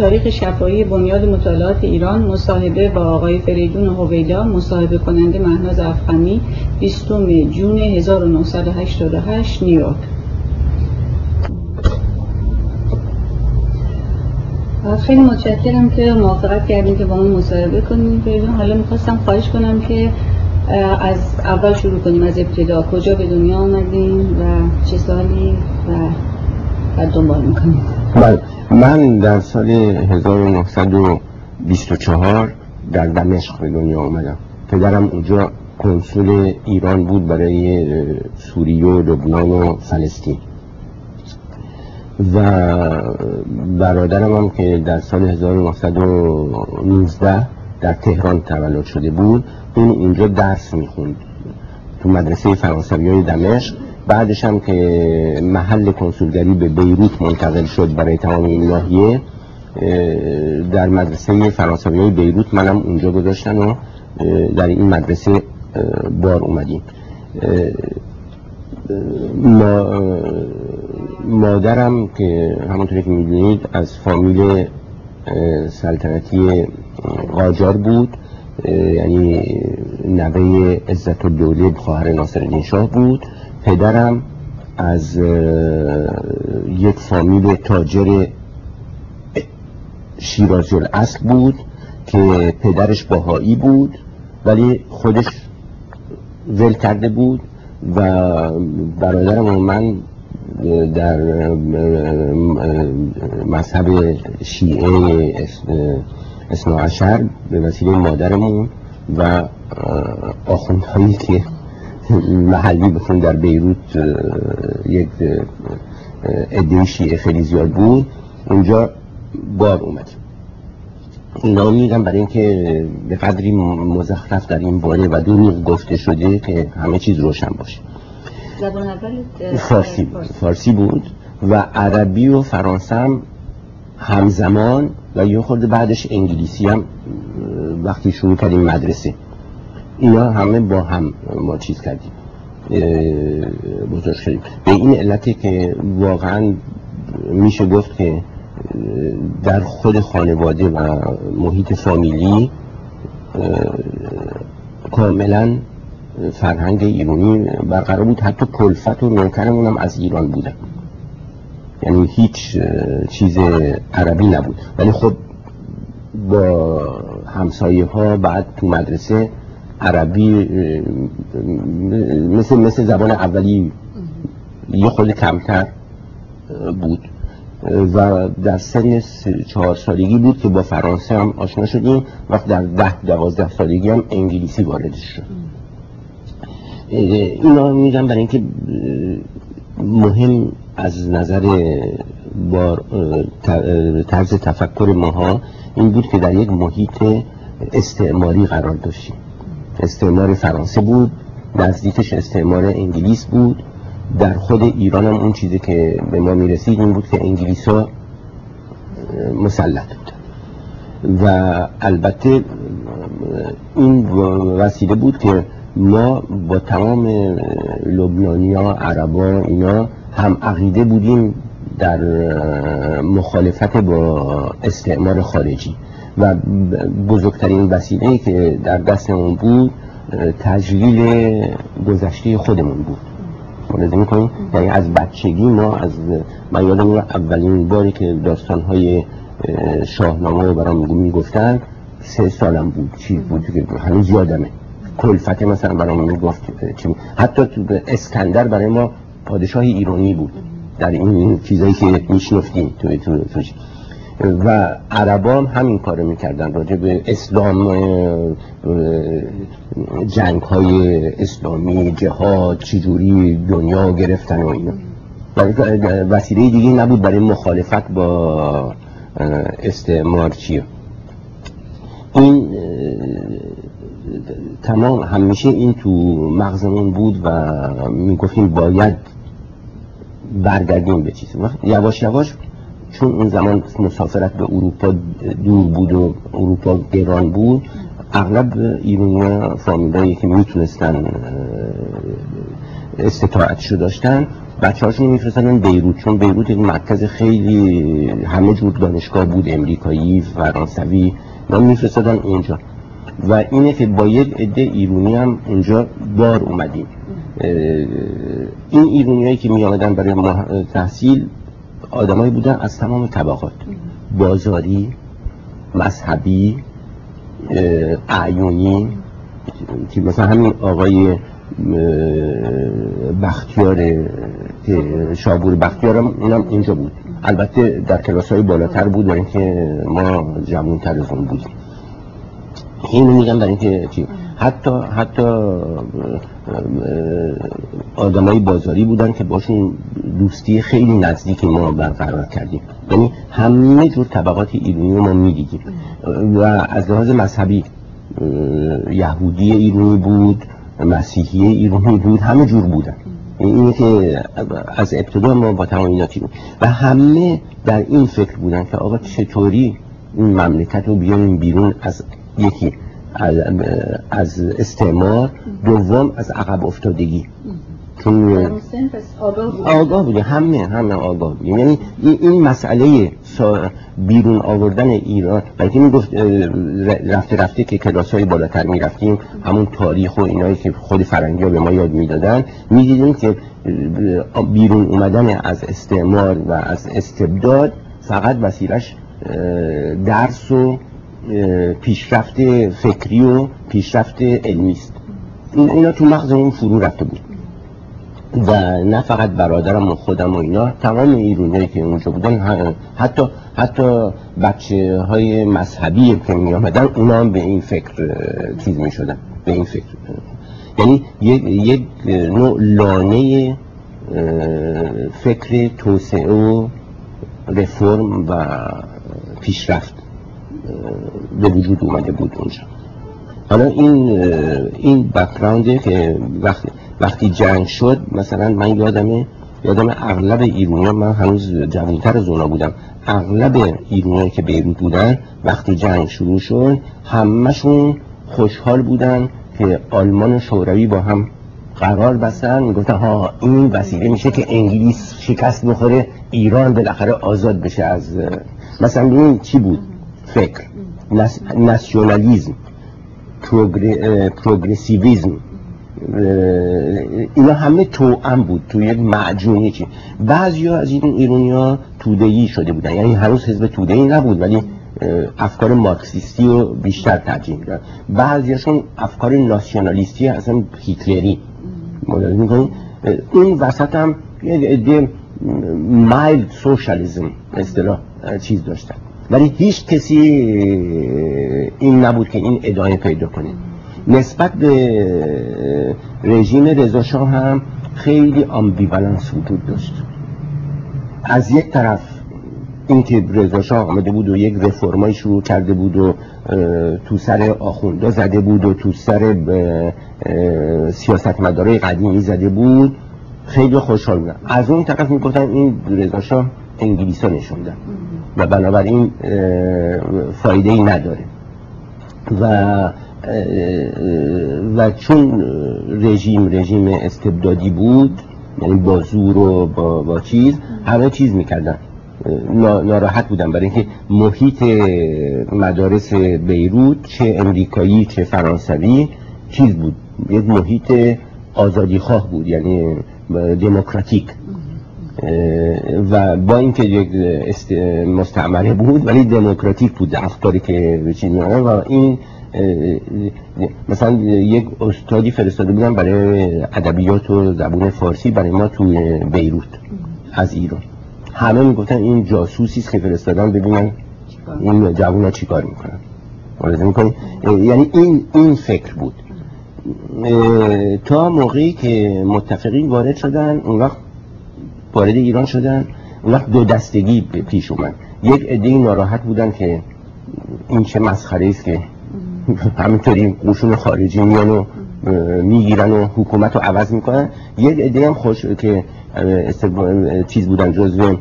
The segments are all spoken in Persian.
تاریخ شفایی بنیاد مطالعات ایران مصاحبه با آقای فریدون هویدا مصاحبه کننده مهناز افخمی 20 جون 1988 نیویورک. خیلی متشکرم که موافقت کردیم که با من مصاحبه کنیم فریدون حالا می‌خواستم خواهش کنم که از اول شروع کنیم از ابتدا. کجا به دنیا آمدیم و چه سالی و بعد دنبال می‌کنیم بله. من در سال 1924 در دمشق به دنیا آمدم. پدرم اونجا کنسول ایران بود برای سوریه و لبنان و فلسطین. و برادرم هم که در سال 1919 در تهران تولد شده بود اون اینجا درس می‌خوند. تو مدرسه فرانسوی های دمشق بعدش هم که محل کنسولگری به بیروت منتقل شد برای تمام این ناحیه در مدرسه فرانسوی های بیروت منم اونجا گذاشتن و در این مدرسه بار اومدیم. ما مادرم که همونطوری که می‌دونید از فامیل سلطنتی قاجار بود یعنی نوه عزت الدوله خواهر ناصر شاه بود. پدرم از یک فامیل تاجر شیرازی الاصل بود که پدرش باهایی بود ولی خودش ول کرده بود و برادرم و من در مذهب شیعه عشر به وسیله مادرمون و آخوندهایی که محلی بخون در بیروت یک عده شیعه خیلی زیاد بود اونجا بار اومد. اینا میگم برای اینکه به قدری مزخرف در این باره و دروغ گفته شده که همه چیز روشن باشه. فارسی بود. فارسی بود و عربی و فرانسه هم همزمان و یه خورده بعدش انگلیسی هم وقتی شروع کردیم مدرسه. اینا همه با هم ما چیز کردیم. بزرگ شدیم. به این علتی که واقعا میشه گفت که در خود خانواده و محیط فامیلی کاملا فرهنگ ایرانی برقرار بود. حتی کلفت و نوکرمون هم از ایران بودن یعنی هیچ چیز عربی نبود. ولی خب با همسایه ها بعد تو مدرسه عربی مثل مثل زبان اولی یه خود کمتر بود. و در سن چهار سالگی بود که با فرانسه هم آشنا شدیم. وقت در ده دوازده سالگی هم انگلیسی وارد شد. اینا میگم برای اینکه مهم از نظر بار طرز تفکر ماها این بود که در یک محیط استعماری قرار داشتیم. استعمار فرانسه بود نزدیکش استعمار انگلیس بود. در خود ایران هم اون چیزی که به ما می‌رسید این بود که انگلیس ها مسلط بود. و البته این وسیله بود که ما با تمام لبنانیا عربا اینا هم عقیده بودیم در مخالفت با استعمار خارجی. و بزرگترین وسیله که در دستمون بود تجلیل گذشته خودمون بود. ملاحظه می‌کنیم یعنی از بچگی ما از من یادم اولین باری که داستانهای شاهنامه رو برام می‌گفتن سه سالم بود. چی بود که هنوز یادمه. کلفت مثلا برام می‌گفت حتی تو اسکندر برای ما پادشاه ایرانی بود. در این چیزایی که میشنفتیم تو تو تو و عربان همین کارو می‌کردن راجع به اسلام جنگ های اسلامی جهاد چجوری دنیا گرفتن و اینا. وسیله دیگه نبود برای مخالفت با استعمار چیه. این تمام همیشه این تو مغزمون بود و می‌گفتیم باید برگردیم به چیز یواش یواش چون اون زمان مسافرت به اروپا دور بود و اروپا گران بود اغلب ایرانی فامیلایی که می‌تونستن استطاعتشو داشتن بچه هاشون میفرستن بیروت. چون بیروت یک مرکز خیلی همه جور دانشگاه بود امریکایی فرانسوی ما میفرستادن اونجا و اینه که با یک عده ایرونی هم اونجا بار اومدیم. این ایرونی هایی که می آمدن برای تحصیل آدمایی بودن از تمام طبقات. بازاری مذهبی اعیونی. که مثلا همین آقای بختیار شابور بختیار هم اونم اینجا بود. البته در کلاس های بالاتر بود برای اینکه ما جمعون تر از اون بودیم. اینو میگم برای اینکه حتی حتی آدمای بازاری بودن که باشون دوستی خیلی نزدیکی ما برقرار کردیم. یعنی همه جور طبقات رو ما می‌دیدیم. و از لحاظ مذهبی یهودی ایرانی بود مسیحی ایرانی بود همه جور بودن. اینه که از ابتدا ما با تمام اینا و همه در این فکر بودن که آقا چطوری این مملکت رو بیاریم بیرون از یکی از استعمار دوم از عقب افتادگی. چون آگاه بوده همه همه آگاه بوده یعنی این مسئله بیرون آوردن ایران بلکه این گفت رفته رفته که کلاس های بالاتر می رفتیم همون تاریخ و اینایی که خود فرنگی ها به ما یاد می‌دادن می‌دیدیم که بیرون اومدن از استعمار و از استبداد فقط وسیلش درس و پیشرفت فکری و پیشرفت علمی است. اینا تو مغز اون فرو رفته بود. و نه فقط برادرم و خودم و اینا تمام ایرونی که اونجا بودن حتی حتی بچه های مذهبی که می آمدن اونا هم به این فکر چیز می شدن به این فکر. یعنی یک, یک نوع لانه فکر توسعه و رفرم و پیشرفت. به وجود اومده بود اونجا حالا این این بکراونده که وقتی وقتی جنگ شد مثلا من یادمه یادم اغلب ایرونیا من هنوز جوانتر از اونا بودم اغلب ایرونیایی که بیروت بودن وقتی جنگ شروع شد همشون خوشحال بودن که آلمان شوروی با هم قرار بستن. می‌گفتن ها این وسیله میشه که انگلیس شکست بخوره ایران بالاخره آزاد بشه. از مثلا این چی بود؟ فکر ناسیونالیزم پروگرسیویزم اینا همه توأم بود تو یک معجونی که بعضی ها از این ایرونی ها تودهی شده بودن. یعنی هنوز حزب تودهی نبود ولی افکار مارکسیستی رو بیشتر ترجیح میدن بعضیشون افکار ناسیونالیستی اصلا هیتلری. می‌کنیم این وسط هم یه عده مایلد سوشالیزم اصطلاح چیز داشتن. ولی هیچ کسی این نبود که این ادامه پیدا کنه. نسبت به رژیم رضا شاه هم خیلی آمبیوالنس وجود داشت. از یک طرف اینکه رضا شاه آمده بود و یک رفرمای شروع کرده بود و تو سر آخونده زده بود و تو سر سیاست مداره قدیمی زده بود خیلی خوشحال بودن. از اون طرف می‌گفتن این رضا شاه انگلیسا نشوندن و بنابراین فایده ای نداره. و و چون رژیم رژیم استبدادی بود یعنی با زور و با, با چیز همه چیز می‌کردن. ناراحت بودن. برای اینکه محیط مدارس بیروت چه امریکایی چه فرانسوی چیز بود. یک محیط آزادی خواه بود. یعنی دموکراتیک. و با اینکه یک مستعمره بود ولی دموکراتیک بود افکاری که چیز و این مثلا یک استادی فرستاده بودن برای ادبیات و زبون فارسی برای ما توی بیروت از ایران. همه می‌گفتن این جاسوسی است که فرستادن ببینن این جوونا چیکار می‌کنن. می‌کنن یعنی این این فکر بود. تا موقعی که متفقین وارد شدن اون وقت وارد ایران شدن. اون وقت دو دستگی پیش اومد. یک عده ناراحت بودن که این چه مسخره است که همینطوری قشون خارجی میان و می‌گیرن و حکومت رو عوض می‌کنن. یک عده هم خوش که چیز بودن جزو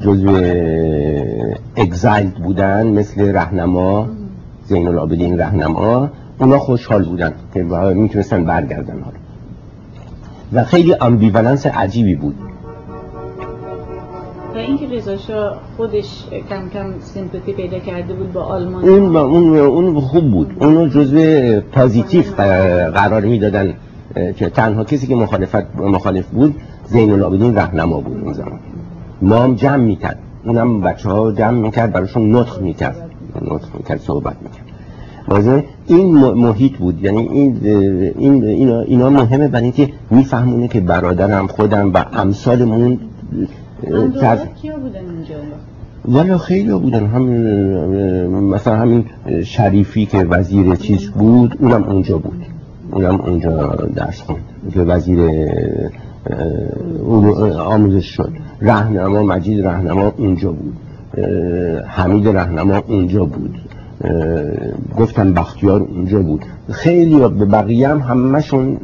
جزو اگزایلد بودن مثل رهنما زین العابدین رهنما اونا خوشحال بودن که می‌تونستن برگردن حالا. و خیلی امبیولنس عجیبی بود. و اینکه رضا خودش کم کم سیمپاتی پیدا کرده بود با آلمان اون اون اون خوب بود. اونو جزء پازیتیو قرار می‌دادن که تنها کسی که مخالفت مخالف بود زین العابدین رهنما بود اون زمان. ما هم جمع می‌کرد. اونم بچه ها جمع می‌کرد براشون نطخ می‌کرد. نطخ می‌کرد صحبت می‌کرد. واضح این محیط بود. یعنی این این اینا, اینا مهمه برای اینکه میفهمونه که برادرم خودم و امثالمون کیا بودن اونجا والا خیلی بودن. هم مثلا همین شریفی که وزیر چیز بود اونم اونجا بود. اونم اونجا درس خوند. که وزیر آموزش شد. رهنما مجید رهنما اونجا بود. حمید رهنما اونجا بود. گفتم بختیار اونجا بود. خیلی به بقیه هم همشون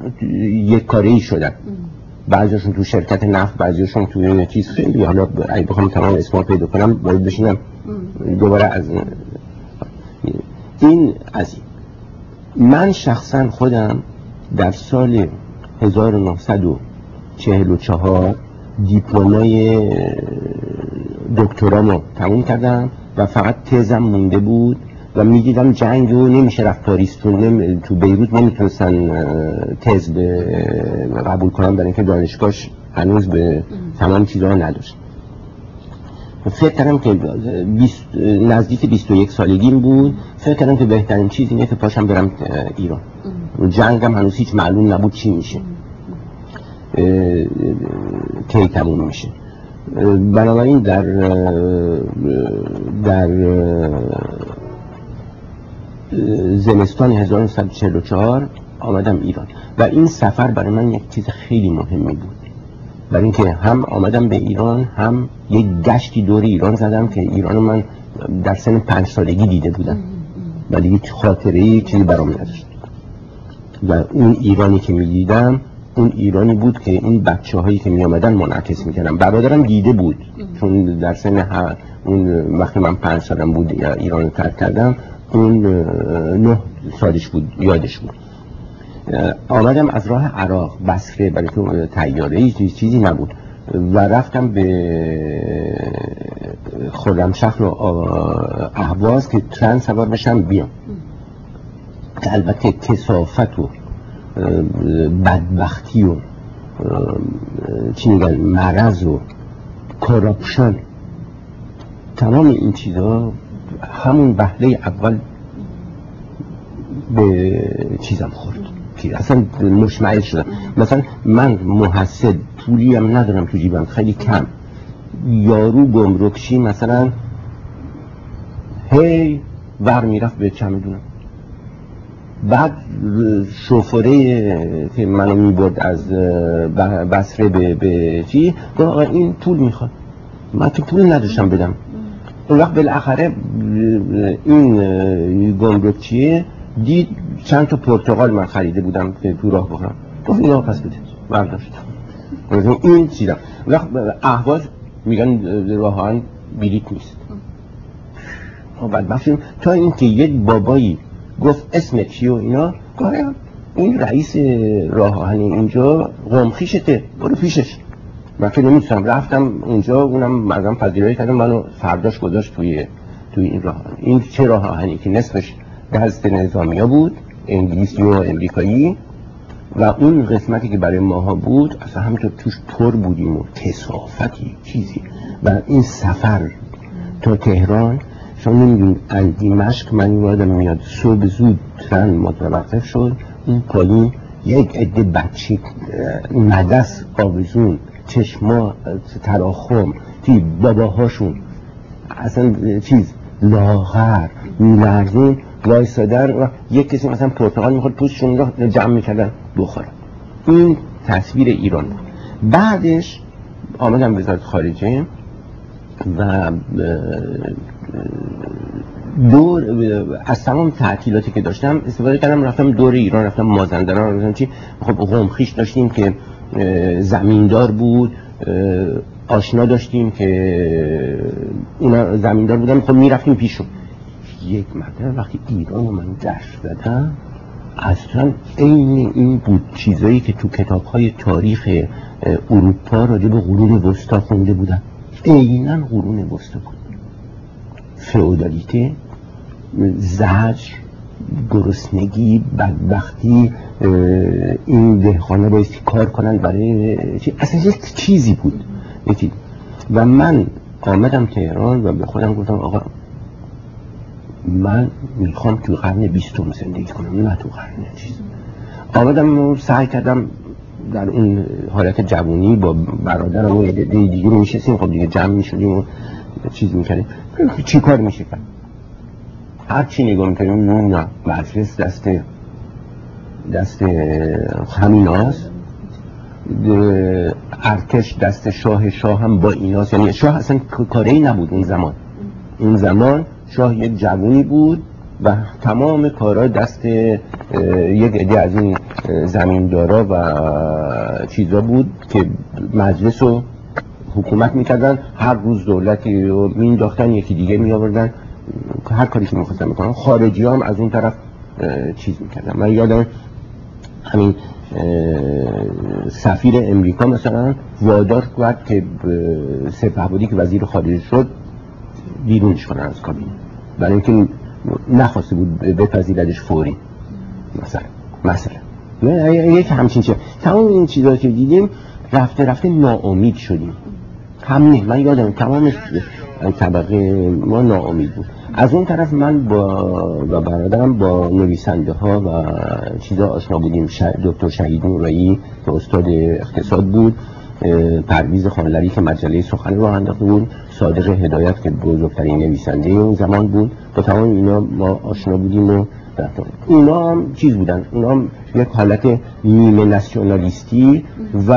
یک کاره ای شدن بعضیشون تو شرکت نفت بعضیشون تو چیز. خیلی حالا اگه بخوام تمام اسما پیدا کنم باید بشینم دوباره از این از این من شخصا خودم در سال 1944 دیپلمای دکترامو تموم کردم و فقط تزم مونده بود و می‌دیدم جنگ رو نمیشه رفت پاریس تو. تو بیروت نمی‌تونستن تز به قبول کنم برای اینکه دانشگاهش هنوز به تمام چیزها نداشت. فکر کردم که بیست... نزدیک 21 سالگیم بود. فکر کردم که بهترین چیز اینه که پاشم برم ایران. جنگم هنوز هیچ معلوم نبود چی میشه. کی تموم میشه. بنابراین در در زمستان 1944 آمدم ایران. و این سفر برای من یک چیز خیلی مهمی بود. برای اینکه هم آمدم به ایران هم یک گشتی دور ایران زدم که ایران من در سن پنج سالگی دیده بودم. و دیگه خاطره چیزی برام نداشت. و اون ایرانی که می‌دیدم اون ایرانی بود که این بچه هایی که می آمدن منعکس می‌کردم برادرم دیده بود. چون در سن اون وقتی من پنج سالم بود ایران ترک کردم. اون نه سالش بود یادش بود. آمدم از راه عراق بسره برای تو تیاره چیزی نبود. و رفتم به خودم شخص و احواز که ترن سوار بشم بیام. که البته کسافت و بدبختی و چی میگن مرض و کراپشن تمام این چیزها همون بهله اول به چیزم خورد. اصلا مشمعل شدم. مثلا من محسد پولی هم ندارم تو جیبم خیلی کم. یارو گمرکشی مثلا هی ور می‌رفت به چمدونم. بعد شوفره که منو می‌برد از بسره به, به چی؟ این پول می‌خواد. من که پول نداشتم بدم. اون وقت بالاخره این گمرکچیه دید چند تا پرتغال من خریده بودم تو راه بخورم. گفت اینا پس بده. برداشت. این چیزم وقت احواز میگن راهان بیلیت نیست. خب، بعد بخشیم تا اینکه یک بابایی گفت اسم چی و اینا گفتم این رئیس راه اینجا قمخیشته برو پیشش. من که نمی‌تونم رفتم اونجا اونم مردم پذیرایی کردم منو فرداش گذاشت توی توی این راه. این چه راه آهنی که نصفش دست نظامیا بود انگلیسی و امریکایی و اون قسمتی که برای ماها بود اصلا همینطور توش پر بودیم و کسافتی چیزی. و این سفر تا تهران شما نمی‌دونید از مشک من یادم میاد صبح زود ترن متوقف شد. این پایین یک عده بچی مدس آویزون چشما تراخم تی باباهاشون. اصلا چیز لاغر میلرزین وایسادن و یک کسی مثلا پرتقال می‌خورد پوستشون رو جمع می‌کردن بخورن این تصویر ایران بود. بعدش آمدم وزارت خارجه و دور از تمام تعطیلاتی که داشتم استفاده کردم رفتم دور ایران رفتم مازندران رفتم چی؟ خب خیش داشتیم که زمیندار بود آشنا داشتیم که اونا زمیندار بودن. خب می‌رفتیم پیشون یک مرتبه وقتی ایران رو من گشت زدم اصلا این این بود چیزایی که تو کتاب های تاریخ اروپا راجع به قرون وسطا خونده بودن. عینا قرون وسطا بود فئودالیته زجر گرسنگی بدبختی این دهخانه بایستی کار کنن برای اصلا یک چیزی بود. و من آمدم تهران و به خودم گفتم آقا من می‌خوام تو قرن بیستم زندگی کنم نه تو قرن چیز. آمدم سعی کردم در اون حالت جوانی با برادرم و دیگه میشستیم. خب دیگه جمع می‌شدیم و چیز می‌کردیم. چی کار میشه کرد هر چی نگاه می‌کنیم نه مجلس دست دست همیناست ارتش دست شاه شاه هم با ایناست. یعنی شاه اصلا کاری نبود اون زمان. اون زمان شاه یک جوونی بود و تمام کارا دست یک عده از این زمیندارا و چیزا بود که مجلس رو حکومت می‌کردن. هر روز دولتی رو مینداختن یکی دیگه می آوردن هر کاری که می‌خواستن می‌کنن خارجی هم از اون طرف چیز می‌کردن من یادم همین سفیر امریکا مثلا وادار کرد که سپهبدی که وزیر خارجه شد بیرونش کنن از کابینه برای اینکه نخواسته بود بپذیردش فوری. مثلا مثلا. یک همچین چیز. تمام این چیزا که دیدیم رفته رفته ناامید شدیم. همه من یادم تمام طبقه ما ناامید بود. از اون طرف من با و برادرم با نویسنده ها و چیزا آشنا بودیم. دکتر شهید نورایی که استاد اقتصاد بود پرویز خانلری که مجله سخن رو انداخته بود صادق هدایت که بزرگترین نویسنده اون زمان بود. با تمام اینا ما آشنا بودیم و اونا هم چیز بودن. اونا هم یک حالت نیمه ناسیونالیستی و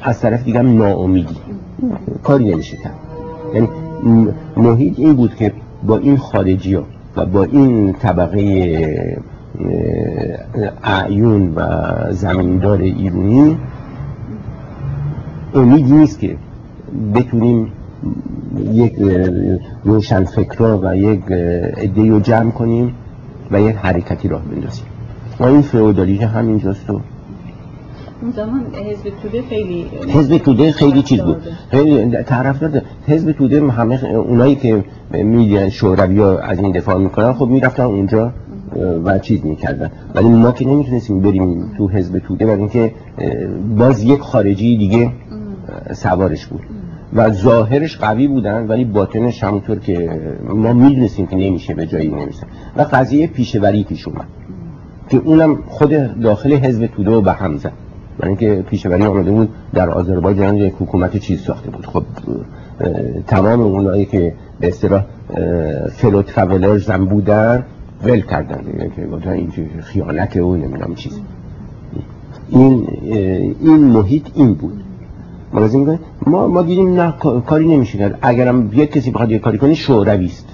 از طرف دیگه ناامیدی. کاری نمیشه کرد. یعنی محیط این بود که با این خارجی ها و با این طبقه اعیون و زمیندار ایرونی امید نیست که بتونیم یک روشن فکرا و یک عده رو جمع کنیم و یک حرکتی راه بندازیم. و این فئودالیسم همینجاست و اون زمان حزب توده خیلی حزب توده خیلی چیز بود. خیلی طرف داده حزب توده همه اونایی که میدین شوروی ها از این دفاع می‌کنن خب می‌رفتن اونجا و چیز می‌کردن. ولی ما که نمی‌تونستیم بریم تو حزب توده برای اینکه باز یک خارجی دیگه سوارش بود. و ظاهرش قوی بودن ولی باطنش همونطور که ما می‌دونستیم که نمیشه به جایی نمیشه و قضیه پیشوری پیش اومد. که اونم خود داخل حزب توده و به هم زد. برای اینکه پیشوری آمده بود در آذربایجان یک حکومت چیز ساخته بود. خب تمام اونایی که به اصطلاح فلو ترافلرز هم بودن ول کردن که گفتن این خیانت و نمی‌دونم چیز. این این محیط این بود. ما ما دیدیم نه کاری نمیشه کرد. اگرم یک کسی بخواد یه کاری کنه شوروی است.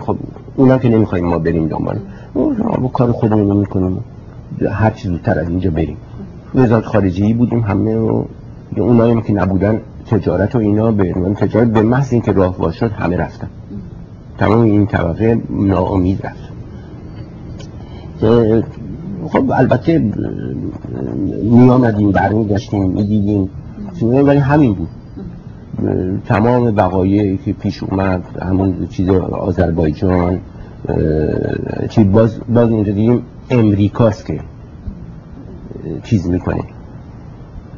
خب اونا که نمی‌خوایم ما بریم دنبال. ما کار خودمون می‌کنیم. هر چیز زودتر از اینجا بریم. وزارت خارجی بودیم همه و اونایی که نبودن تجارت و اینا به عنوان تجارت به محض اینکه راه باز شد همه رفتن. تمام این طبقه ناامید رفت. خب البته می آمدیم برمی داشتیم می دیدیم ولی همین بود. تمام بقایه که پیش اومد همون چیز آذربایجان چی باز باز اونجا دیدیم امریکاست که چیز می‌کنه.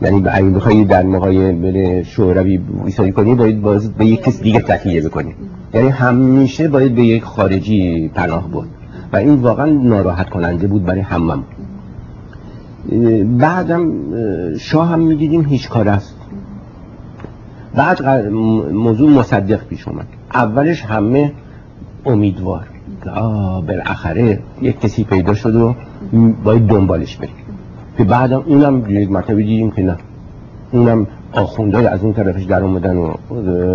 یعنی اگه بخوایی در مقایمه شوروی ایستادی کنی باید باز به یک کس دیگه تکیه بکنی. یعنی همیشه باید به یک خارجی پناه بود و این واقعا ناراحت کننده بود برای همم بعدم شاه هم می‌دیدیم هیچ کار است. بعد موضوع مصدق پیش اومد. اولش همه امیدوار. آه بالاخره یک کسی پیدا شد و باید دنبالش بریم. که بعدم اونم یک مرتبه دیدیم که نه. اونم آخوندهای از اون طرفش در اومدن و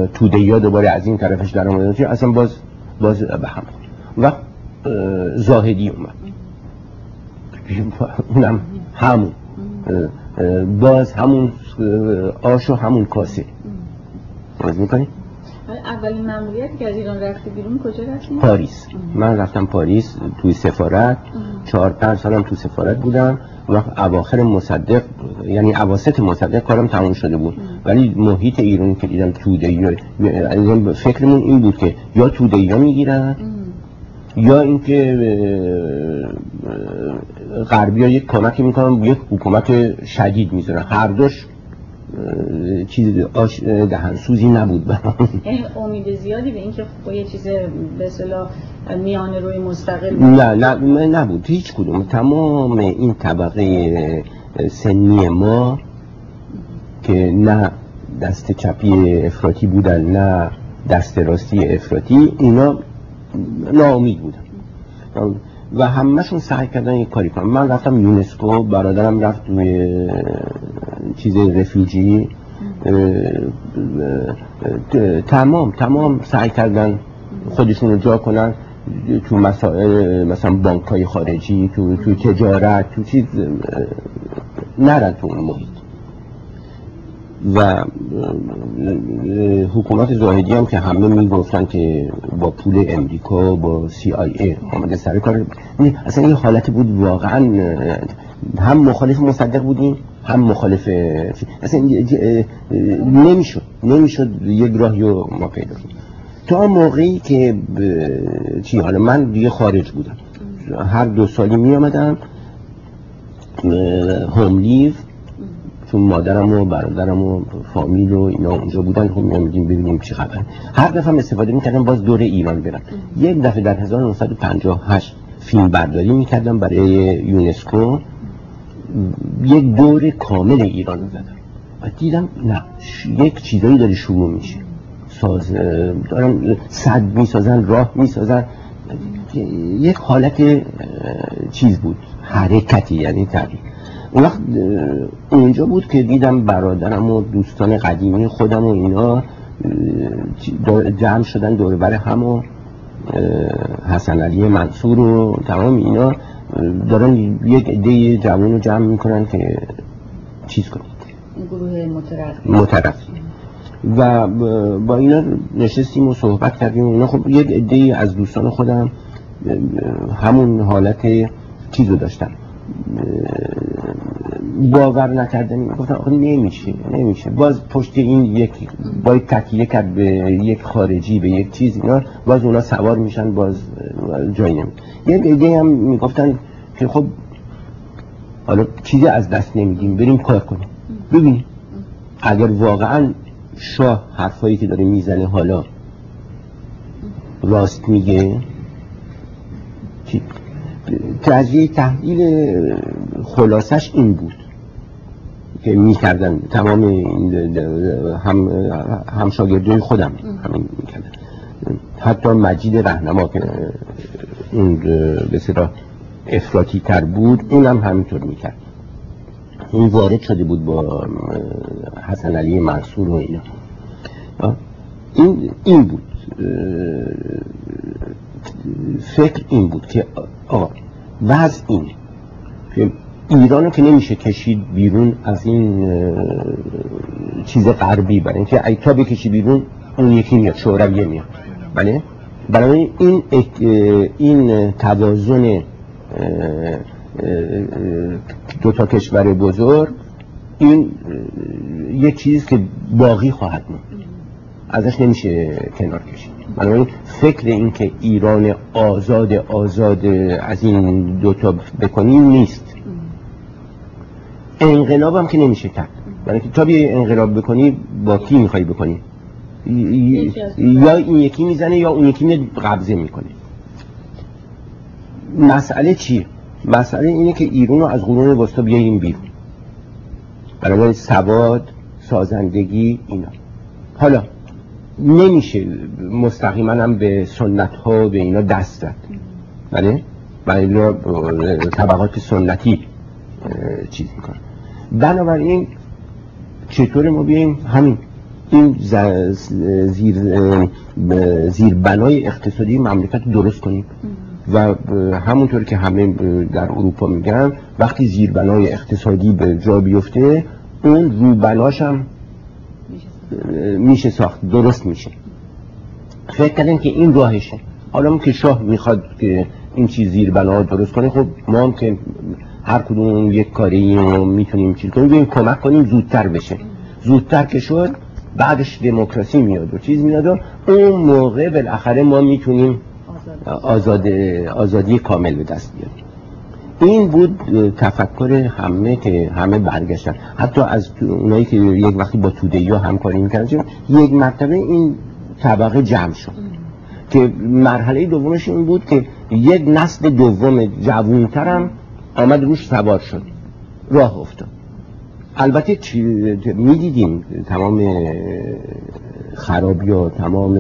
توده ها دوباره از این طرفش در اومدن. اصلا باز باز به هم و زاهدی اومد. اونم همون. باز همون آش و همون کاسه. باز می‌کنی؟ اولین مأموریتی که از ایران رفتی بیرون کجا رفتی؟ پاریس. من رفتم پاریس توی سفارت. چهار پنج سالم تو سفارت بودم. و اواخر مصدق یعنی اواسط مصدق کارم تموم شده بود. ولی محیط ایرانی که دیدم توده ای فکرمون این بود که یا توده ای می‌گیرن یا اینکه غربی ها یک کمکی می‌کنن یک حکومت شدید می‌ذارن. هر دوش چیز آش دهنسوزی نبود برام. یعنی امید زیادی به اینکه با یه چیز به اصطلاح میانه روی مستقل نه نه نبود. هیچ کدوم. تمام این طبقه سنی ما که نه دست چپی افراطی بودن نه دست راستی افراطی اینا ناامید بودن. و همهشون سعی کردن یک کاری کنن. من رفتم یونسکو برادرم رفت توی چیز رفیوجی تمام تمام سعی کردن خودشون رو جا کنن. تو مسائل مثلا بانک های خارجی تو, تو تجارت تو چیز نرن تو اون محیط و حکومت زاهدی هم که همه می‌گفتن که با پول امریکا با سی آی ای آمده سر کار. اصلا این حالت بود واقعا هم مخالف مصدق بودیم هم مخالف اصلا نمی‌شد نمی‌شد یک راهی رو ما پیدا کنیم. تا موقعی که چی حالا من دیگه خارج بودم. هر دو سالی می آمدم هوم لیو چون مادرم و برادرم و فامیل و اینا اونجا بودن هم نمیدیم ببینیم چی خبر هر دفعه استفاده می‌کردم باز دور ایران برم. یک دفعه در 1958 فیلم برداری می‌کردم برای یونسکو. یک دور کامل ایران زدم. و دیدم نه یک چیزایی داره شروع میشه. ساز دارن صد می‌سازن راه می‌سازن. یک حالت چیز بود. حرکتی یعنی تغییر. اون وقت اونجا بود که دیدم برادرم و دوستان قدیمی خودم و اینا جمع شدن دور بر هم و حسن علی منصور و تمام اینا دارن یک عده جوان رو جمع می‌کنن که چیز کنید گروه مترف و با اینا نشستیم و صحبت کردیم و اینا. خب یک عده از دوستان خودم همون حالت چیزو داشتن. باور نکردنی. گفتم آخه نمیشه نمیشه. باز پشت این یک باید تکیه کرد به یک خارجی به یک چیز اینا باز اونا سوار میشن باز جایی نمی یک ایده هم می‌گفتن که خب حالا چیزی از دست نمیدیم بریم کار کنیم. ببین اگر واقعا شاه حرفایی که داره می‌زنه حالا راست میگه تجزیه تحلیل خلاصش این بود که می‌کردن. تمام هم هم شاگردای خودم همین می‌کردن. حتی مجید رهنما که اون به افراطی تر بود اونم همینطور می‌کرد. اون وارد شده بود با حسن علی منصور و اینا. این این بود. فکر این بود که آقا وضع این. که ایران که نمیشه کشید بیرون از این چیز غربی برای اینکه ای تا بکشی بیرون اون یکی میاد شورویه میاد. بله؟ برای این این توازن دو تا کشور بزرگ این یک چیز که باقی خواهد بود ازش نمیشه کنار کشید. بنابراین فکر این که ایران آزاد آزاد از این دوتا بکنیم نیست. انقلاب هم که نمیشه کرد. برای که تا بیای انقلاب بکنی با کی می‌خوای بکنی؟ یا این یکی می‌زنه یا اون یکی قبضه می‌کنه. مسئله چیه؟ مسئله اینه که ایران رو از قرون وسطا بیاییم بیرون. برای سواد سازندگی اینا. حالا نمیشه مستقیما هم به سنت ها به اینا دست زد. بله؟ برای طبقات سنتی چیز می‌کنن. بنابراین چطور ما بیاییم همین. این زیر زیر بنای اقتصادی مملکت درست کنیم. و همونطور که همه در اروپا میگن وقتی زیربنای اقتصادی به جا بیفته اون روبناش هم میشه ساخت درست میشه. فکر کردن که این راهشه. حالا که شاه می‌خواد که این چیز زیر بنا درست کنه خب ما هم که هر کدوم یک کاری می‌تونیم چیز کنیم. کمک کنیم زودتر بشه. زودتر که شد بعدش دموکراسی میاد و چیز میاد و اون موقع بالاخره ما می‌تونیم آزاد آزادی کامل به دست بیاریم. این بود تفکر همه که همه برگشتن. حتی از اونایی که یک وقتی با توده یا همکاری می‌کردن یک مرتبه این طبقه جمع شد. که مرحله دومش این بود که یک نسل دوم جوونترم آمد روش سوار شد. راه افتاد. البته می‌دیدیم؟ تمام خرابی و تمام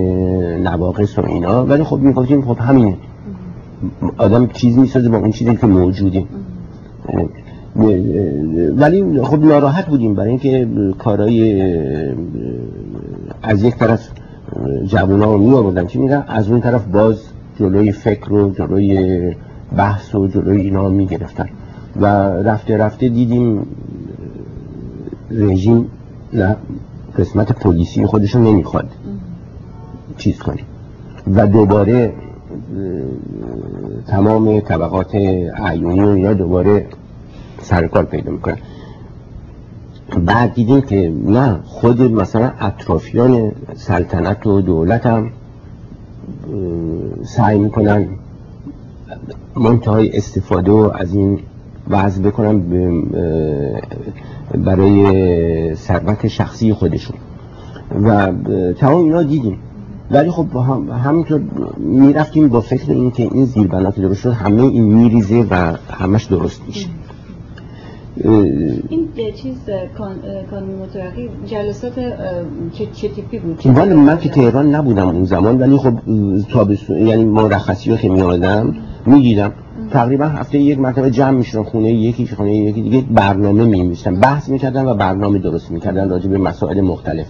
نواقص و اینا. ولی خب می‌گفتیم خب همینه. آدم چیز می‌سازه با اون چیزی که موجوده. ولی خب ناراحت بودیم برای اینکه کارهای از یک طرف جوونا رو می آوردن چی میگن؟ از اون طرف باز جلوی فکر و جلوی بحث و جلوی اینا می گرفتن و رفته رفته دیدیم رژیم قسمت پلیسی خودشون نمی‌خواد چیز کنه. و دوباره تمام طبقات عیونی و اینا دوباره سرکار پیدا می‌کنن بعد دیدیم که نه خود مثلا اطرافیان سلطنت و دولت هم سعی می‌کنن منتهای استفاده از این وضع بکنن برای ثروت شخصی خودشون. و تمام اینا دیدیم. ولی خب هم همینطور می‌رفتیم با فکر این که این زیربنا که درست شد همه این میریزه و همش درست میشه. این چیز کانون مترقی جلسات چه, چه تیپی بود؟ والا من که تهران نبودم اون زمان ولی خب تابستون یعنی مرخصی که می آمدم می‌دیدم. تقریبا هفته یک مرتبه جمع می‌شدن خونه یکی خونه یکی دیگه برنامه می بحث می‌کردن و برنامه درست می‌کردن راجع به مسائل مختلف.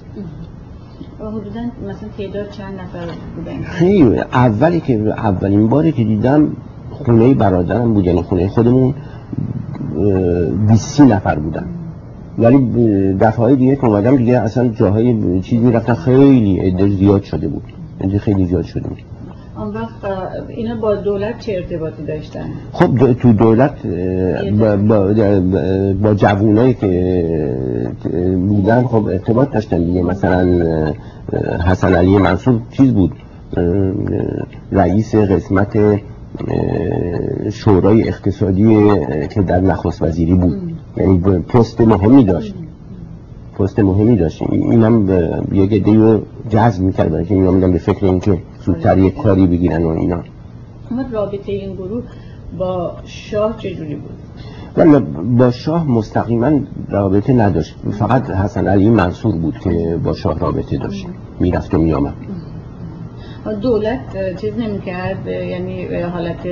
حدودا مثلا تعداد چند نفر بودن؟ خیلی. اولی که اولین باری که دیدم خونه برادرم بود یعنی خونه خودمون 20 نفر بودن. ولی دفعه های دیگه که اومدم دیگه اصلا جاهای چیز می‌رفتن خیلی عده زیاد شده بود. عده خیلی زیاد شده بود. آن وقت اینا با دولت چه ارتباطی داشتن؟ خب تو دولت با, با, با جوونایی که بودن خب ارتباط داشتن دیگه. مثلا حسن علی منصور چیز بود؟ رئیس قسمت شورای اقتصادی که در نخست وزیری بود. یعنی پست مهمی داشت. پست مهمی داشت. اینم یک عده رو جذب می‌کرد برای که اینا به فکر اینکه زودتر یک کاری بگیرن و اینا. اما رابطه این گروه با شاه چجوری بود؟ ولی با شاه مستقیما رابطه نداشت. فقط حسن علی منصور بود که با شاه رابطه داشت. می‌رفت و میامد دولت چیز نمی‌کرد؟ یعنی حالت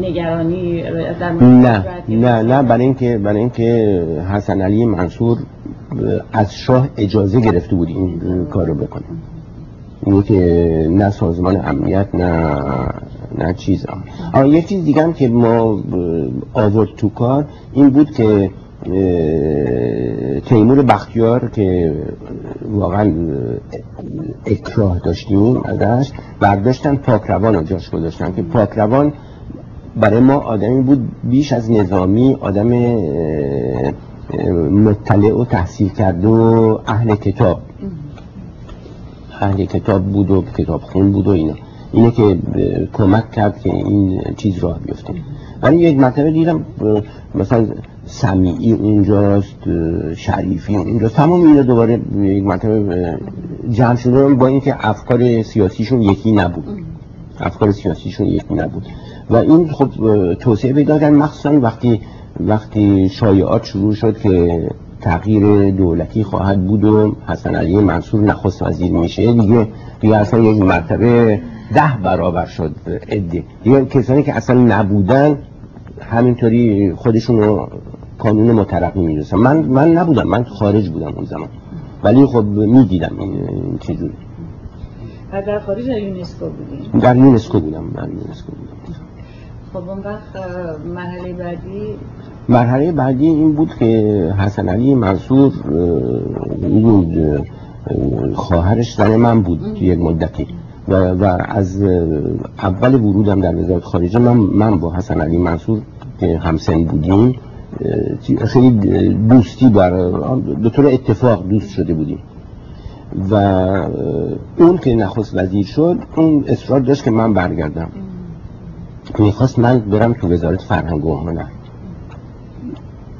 نگرانی در نه نه نه. برای اینکه برای اینکه حسن علی منصور از شاه اجازه گرفته بود این کارو بکنه. اینه که نه سازمان امنیت نه نه چیز آه یک چیز دیگه هم که ما آورد تو کار این بود که تیمور بختیار که واقعا اکراه داشتیم ازش برداشتن پاکروان رو جاش گذاشتن که پاکروان برای ما آدمی بود بیش از نظامی آدم مطلع و تحصیل کرده و اهل کتاب. اهل کتاب بود و کتاب خون بود و اینا. اینه که کمک کرد که این چیز راه بیفته. ولی یک مرتبه دیدم مثلا سمیعی اونجاست شریفی اونجاست تمام اینا دوباره یک مرتبه جمع شده با اینکه افکار سیاسیشون یکی نبود. افکار سیاسیشون یکی نبود. و این خب توسعه پیدا کردن مخصوصا وقتی وقتی شایعات شروع شد که تغییر دولتی خواهد بود و حسن علی منصور نخست وزیر میشه. دیگه دیگه اصلا یک مرتبه ده برابر شد عده. دیگه کسانی که اصلا نبودن همینطوری خودشون رو کانون مترقی می‌رسن من من نبودم. من خارج بودم اون زمان. ولی خب می‌دیدم این چجوری. در خارج در یونسکو بودیم در یونسکو بودم. در یونسکو بودم. خب اون مرحله بعدی مرحله بعدی این بود که حسن علی منصور خواهرش زن من بود یک مدتی. و, و از اول ورودم در وزارت خارجه من, من با حسن علی منصور که همسن بودیم خیلی دوستی بر به طور اتفاق دوست شده بودیم. و اون که نخست وزیر شد اون اصرار داشت که من برگردم. می‌خواست من برم تو وزارت فرهنگ و هنر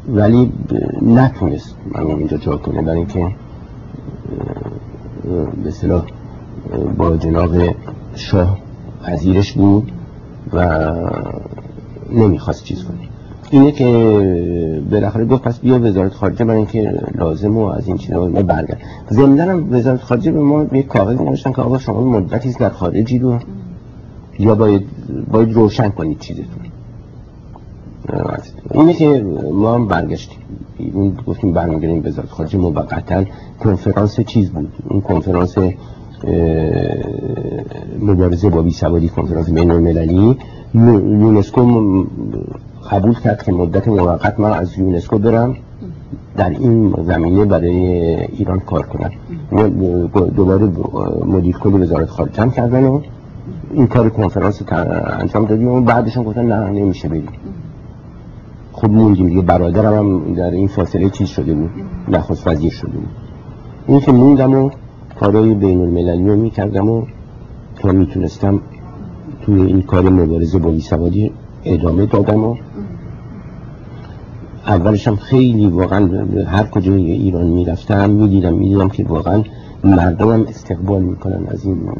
ولی نتونست من اینجا جا کنه برای اینکه به با جناب شاه وزیرش بود و نمی‌خواست چیز کنه. اینه که بالاخره گفت پس بیا وزارت خارجه برای اینکه لازم و از این چیزا ما برگرد. ضمن وزارت خارجه به ما یک کاغذ نوشتن که آقا شما مدتی در خارجی رو. یا باید باید روشن کنید چیزتون. اینه که ما هم برگشتیم. اون گفتیم برمیگردیم وزارت خارجه موقتا کنفرانس چیز بود. اون کنفرانس مبارزه با بی سوادی کنفرانس بین المللی. یونسکو قبول کرد که مدت موقت من از یونسکو برم در این زمینه برای ایران کار کنم. دوباره مدیر کل وزارت خارجه هم کردن و این کار کنفرانس انجام دادیم. و بعدشون گفتن نه نمیشه بریم. خب موندیم دیگه. برادرم هم در این فاصله چیز شده بود. نخست وزیر شده بود. این که موندم و کارهای بین المللی رو می‌کردم و که می‌تونستم توی این کار مبارزه با بیسوادی ادامه دادم و اولش هم خیلی واقعا هر کجای ایران می‌رفتم می‌دیدم می‌دیدم که واقعا مردم استقبال می‌کنن از این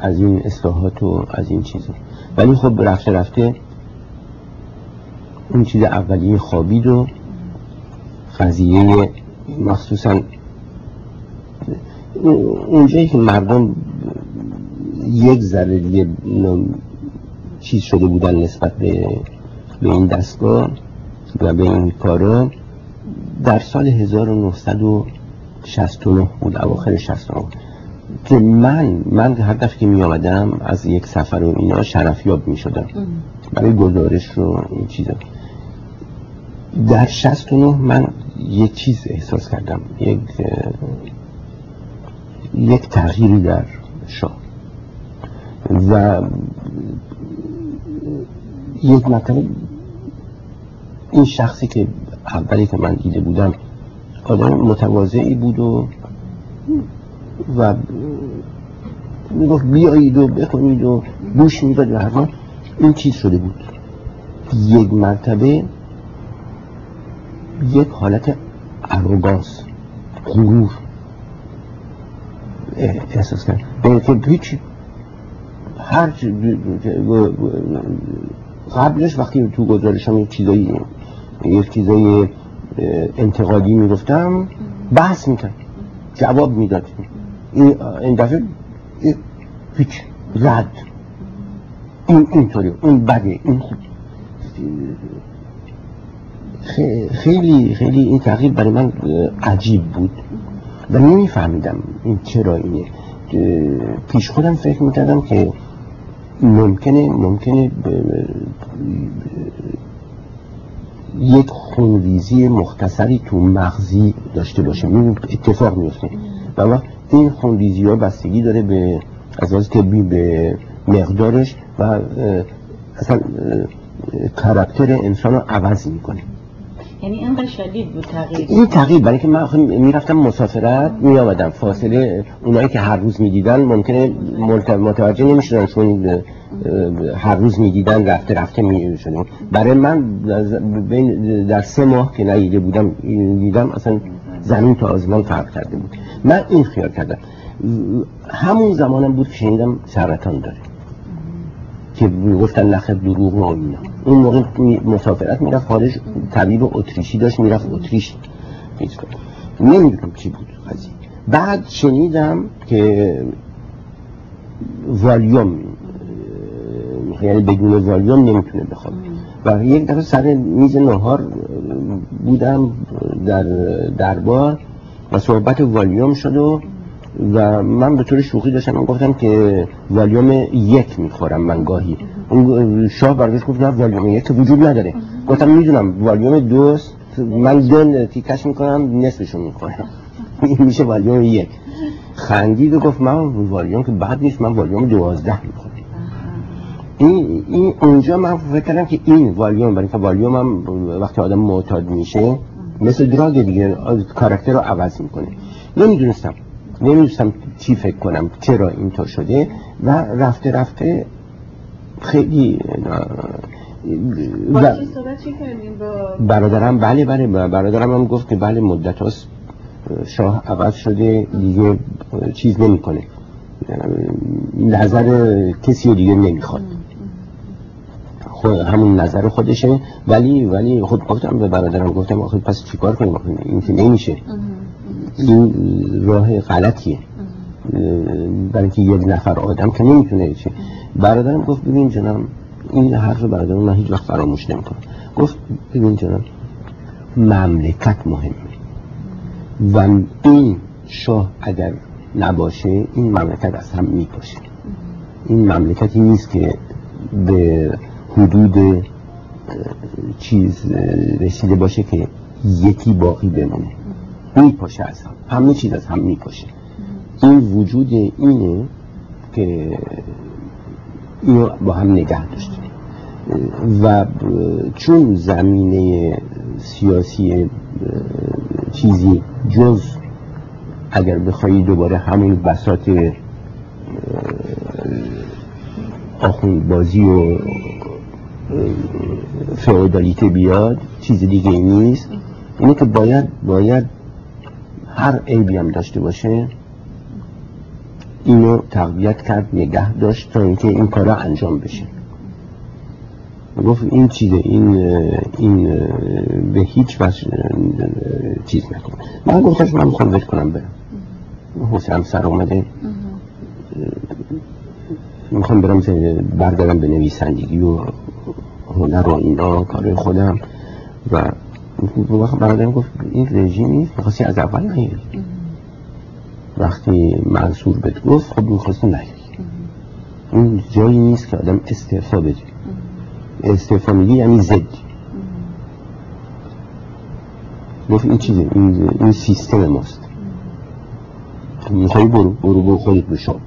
از این اصلاحات و از این چیزا. ولی خب رفته رفته اون چیز اولیه خوابید و قضیه مخصوصا اونجایی که مردم یک ذره دیگه چیز شده بودن نسبت به, به این دستگاه و به این کارا در سال 1969 بود اواخر 69 که من من هر دفعه که می آمدم از یک سفر و اینا شرفیاب می شدم برای گزارش رو این چیزا. در 69 من یک چیز احساس کردم. یک یک تغییری در شاه و یک مطلب این شخصی که اولی که من دیده بودم آدم متواضعی بود و و می‌گفت بیایید و بکنید و گوش می‌داد و این چیز شده بود. یک مرتبه یک حالت اروگانس غرور. احساس کرد به که هیچ هر قبلش وقتی تو گزارشم یک چیزایی یک چیزای انتقادی می‌گفتم بحث می‌کرد جواب می‌داد. این دفعه هیچ رد. این اینطوری اون بده این خیلی خیلی این تغییر برای من عجیب بود. و نمیفهمیدم این چرا اینه. پیش خودم فکر می‌کردم که ممکنه ممکنه یک خونریزی مختصری تو مغزی داشته باشه. این اتفاق میفته و این خونریزی ها بستگی داره به از طبی به مقدارش و اصلا کرکتر انسان رو عوض می‌کنه. یعنی اینقدر شدید بود تغییر. این تغییر برای که من می‌رفتم مسافرت می آمدم فاصله اونایی که هر روز می‌دیدن ممکنه متوجه نمی‌شدن چون هر روز می‌دیدن رفته رفته می‌شدن برای من در سه ماه که ندیده بودم دیدم اصلا زمین تا آزمان فرق کرده بود. من این خیال کردم. همون زمانم بود که شنیدم سرطان داره. که گفتن نخ دروغ و اینا. اون موقع مسافرت می‌رفت خارج طبیب اتریشی داشت می‌رفت اتریش نمی‌دونم چی بود قضیه. بعد شنیدم که والیوم یعنی بدون والیوم نمی‌تونه بخواد و یک دفعه سر میز نهار بودم در دربار و صحبت والیوم شد و و من به طور شوخی داشتم من گفتم که والیوم یک می‌خورم من گاهی اون شاه برگشت گفت نه والیوم یک وجود نداره. گفتم می‌دونم والیوم دوست من دو تیکش می‌کنم نصفشون می‌خورم این میشه والیوم یک. خندید و گفت من والیوم که بعد نیست من والیوم دوازده می‌خورم. این, این اونجا من فکر کردم که این والیوم برای که والیوم هم وقتی آدم معتاد میشه مثل دراگ دیگه کاراکتر رو عوض می‌کنه. نمی‌دونستم. نمی‌دونستم چی فکر کنم چرا اینطور شده و رفته رفته خیلی برادرم بله بله برادرم هم گفت که بله مدت هاست شاه عوض شده دیگه چیز نمی‌کنه. نظر کسی رو دیگه نمی‌خواد. خود همون نظر خودشه. ولی ولی خود گفتم به برادرم گفتم آخه پس چیکار کنیم؟ این که نمیشه. این راه غلطیه. برای اینکه یک نفر آدم که نمی‌تونه چه برادرم گفت ببین جناب این حرف برادرم من هیچ وقت فراموش نمی‌کنم. گفت ببین جناب مملکت مهمه. و این شاه اگر نباشه این مملکت از هم میپاشه این مملکتی نیست که به حدود چیز رسیده باشه که یکی باقی بمونه. میپاشه از هم. همه چیز از هم میپاشه این وجود اینه که اینو با هم نگه داشته و چون زمینه سیاسی چیزی جز اگر بخوایی دوباره همون بساط آخوند بازی و فعودالیته بیاد چیز دیگه نیست. اینه که باید باید هر عیبی هم داشته باشه. اینو تقویت کرد نگه داشت تا اینکه این کارا انجام بشه. گفت این چیزه این این به هیچ وجه چیز نکن من گفتش من می‌خوام ول کنم برم. حسین سر اومده. می‌خوام برم بردارم به نویسندگی و هنر و اینا کار خودم. و برادرم گفت این رژیم نیست می‌خواستی از اول نیاری وقتی منصور بهت گفت خب می‌خواستی نیاری این جایی نیست که آدم استعفا بده. استعفا میگی یعنی زد گفت این چیزه این, این سیستم ماست. میخوایی برو برو برو خودت بشاب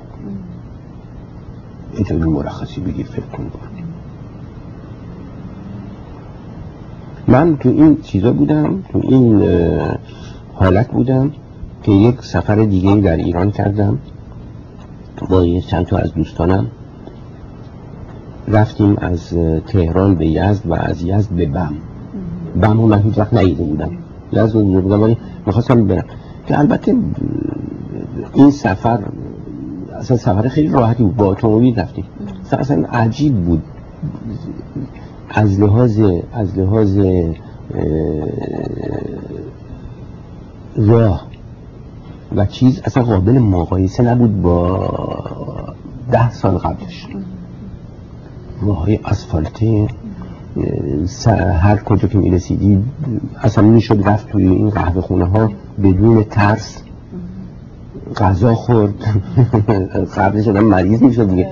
اینطوری مرخصی بگیر فکر کن. برو من تو این چیزا بودم تو این حالت بودم. که یک سفر دیگه در ایران کردم. با یه چند تا از دوستانم. رفتیم از تهران به یزد و از یزد به بم. بم رو من هیچ وقت نیده بودم. یزد رو دیده بودم ولی برم. که البته این سفر اصلا سفر خیلی راحتی بود. با اتومبیل رفتیم. اصلا عجیب بود. از لحاظ از لحاظ راه. و چیز اصلا قابل مقایسه نبود با ده سال قبلش. راه های اسفالته هر کجا که می‌رسیدی اصلا می‌شد رفت توی این قهوه خونه ها بدون ترس. غذا خورد. قبلش آدم مریض می‌شد دیگه.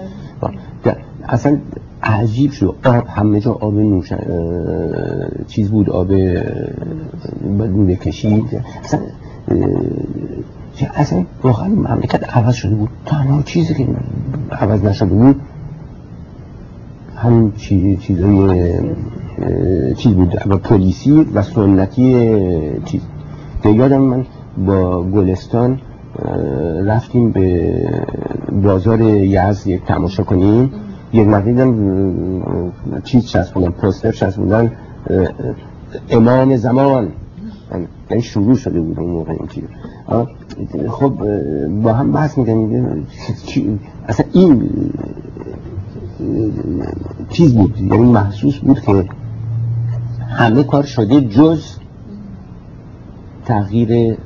اصلا عجیب شد. آب همه جا آب نوش چیز بود آب بدون کشید. اصلا اصلا واقعا مملکت عوض شده بود. تنها چیزی که عوض نشده بود همین چیز چیزای چیز بود. و پلیسی و سنتی چیز. یادم من با گلستان رفتیم به بازار یزد یک تماشا کنیم. یک دیدم چیز چسبوندن پوستر چسبوندن امام زمان. یعنی شروع شده بود اون موقع این چیز. خب با هم بحث می‌کنیم اصلا این چیز بود یعنی محسوس بود که همه کار شده جز تغییر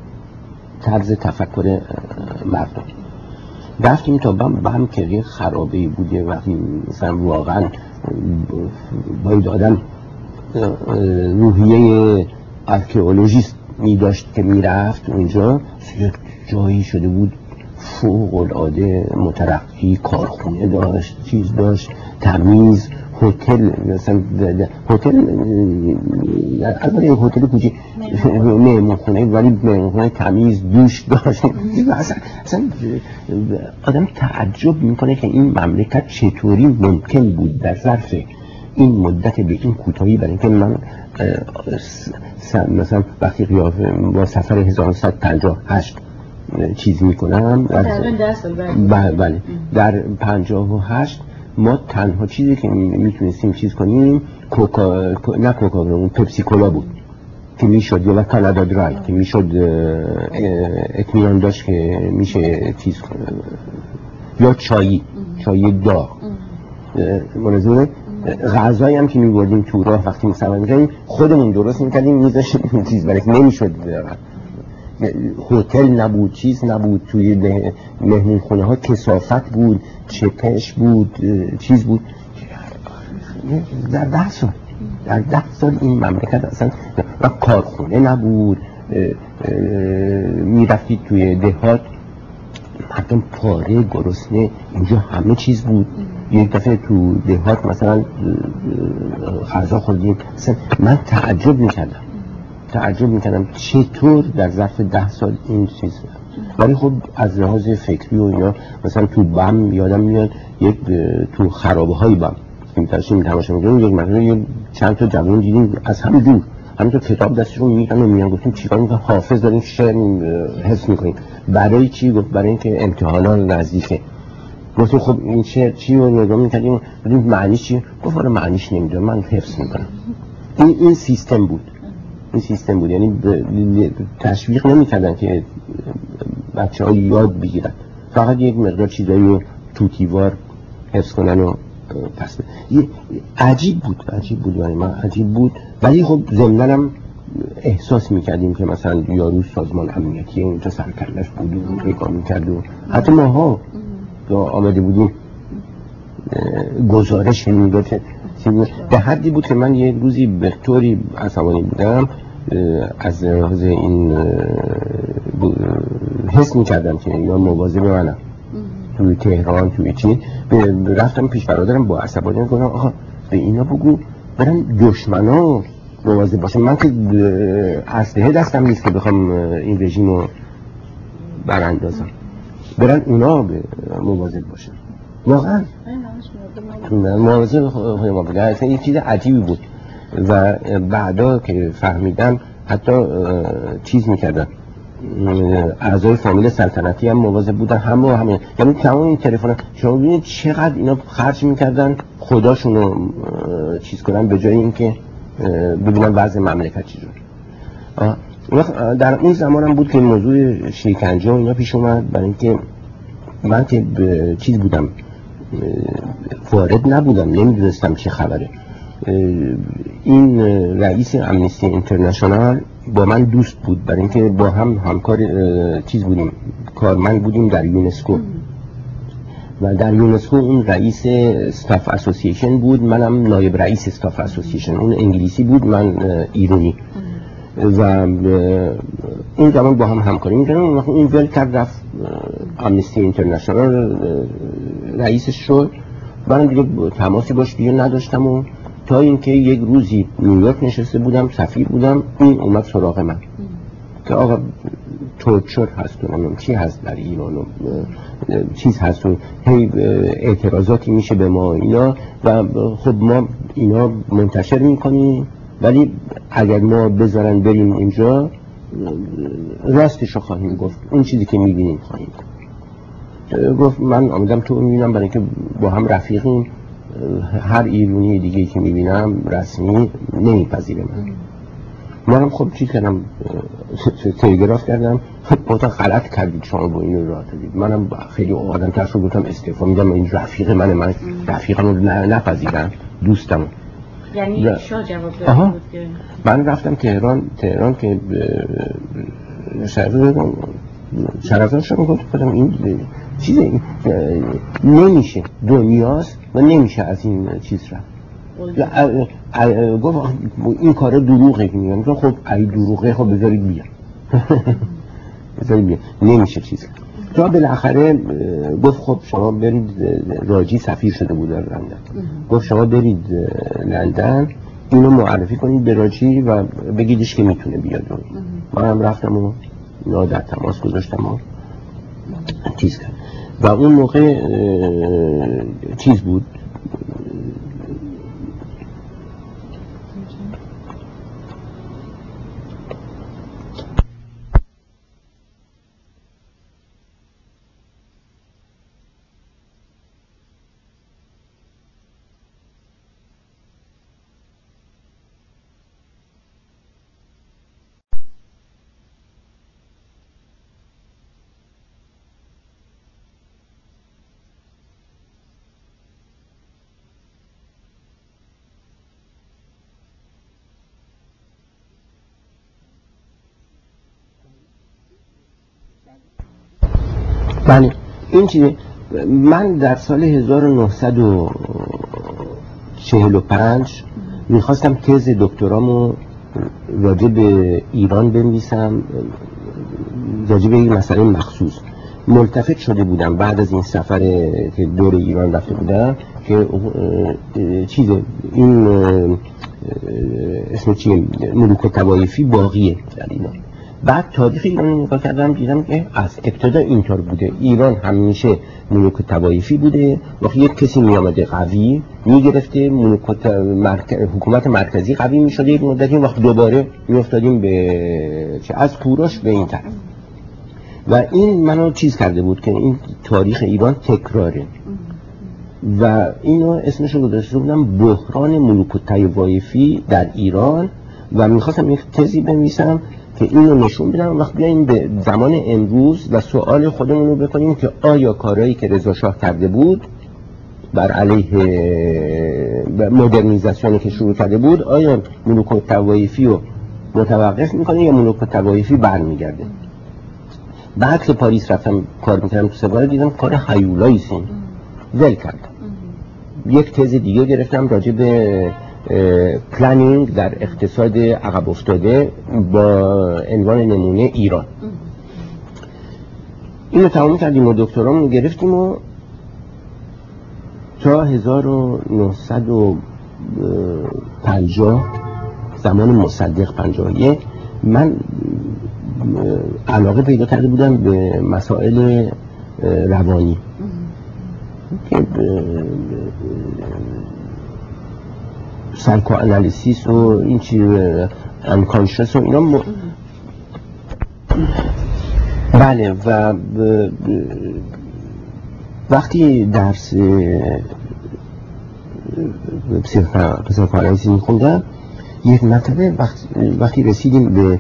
طرز تفکر مردم. رفتیم تا بم که یه خرابه بوده وقتی مثلا واقعا باید آدم روحیه ارکئولوژیست می داشت که می‌رفت اونجا. جایی شده بود فوق العاده مترقی کارخونه داشت چیز داشت تمیز هتل مثلا هتل البته هتل کوچی مهمون خونه ولی مهمون خونه تمیز دوش داشت. اصلا, اصلا آدم تعجب می‌کنه که این مملکت چطوری ممکن بود در ظرف این مدت به این کوتاهی برای اینکه من مثلا وقتی قیافه با سفر 1958 چیز می‌کنم بله. بله در 58 ما تنها چیزی که می‌تونستیم چیز کنیم کوکا نه کوکا اون پپسی کولا بود که می‌شد یا کانادا درای که می‌شد اطمینان داشت که میشه چیز کنه. یا چایی چای داغ. منظور غذایی هم که میبردیم تو راه وقتی می‌کردیم خودمون درست می‌کردیم میذاشتیم چیز برای نمی‌شد. هتل نبود چیز نبود توی مهمون خونه ها کسافت بود چپش بود چیز بود. در ده سال در ده سال این مملکت اصلا و کارخونه نبود می‌رفتید توی دهات. مردم پاره گرسنه اینجا همه چیز بود. یک دفعه تو دهات مثلا غذا خوردیم من تعجب می‌کردم. تعجب می‌کردم چطور در ظرف ده سال این چیز ولی خب از لحاظ فکری و اینا مثلا تو بم یادم میاد یک تو خرابه های بم. این ترشیم تماشا می‌کنیم یک مرتبه چند تا جوان دیدیم از هم دور. همینطور کتاب دستشون میگن و میان گفتیم چیکار می‌کنیم؟ حافظ داریم شعر حفظ می‌کنیم؟ برای چی؟ گفت برای اینکه امتحانات نزدیکه. گفتیم خب این شعر چی رو نگاه می‌کردیم؟ بودیم معنیش چی گفت آره معنیش نمی‌دونم من حفظ می‌کنم. این این سیستم بود. این سیستم بود. یعنی تشویق نمی‌کردن که بچه ها یاد بگیرن. فقط یک مقدار چیزایی توتیوار حفظ کنن و پس عجیب بود عجیب بود یعنی من عجیب بود. ولی خب ضمناً احساس می‌کردیم که مثلا یارو سازمان امنیتی اونجا سرکلش بود و نگاه می‌کرد و حتی ماها که آمده بودیم گزارش می‌داد به حدی بود که من یه روزی به طوری عصبانی بودم از لحاظ این حس می‌کردم که اینا مواظب منم توی تهران توی چین. رفتم پیش برادرم با عصبانیت گفتم آقا به اینا بگو برن دشمنا مواظب باشم من که اسلحه دستم نیست که بخوام این رژیم رو براندازم. برن اونا مواظب باشن واقعا. مواظب خود ما اصلا یه چیز عجیبی بود. و بعدا که فهمیدم حتی چیز می‌کردن. اعضای فامیل سلطنتی هم مواظب بودن همه همه. یعنی تمام این تلفن شما ببینید چقدر اینا خرج می‌کردن خداشون رو چیز کنن به جای اینکه ببینن وضع مملکت چجور در اون زمان هم بود که موضوع شیکنجه و اینا پیش اومد. برای اینکه من که چیز بودم وارد نبودم. نمی‌دونستم چه خبره. این رئیس امنیستی اینترنشنال با من دوست بود برای اینکه با هم همکار چیز بودیم کارمند بودیم در یونسکو. و در یونسکو اون رئیس استاف اسوسییشن بود منم نایب رئیس استاف اسوسییشن اون انگلیسی بود من ایرانی و اون زمان با هم همکاری می‌کردن اون ول کرد رفت امنیستی اینترنشنال رئیسش شد. من دیگه تماسی باش دیگه نداشتم و تا اینکه یک روزی نیویورک نشسته بودم سفیر بودم این اومد سراغ من. که آقا تورچر هست و چی هست در ایران چیز هست و هی اعتراضاتی میشه به ما اینا. و خب ما اینا منتشر می‌کنیم ولی اگر ما بذارن بریم اونجا راستشو خواهیم گفت. اون چیزی که می‌بینیم خواهیم گفت. من آمدم تو می‌بینم برای که با هم رفیقیم. هر ایرونی دیگه که می‌بینم رسمی نمیپذیره من. منم خب چی کردم؟ تلگراف کردم. با تا غلط کردید شما با اینو راه دادید. منم خیلی آدم تر شد گفتم استعفا میدم. این رفیق من من رفیقم رو نپذیرم. دوستم یعنی شاه جواب داد بود که من رفتم تهران تهران که شرف شرفتان شما گفت این چیز نمیشه. دنیاست. و نمیشه از این چیز رفت. گفت این کار دروغه که میگم. خب ای دروغه خب بذارید بیان بذارید بیان نمیشه چیز تا بالاخره گفت خب شما برید راجی سفیر شده بود در لندن. گفت شما برید لندن اینو معرفی کنید به راجی و بگیدش که می‌تونه بیاد. من هم رفتم و در تماس گذاشتم و چیز کرد. و اون موقع چیز بود؟ بله. این چیزه من در سال 1945 می‌خواستم تز دکترامو راجع به ایران بنویسم راجع به این مسئله مخصوص. ملتفت شده بودم بعد از این سفر که دور ایران رفته بودم که چیز این اسم چیه؟ ملوک توایفی باقیه در ایران. بعد تاریخ ایران رو نگاه کردم دیدم که از ابتدا اینطور بوده. ایران همیشه ملوک توایفی بوده. وقتی یک کسی می آمده قوی می گرفته حکومت مرکزی قوی می شده یک مدتی وقت دوباره می افتادیم به چه؟ از کوروش به این طرف. و این منو چیز کرده بود که این تاریخ ایران تکراره. و اینو اسمشو گذاشته بودم بحران ملوک توایفی در ایران. و می‌خواستم یک تزی بنویسم که این رو نشون بدم وقت بیاییم به زمان امروز و سوال خودمون رو بکنیم که آیا کارهایی که رضا شاه کرده بود بر علیه مدرنیزاسیونی که شروع کرده بود آیا ملوک توایفی رو متوقف می‌کنه یا ملوک توایفی برمیگرده؟ بعد که پاریس رفتم کار می‌کردم تو سواره دیدم کار حیولایی سین ول کردم. یک تز دیگه گرفتم راجع به پلانینگ در اقتصاد عقب افتاده با عنوان نمونه ایران. اینو تمام کردیم و دکترامون گرفتیم و تا 1950 زمان مصدق 51 من علاقه پیدا کرده بودم به مسائل روانی. که سایکو انالیسیس و این چی انکانشس و اینا م... بله و ب... وقتی درس پسیکوانالیسیس میخوندم یک مرتبه وقتی, وقتی رسیدیم به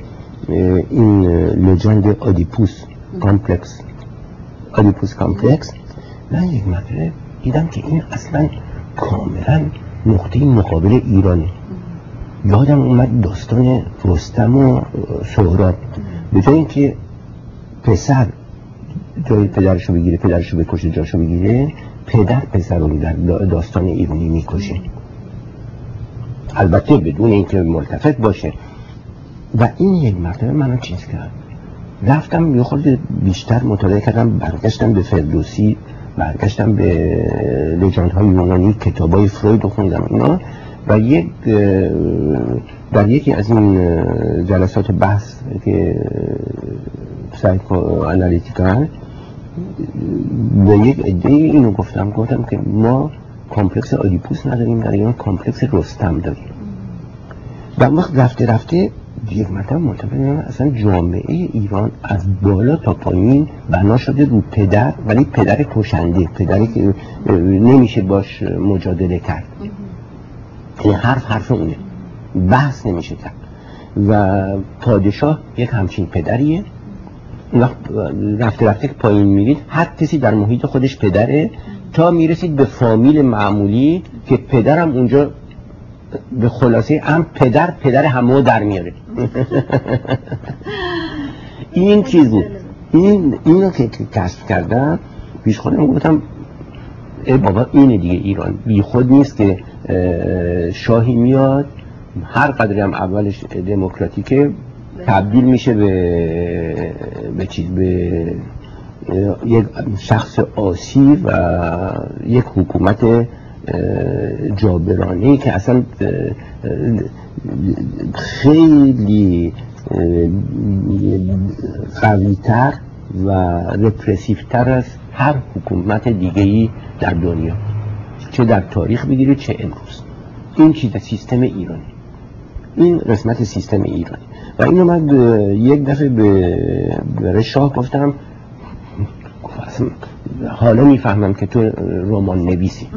این legend Oedipus complex Oedipus complex من یک مرتبه دیدم که این اصلا کاملا نقطه مقابل ایرانه. یادم اومد داستان رستم و سهراب. به جای اینکه پسر جای پدرشو بگیره پدرشو بکشه جاشو بگیره پدر پسر رو در داستان ایرانی می‌کشه. البته بدون اینکه ملتفت باشه. و این یک مرتبه منو چیز کرد. رفتم یه خورده بیشتر مطالعه کردم برگشتم به فردوسی. برگشتم به légende های یونانی کتاب های فروید رو خوندم. اینا و یک در یکی از این جلسات بحث که psychoanalytical به یک عده اینو گفتم گفتم که ما complex Oedipus نداریم در ایران complex رستم داریم. و وقت رفته رفته یک مرتبه ملتفت اصلا جامعه ایران از بالا تا پایین بنا شده رو پدر ولی پدر کشنده پدری که نمیشه باش مجادله کرد. این حرف حرف اونه. بحث نمیشه کرد. و پادشاه یک همچین پدریه. رفته رفته که پایین میرید. هر کسی در محیط خودش پدره. تا می‌رسید به فامیل معمولی که پدرم اونجا به خلاصه هم پدر پدر همه در میاره. این چیز بود. این اینو که کسب کردم پیش خودم گفتم ای بابا اینه دیگه ایران. بی خود نیست که شاهی میاد هر قدری هم اولش دموکراتیکه تبدیل میشه به به چیز به یک شخص آسی و یک حکومت جابرانه که اصلا خیلی قویتر و رپرسیفتر از هر حکومت دیگهی در دنیا. چه در تاریخ بگیرید چه امروز. این چیز سیستم ایرانی. این قسمت سیستم ایرانی. و اینو من یک دفعه به شاه گفتم. حالا می‌فهمم که تو رمان نویسی.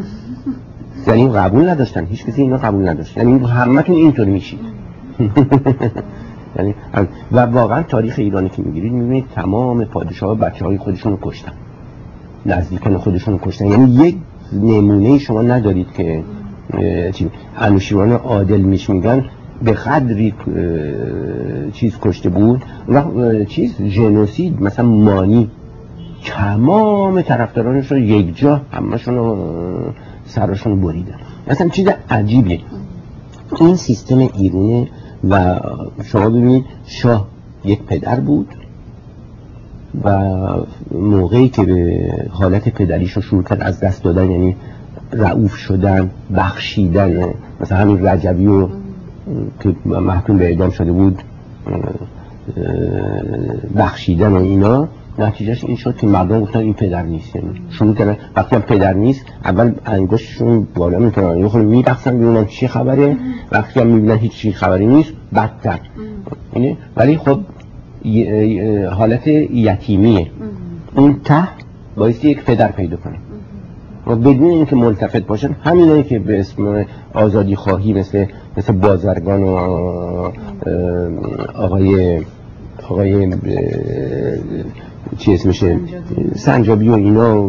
یعنی قبول نداشتن. هیچ کسی اینو قبول نداشت. یعنی همتون اینطور میشید. یعنی و واقعا تاریخ ایرانی که می‌گیرید می‌بینید تمام پادشاه بچه های خودشون رو کشتن. نزدیکان خودشون رو کشتن. یعنی یک نمونه شما ندارید که انوشیروان عادل میش میگن به قدری چیز کشته بود و چیز جنوسید مثلا مانی. تمام طرفدارانش رو یک جا همشون رو سرشون بریدن مثلا چیز عجیبه این سیستم ایرونه و شما ببینید شاه یک پدر بود و موقعی که به حالت پدریش رو شروع کرد از دست دادن یعنی رعوف شدن بخشیدن مثلا همین رجبی رو که محکوم به اعدام شده بود بخشیدن اینا. نتیجهش این شد که مردم گفتن این پدر نیست. یعنی شروع کردن. وقتی هم پدر نیست اول انگشتشون بالا می‌کنن. یه خود میرخصن ببینن چی خبره. وقتی هم می‌بینن هیچ چی خبری نیست بدتر. یعنی ولی خب حالت یتیمیه. اون ته بایستی یک پدر پیدا کنه. و بدون اینکه ملتفت باشن همینایی که به اسم آزادی خواهی مثل مثل بازرگان و آقای آقای چی اسمشه سنجابی و اینا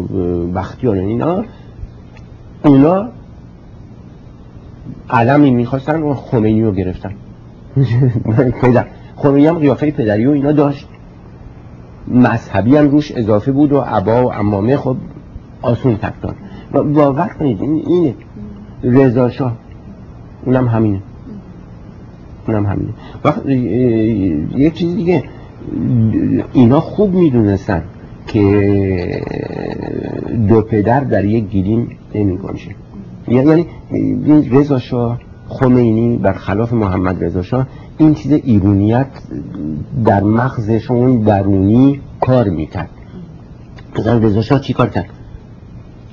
بختیار و اینا. اونا علمی می‌خواستن و خمینی رو گرفتن. پدر خمینی هم قیافه پدری و اینا داشت. مذهبی هم روش اضافه بود و عبا و امامه خب آسون تکتان باور کنید این اینه رضا شاه اونم همینه. اونم همینه. وقت یک چیز دیگه. اینا خوب می‌دونستن که دو پدر در یک گیلیم نمی یعنی رضا شاه خمینی برخلاف محمد رضا شاه این چیز ایرونیت در مغزشون درونی کار می‌کرد. مثلا رضا شاه چی کار کرد؟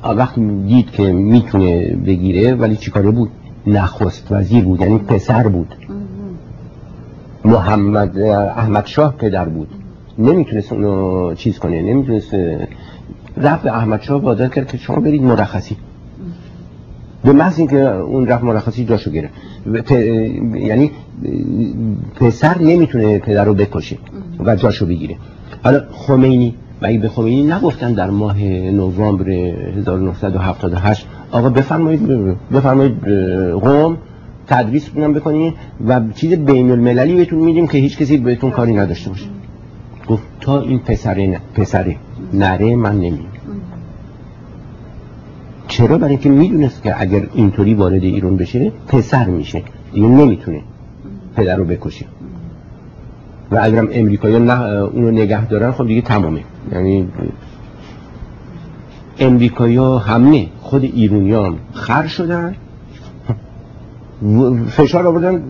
وقتی دید که می‌تونه بگیره ولی چی کاره بود؟ نخست وزیر بود یعنی پسر بود. محمد احمد شاه پدر بود. نمی‌تونست اونو چیز کنه نمی‌تونست رفت احمد شاه وادار کرد که شما برید مرخصی. به محض اینکه اون رفت مرخصی جاشو گرفت. یعنی پسر نمی‌تونه پدر رو بکشه و جاشو بگیره. حالا خمینی و به خمینی نگفتن در ماه نوامبر 1978 آقا بفرمایید بفرمایید قوم تدریس بونم بکنید و چیز بین المللی بهتون میدیم که هیچ کسی بهتون کاری نداشته باشه. گفت تا این پسره نه پسره نره من نمیم چرا؟ برای اینکه می‌دونست که اگر اینطوری وارد ایران بشه پسر میشه. دیگه نمی‌تونه پدر رو بکشه. و اگرم امریکایی نه اونو نگه دارن خب دیگه تمامه. یعنی امریکایی همه خود ایرونی هم خر شدن. فشار آوردن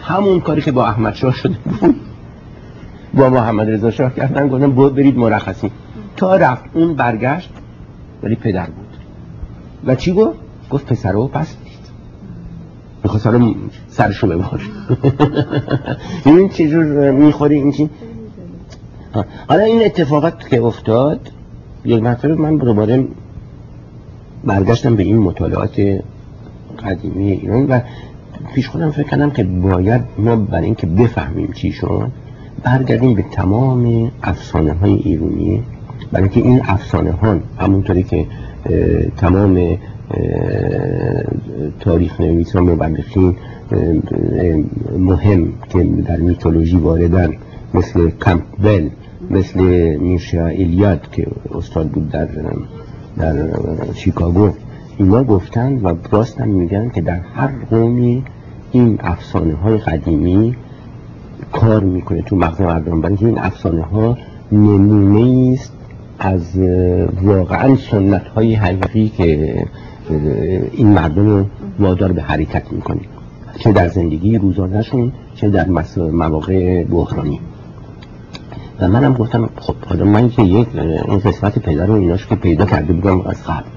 همون کاری که با احمد شاه شده با محمد رضا شاه کردن گفتن بود برید مرخصی. تا رفت اون برگشت ولی پدر بود. و چی گفت؟ گفت پسرو پس می‌خواست رو سرشو ببار این چجور می‌خوری؟ این چی؟ حالا این اتفاقات که افتاد یک مرتبه من دوباره برگشتم به این مطالعات قدیمی ایران و پیش خودم فکر کردم که باید ما برای اینکه بفهمیم چی شد برگردیم به تمام افسانه های ایرانی برای اینکه این افسانه ها همونطوری که تمام تاریخ نویسان مبلغین مهم که در میتولوژی واردن مثل کمپبل مثل میرشا ایلیاد که استاد بود در در شیکاگو. اینا گفتن و راستن میگن که در هر قومی این افسانه های قدیمی کار می‌کنه تو مغز مردم. برای این افسانه ها نمونه است از واقعا سنت های حقیقی که این مردم رو وادار به حرکت می‌کنه. چه در زندگی روزانهشون چه در مواقع بحرانی. و منم گفتم خب حالا من که یک اون قسمت پدر رو ایناش که پیدا کرده بودم از قبل.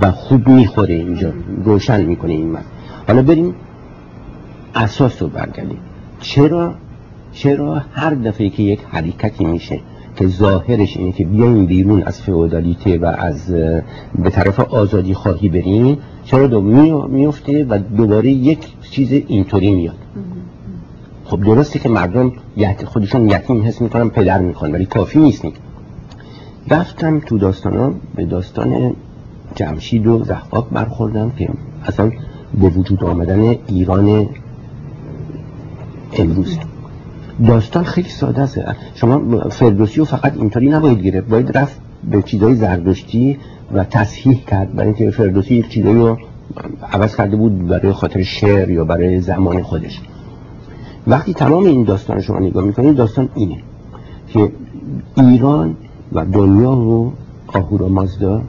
و خوب می‌خوره اینجا. روشن می‌کنه این من حالا بریم اساس رو برگردیم. چرا؟ چرا هر دفعه که یک حرکتی میشه که ظاهرش اینه که بیایم بیرون از فئودالیته و از به طرف آزادی خواهی بریم چرا دو میفته و دوباره یک چیز اینطوری میاد؟ خب درسته که مردم خودشون یتیم حس می‌کنن پدر می‌خوان ولی کافی نیست. رفتم تو داستان ها به داستان جمشید و زحاک برخوردم که اصلا به وجود آمدن ایران امروز. داستان خیلی ساده است. شما فردوسی رو فقط اینطوری نباید گرفت. باید رفت به چیزای زردشتی و تصحیح کرد. برای اینکه فردوسی یک چیزایی رو عوض کرده بود برای خاطر شعر یا برای زمان خودش. وقتی تمام این داستان شما نگاه می‌کنید داستان اینه که ایران و دنیا رو آهورا مازدا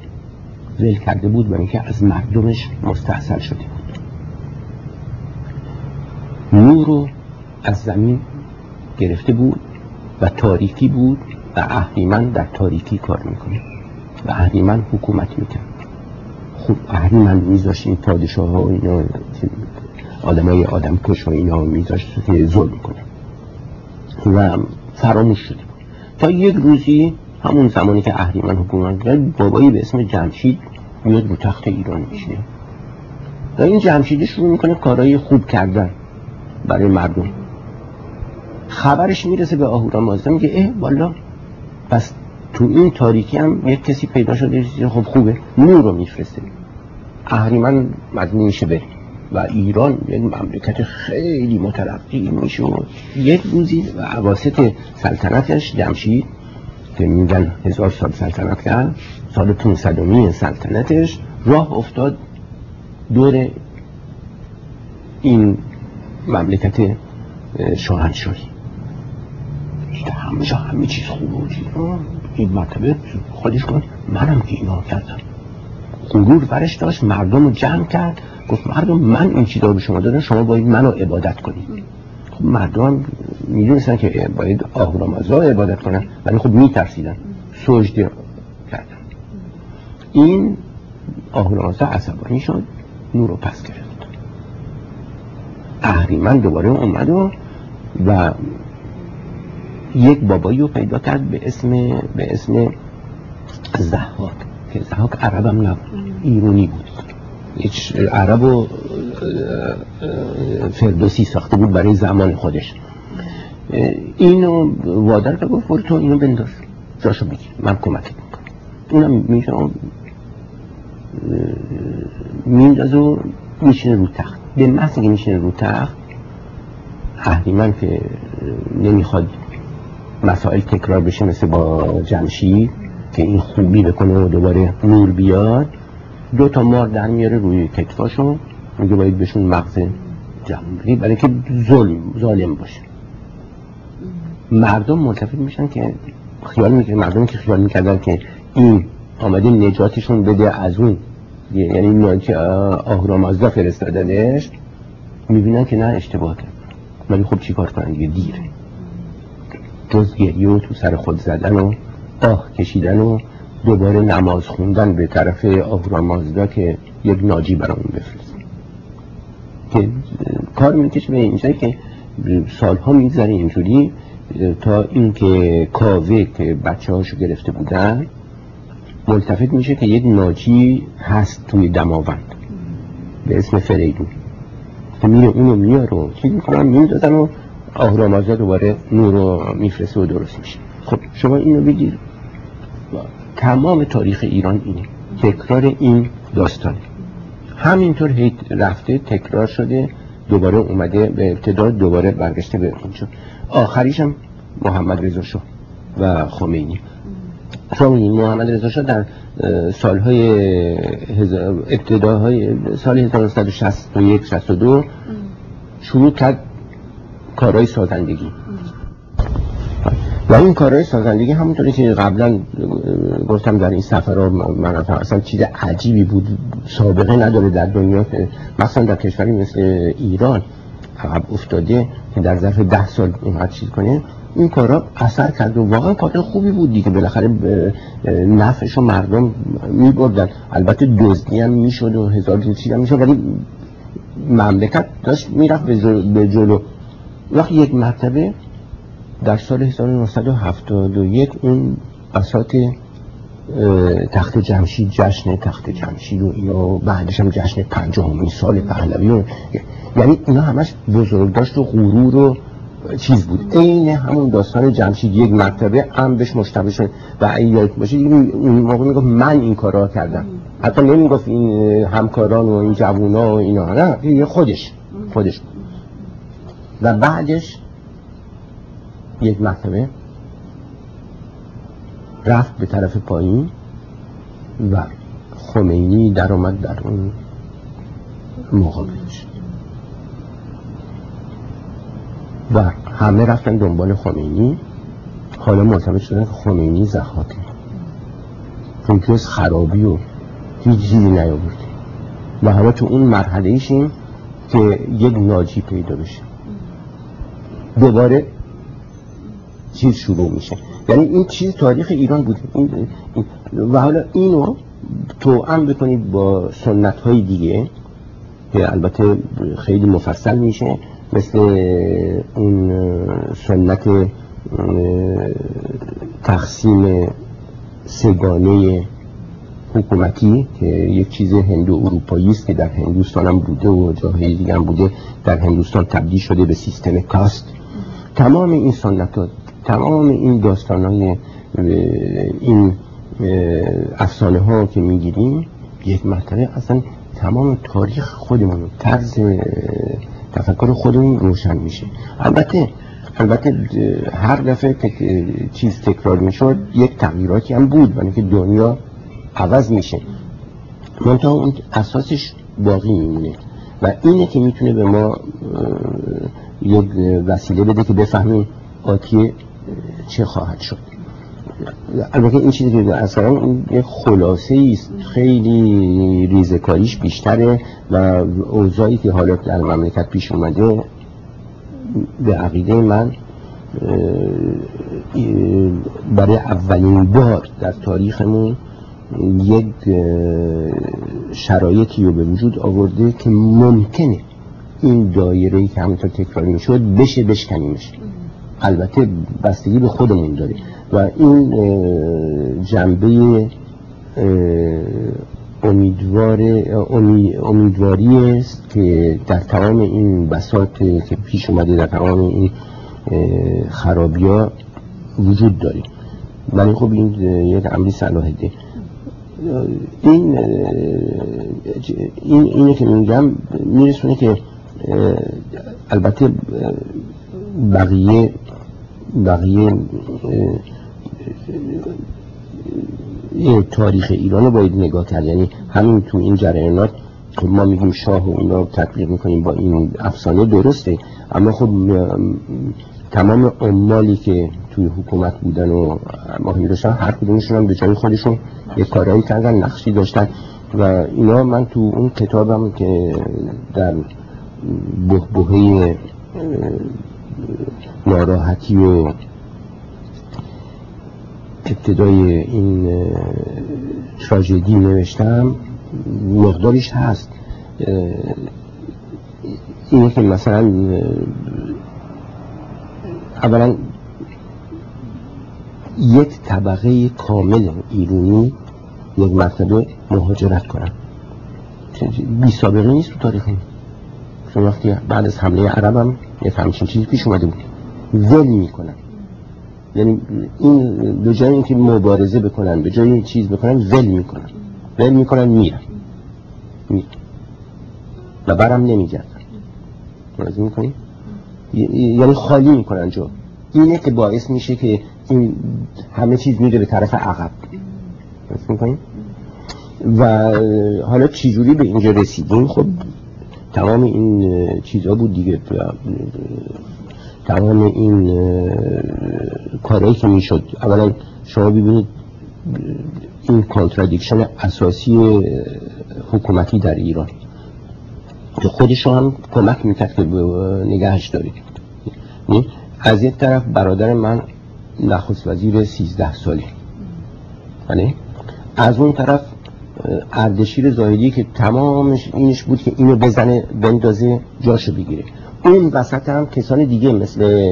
ول کرده بود برای اینکه از مردمش مستحصل شده بود. نور رو از زمین گرفته بود و تاریکی بود و اهریمن در تاریکی کار می‌کنه و اهریمن حکومت می‌کنه. خوب اهریمن میذاشت این پادشاه ها و اینا آدم های آدم کش و اینا میذاشت ظلم کنه. و فراموش شده بود. تا یک روزی همون زمانی که اهریمن حکومت کرد بابایی به اسم جمشید میاد رو تخت ایران میشه و این جمشیدی شروع می‌کنه کارهای خوب کردن برای مردم. خبرش می‌رسه به آهورا مازده میگه اه والا پس تو این تاریکی هم یک کسی پیدا شده خب خوبه نور رو میفرسته. اهریمن مجموع میشه بره. و ایران یک مملکت خیلی مترقی میشه یک روزی و عواسط سلطنتش جمشید که میگن هزار سال سلطنت کرد سال 500 سلطنتش راه افتاد دور این مملکت شاهنشاهی. همه همه چیز خوب بود این مرتبه خودش کن منم که اینا کردم. غرور برش داشت مردم رو جمع کرد گفت مردم من این چیزا رو به شما دادم شما باید منو عبادت کنید. مردم می‌دونستن که باید آهورامزا عبادت کنن ولی خب میترسیدن. سجده کردن. این آهورامزا عصبانی شد نور رو پس گرفت. اهریمن دوباره اومد و, و یک بابایی رو پیدا کرد به اسم به اسم زحاک. که زحاک عربم نبود ایرونی بود. هیچ عرب و فردوسی ساخته بود برای زمان خودش. اینو وادر که گفت تو اینو بنداز. جاشو بگیر. من کمکت می‌کنم. اونم میشه مینداز و میشینه رو تخت. به محض که میشینه رو تخت اهریمن که نمی‌خواد مسائل تکرار بشه مثل با جمشید که این خوبی بکنه و دوباره نور بیاد دو تا مار در میاره روی کتفاشون میگه باید بهشون مغز جمع برای که ظلم ظالم باشه. مردم ملتفت میشن که خیال می‌کنه مردم که خیال می‌کردن که این آمده نجاتشون بده از اون. یعنی این که آهرامازدا فرستادنش می‌بینن که نه اشتباه کرد. ولی خب چیکار کنن؟ دیگه دیره جز گریه و تو سر خود زدن و آه کشیدن و دوباره نماز خوندن به طرف آهورامازدا که یک ناجی برامون بفرست. که کار می‌کشه به اینجایی که سالها میگذره اینجوری تا اینکه کاوه که بچه هاشو گرفته بودن ملتفت میشه که یک ناجی هست توی دماوند. به اسم فریدون. که میره اونو میاره و چیز می‌کنن؟ میدازن و آهرامازا دوباره نور رو میفرسته و درست میشه. خب شما اینو بگیر. تمام تاریخ ایران اینه. تکرار این داستانه. همینطور هیت رفته تکرار شده دوباره اومده به ابتدا دوباره برگشته به اونجا آخریش هم محمد رضا شاه و خمینی. شما محمد رضا شاه در سالهای ابتداهای سال 1961 62 شروع کرد کارهای سازندگی. و این کارهای سازندگی همونطوری که قبلا گفتم در این سفر من اصلا چیز عجیبی بود سابقه نداره در دنیا مثلا در کشوری مثل ایران عقب افتاده که در ظرف ده سال اینقدر چیز کنه. این کارا اثر کرد و واقعا کار خوبی بود دیگه. بالاخره نفعش و مردم میبردن. البته دزدی هم می‌شد و هزار چیز هم می‌شد ولی مملکت داشت می‌رفت به جلو. وقتی یک مرتبه در سال 1971 اون بساط تخت جمشید جشن تخت جمشید و بعدش هم جشن پنجاهمین سال پهلوی یعنی اینا همش بزرگداشت و غرور و چیز بود. عین همون داستان جمشید یک مرتبه هم بهش مشتبه شد و اگه باشه. اون موقع می‌گفت من این کارا کردم. حتی نمی‌گفت این همکاران و این جوونا و اینا نه خودش خودش و بعدش یک مرتبه رفت به طرف پایین و خمینی در آمد در اون مقابلش و همه رفتن دنبال خمینی. حالا معتمد شدن که خمینی زخاته جز خرابی و هیچ چیزی نیاورده و حالا تو اون مرحله ایشیم که یک ناجی پیدا بشه. دوباره چیز شروع میشه. یعنی این چیز تاریخ ایران بود این و حالا اینو تو هم بکنید با سنت های دیگه که البته خیلی مفصل میشه مثل اون سنت تقسیم سگانه حکومتی که یک چیز هندو اروپایی است که در هندوستان هم بوده و جاهای دیگه هم بوده در هندوستان تبدیل شده به سیستم کاست. تمام این سنت ها تمام این داستان های این افسانه ها که می‌گیریم یک مرتبه اصلا تمام تاریخ خودمون طرز تفکر خودمون روشن میشه. البته البته هر دفعه که چیز تکرار می‌شد یک تغییراتی هم بود ولی که دنیا عوض میشه. منتها اون اساسش باقی میمونه. و اینه که می‌تونه به ما یک وسیله بده که بفهمیم آتی چه خواهد شد؟ البته این چیزی که اصلا این یه خلاصه است. خیلی ریزکاریش بیشتره و اوضاعی که حالا در مملکت پیش اومده به عقیده من برای اولین بار در تاریخمون یک شرایطی رو به وجود آورده که ممکنه این دایره ای که همونطور تکراری می‌شد بشه بشکنیمش. البته بستگی به خودمون داره و این جنبه امیدوار امیدواری است که در تمام این بساط که پیش اومده در تمام این خرابی ها وجود داره ولی خب این یک امری صلاح ده این این اینه که میگم میرسونه که البته بقیه بقیه تاریخ ایران رو باید نگاه کرد. یعنی همین تو این جریانات خب ما میگیم شاه و اینا تطبیق می‌کنیم با این افسانه درسته. اما خب تمام عمالی که توی حکومت بودن و ماهی داشتن هر کدومشون هم به جای خودشون یک کارهایی کردن نقشی داشتن. و اینا من تو اون کتابم که در بهبهه ناراحتی و ابتدای این تراژدی نوشتم مقداریش هست. اینه که مثلا اولا یک طبقه کامل ایرونی یک مرتبه مهاجرت کنن. بی سابقه نیست تو تاریخ چون وقتی بعد از حمله عرب یک همچین چیزی پیش اومده بود. ول می‌کنن. یعنی این به جای اینکه مبارزه بکنن به جای چیز بکنن ول می‌کنن. ول می‌کنن میرن. می. و برم نمیگردن. مراجعه می‌کنی؟ یعنی خالی می‌کنن جو اینه که باعث میشه که این همه چیز میره به طرف عقب. می‌کنی؟ و حالا چجوری به اینجا رسیدیم؟ خب تمام این چیزها بود دیگه تمام این کارهایی که می‌شد. اولا شما ببینید این contradiction اساسی حکومتی در ایران. که خودش هم کمک می‌کرد که نگهش دارید. یعنی از یک طرف برادر من نخست وزیر 13 سالی یعنی از اون طرف اردشیر زاهدی که تمامش اینش بود که اینو بزنه بندازه جاشو بگیره. اون وسط هم کسان دیگه مثل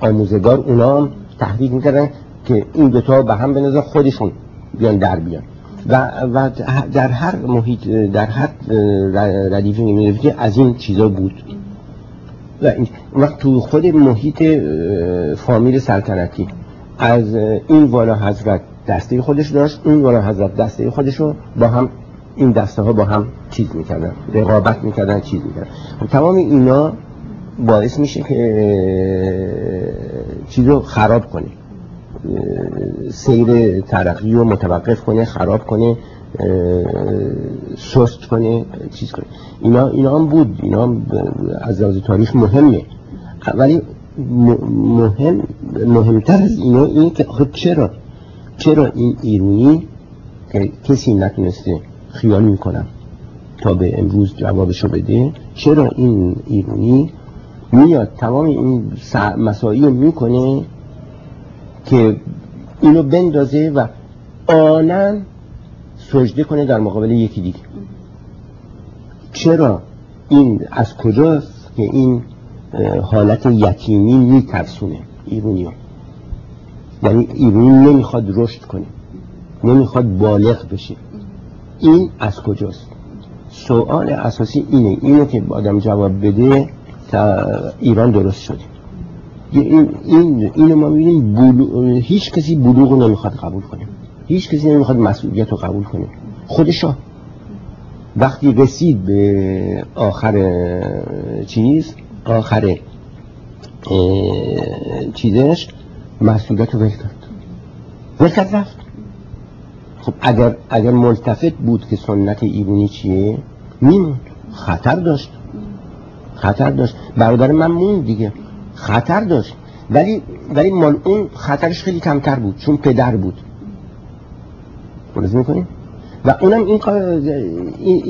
آموزگار اونا هم تحریک می‌کردن که این دوتا به هم بنازن خودشون بیان در بیان. و, در هر محیط در هر ردیفی که از این چیزا بود. و این وقت تو خود محیط فامیل سلطنتی. از این والا حضرت دسته خودش داشت. اون والا حضرت دسته خودش رو با هم این دسته ها با هم چیز می‌کردن رقابت می‌کردن چیز می‌کردن. خب تمام اینا باعث میشه که چیز رو خراب کنه. سیر ترقی رو متوقف کنه خراب کنه سست کنه چیز کنه. اینا, اینا هم بود. اینا هم از لحاظ تاریخ مهمه. ولی مهم مهمتر از اینا اینه که خب چرا؟ چرا این ایرونی که کسی نتونسته خیال می‌کنم تا به امروز جوابشو بده؟ چرا این ایرونی میاد تمام این مسایی می‌کنه که اینو بندازه و آنن سجده کنه در مقابل یکی دیگه؟ چرا این از کجاست که این حالت یتیمی میترسونه ایرونی ها یعنی ایرونی نمی‌خواد رشد کنه. نمی‌خواد بالغ بشه. این از کجاست؟ سوال اساسی اینه. اینه که آدم جواب بده تا ایران درست شده. این این اینو ما می‌بینیم هیچ کسی بلوغ نمی‌خواد قبول کنه. هیچ کسی نمی‌خواد مسئولیت رو قبول کنه. خودشا. وقتی رسید به آخر چیز؟ آخر چیزش مسئولیت رو ول کرد رفت. خب اگر اگر ملتفت بود که سنت ایرونی چیه؟ میموند. خطر داشت. خطر داشت. برادر من موند دیگه. خطر داشت. ولی ولی مال اون خطرش خیلی کمتر بود چون پدر بود. می کنیم و اونم این این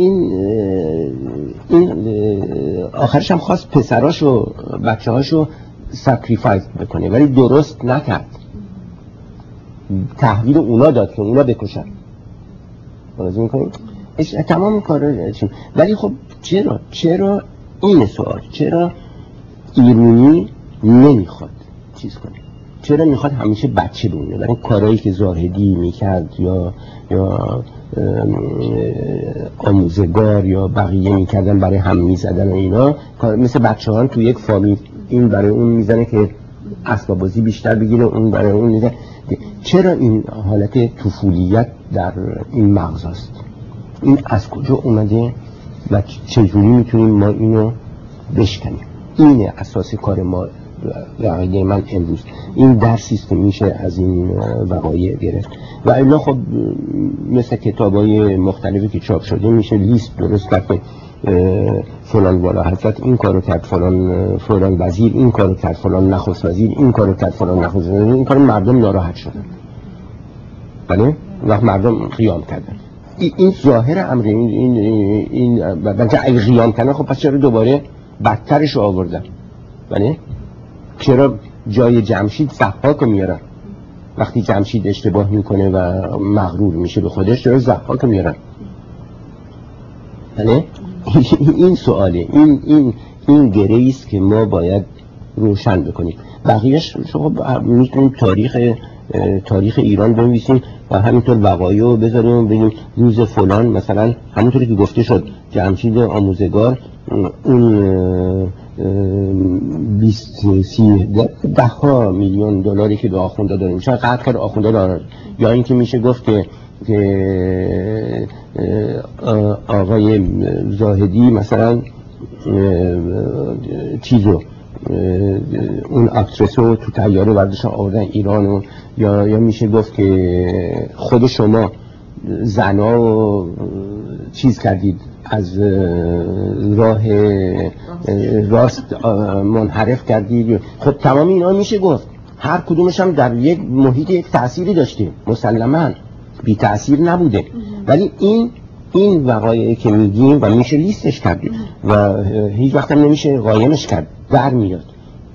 این, این آخرش هم خواست پسراشو بچه هاشو sacrifice بکنه. ولی درست نکرد. تحویل اونا داد که اونا بکشن. می کنیم تمام کار ولی خب چرا؟ چرا این سوال؟ چرا ایرونی نمی‌خواد چیز کنه؟ چرا می‌خواد همیشه بچه بمونه؟ برای کارهایی که زاهدی می‌کرد یا یا آموزگار یا بقیه می‌کردن برای هم می‌زدن اینا مثل بچه ها تو یک فامیل این برای اون می‌زنه که اسباب بازی بیشتر بگیره اون برای اون می‌زنه. چرا این حالت طفولیت در این مغز است این از کجا اومده و چجوری می‌تونیم ما اینو بشکنیم؟ اینه اساس کار ما عقیده من امروز. این درسی که میشه از این وقایع گرفت. و الا خب مثل کتاب های مختلفی که چاپ شده میشه لیست درست کرد فلان والا حضرت این کارو کرد فلان فلان وزیر این کارو کرد فلان نخست وزیر این کارو کرد فلان نخست وزیر این کار مردم ناراحت شدن. بله؟ وقت مردم قیام کردن. این ظاهر امر این این این اگه قیام کردن خب پس چرا دوباره بدترش رو آوردن؟ بله؟ چرا جای جمشید زحاک میارن؟ وقتی جمشید اشتباه می‌کنه و مغرور میشه به خودش چرا زحاک میارن؟ بله؟ این سواله. این این این گره است که ما باید روشن بکنیم. بقیهش شما می‌تونیم تاریخ تاریخ ایران بنویسیم و همینطور وقایع رو بذاریم ببینیم روز فلان مثلا همونطوری که گفته شد جمشید آموزگار اون 20 سی ده ها میلیون دلاری که به آخونده داریم. میشه قطع کرد آخونده دارن یا اینکه میشه گفت که آقای زاهدی مثلا چیزو اون اکترسو تو تیاره وردش آوردن ایران و یا, یا میشه گفت که خود شما زنا چیز کردید از راه راست منحرف کردید. خب تمام اینا میشه گفت. هر کدومش هم در یک محیط تأثیری داشته مسلما. بی تأثیر نبوده. ولی این این وقایعی که میگیم و میشه لیستش کرد و هیچ وقت نمیشه قایمش کرد در میاد.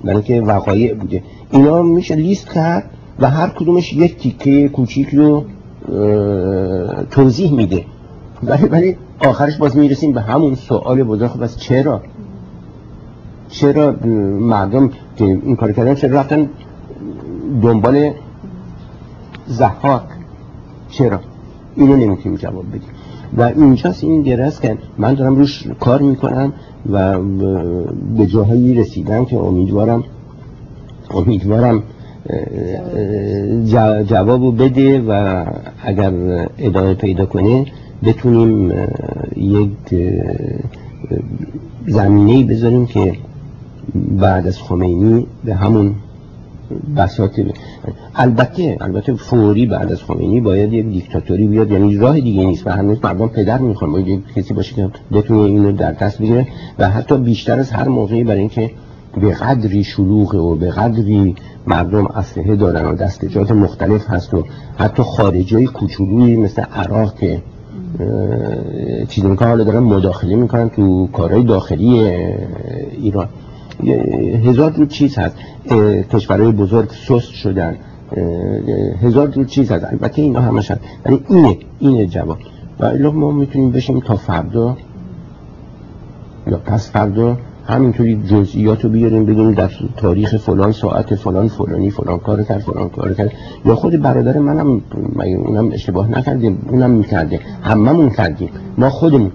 برای که وقایع بوده. اینا میشه لیست کرد و هر کدومش یک تیکه کوچیک رو توضیح میده. ولی ولی آخرش باز می‌رسیم به همون سوال بزرگ. خب بس چرا؟ چرا مردم که این کار کردن چرا رفتن دنبال زحاک؟ چرا؟ اینو نمی‌تونیم جواب بدیم و اینجاست این گرست که من دارم روش کار می‌کنم و به جاهایی رسیدم که امیدوارم امیدوارم جوابو بده و اگر ادامه پیدا کنه بتونیم یک زمینه بذاریم که بعد از خمینی به همون بساط البته البته فوری بعد از خمینی باید یک دیکتاتوری بیاد یعنی راه دیگه نیست و هنوز مردم پدر می‌خوان باید یک کسی باشه که بتونه اینو در دست بگیره و حتی بیشتر از هر موقعی برای اینکه به قدری شلوغه و به قدری مردم اسلحه دارن و دستجات مختلف هست و حتی خارجی کوچولویی مثل عراق که چیزی می‌کنن حالا دارن مداخله می‌کنن تو کارهای داخلی ایران. هزار رو چیز هست. کشورهای بزرگ سست شدن. هزار رو چیز هست. البته اینا همش هست ولی اینه اینه جواب. و ما می‌تونیم بشیم تا فردا. یا پس فردا همینطوری جزئیات رو بیاریم بگیم در تاریخ فلان ساعت فلان فلانی فلان کار کرد فلان کار کرد. یا خود برادر منم اونم اشتباه نکردیم؟ اونم می‌کرده هممون کردیم. ما خودمون.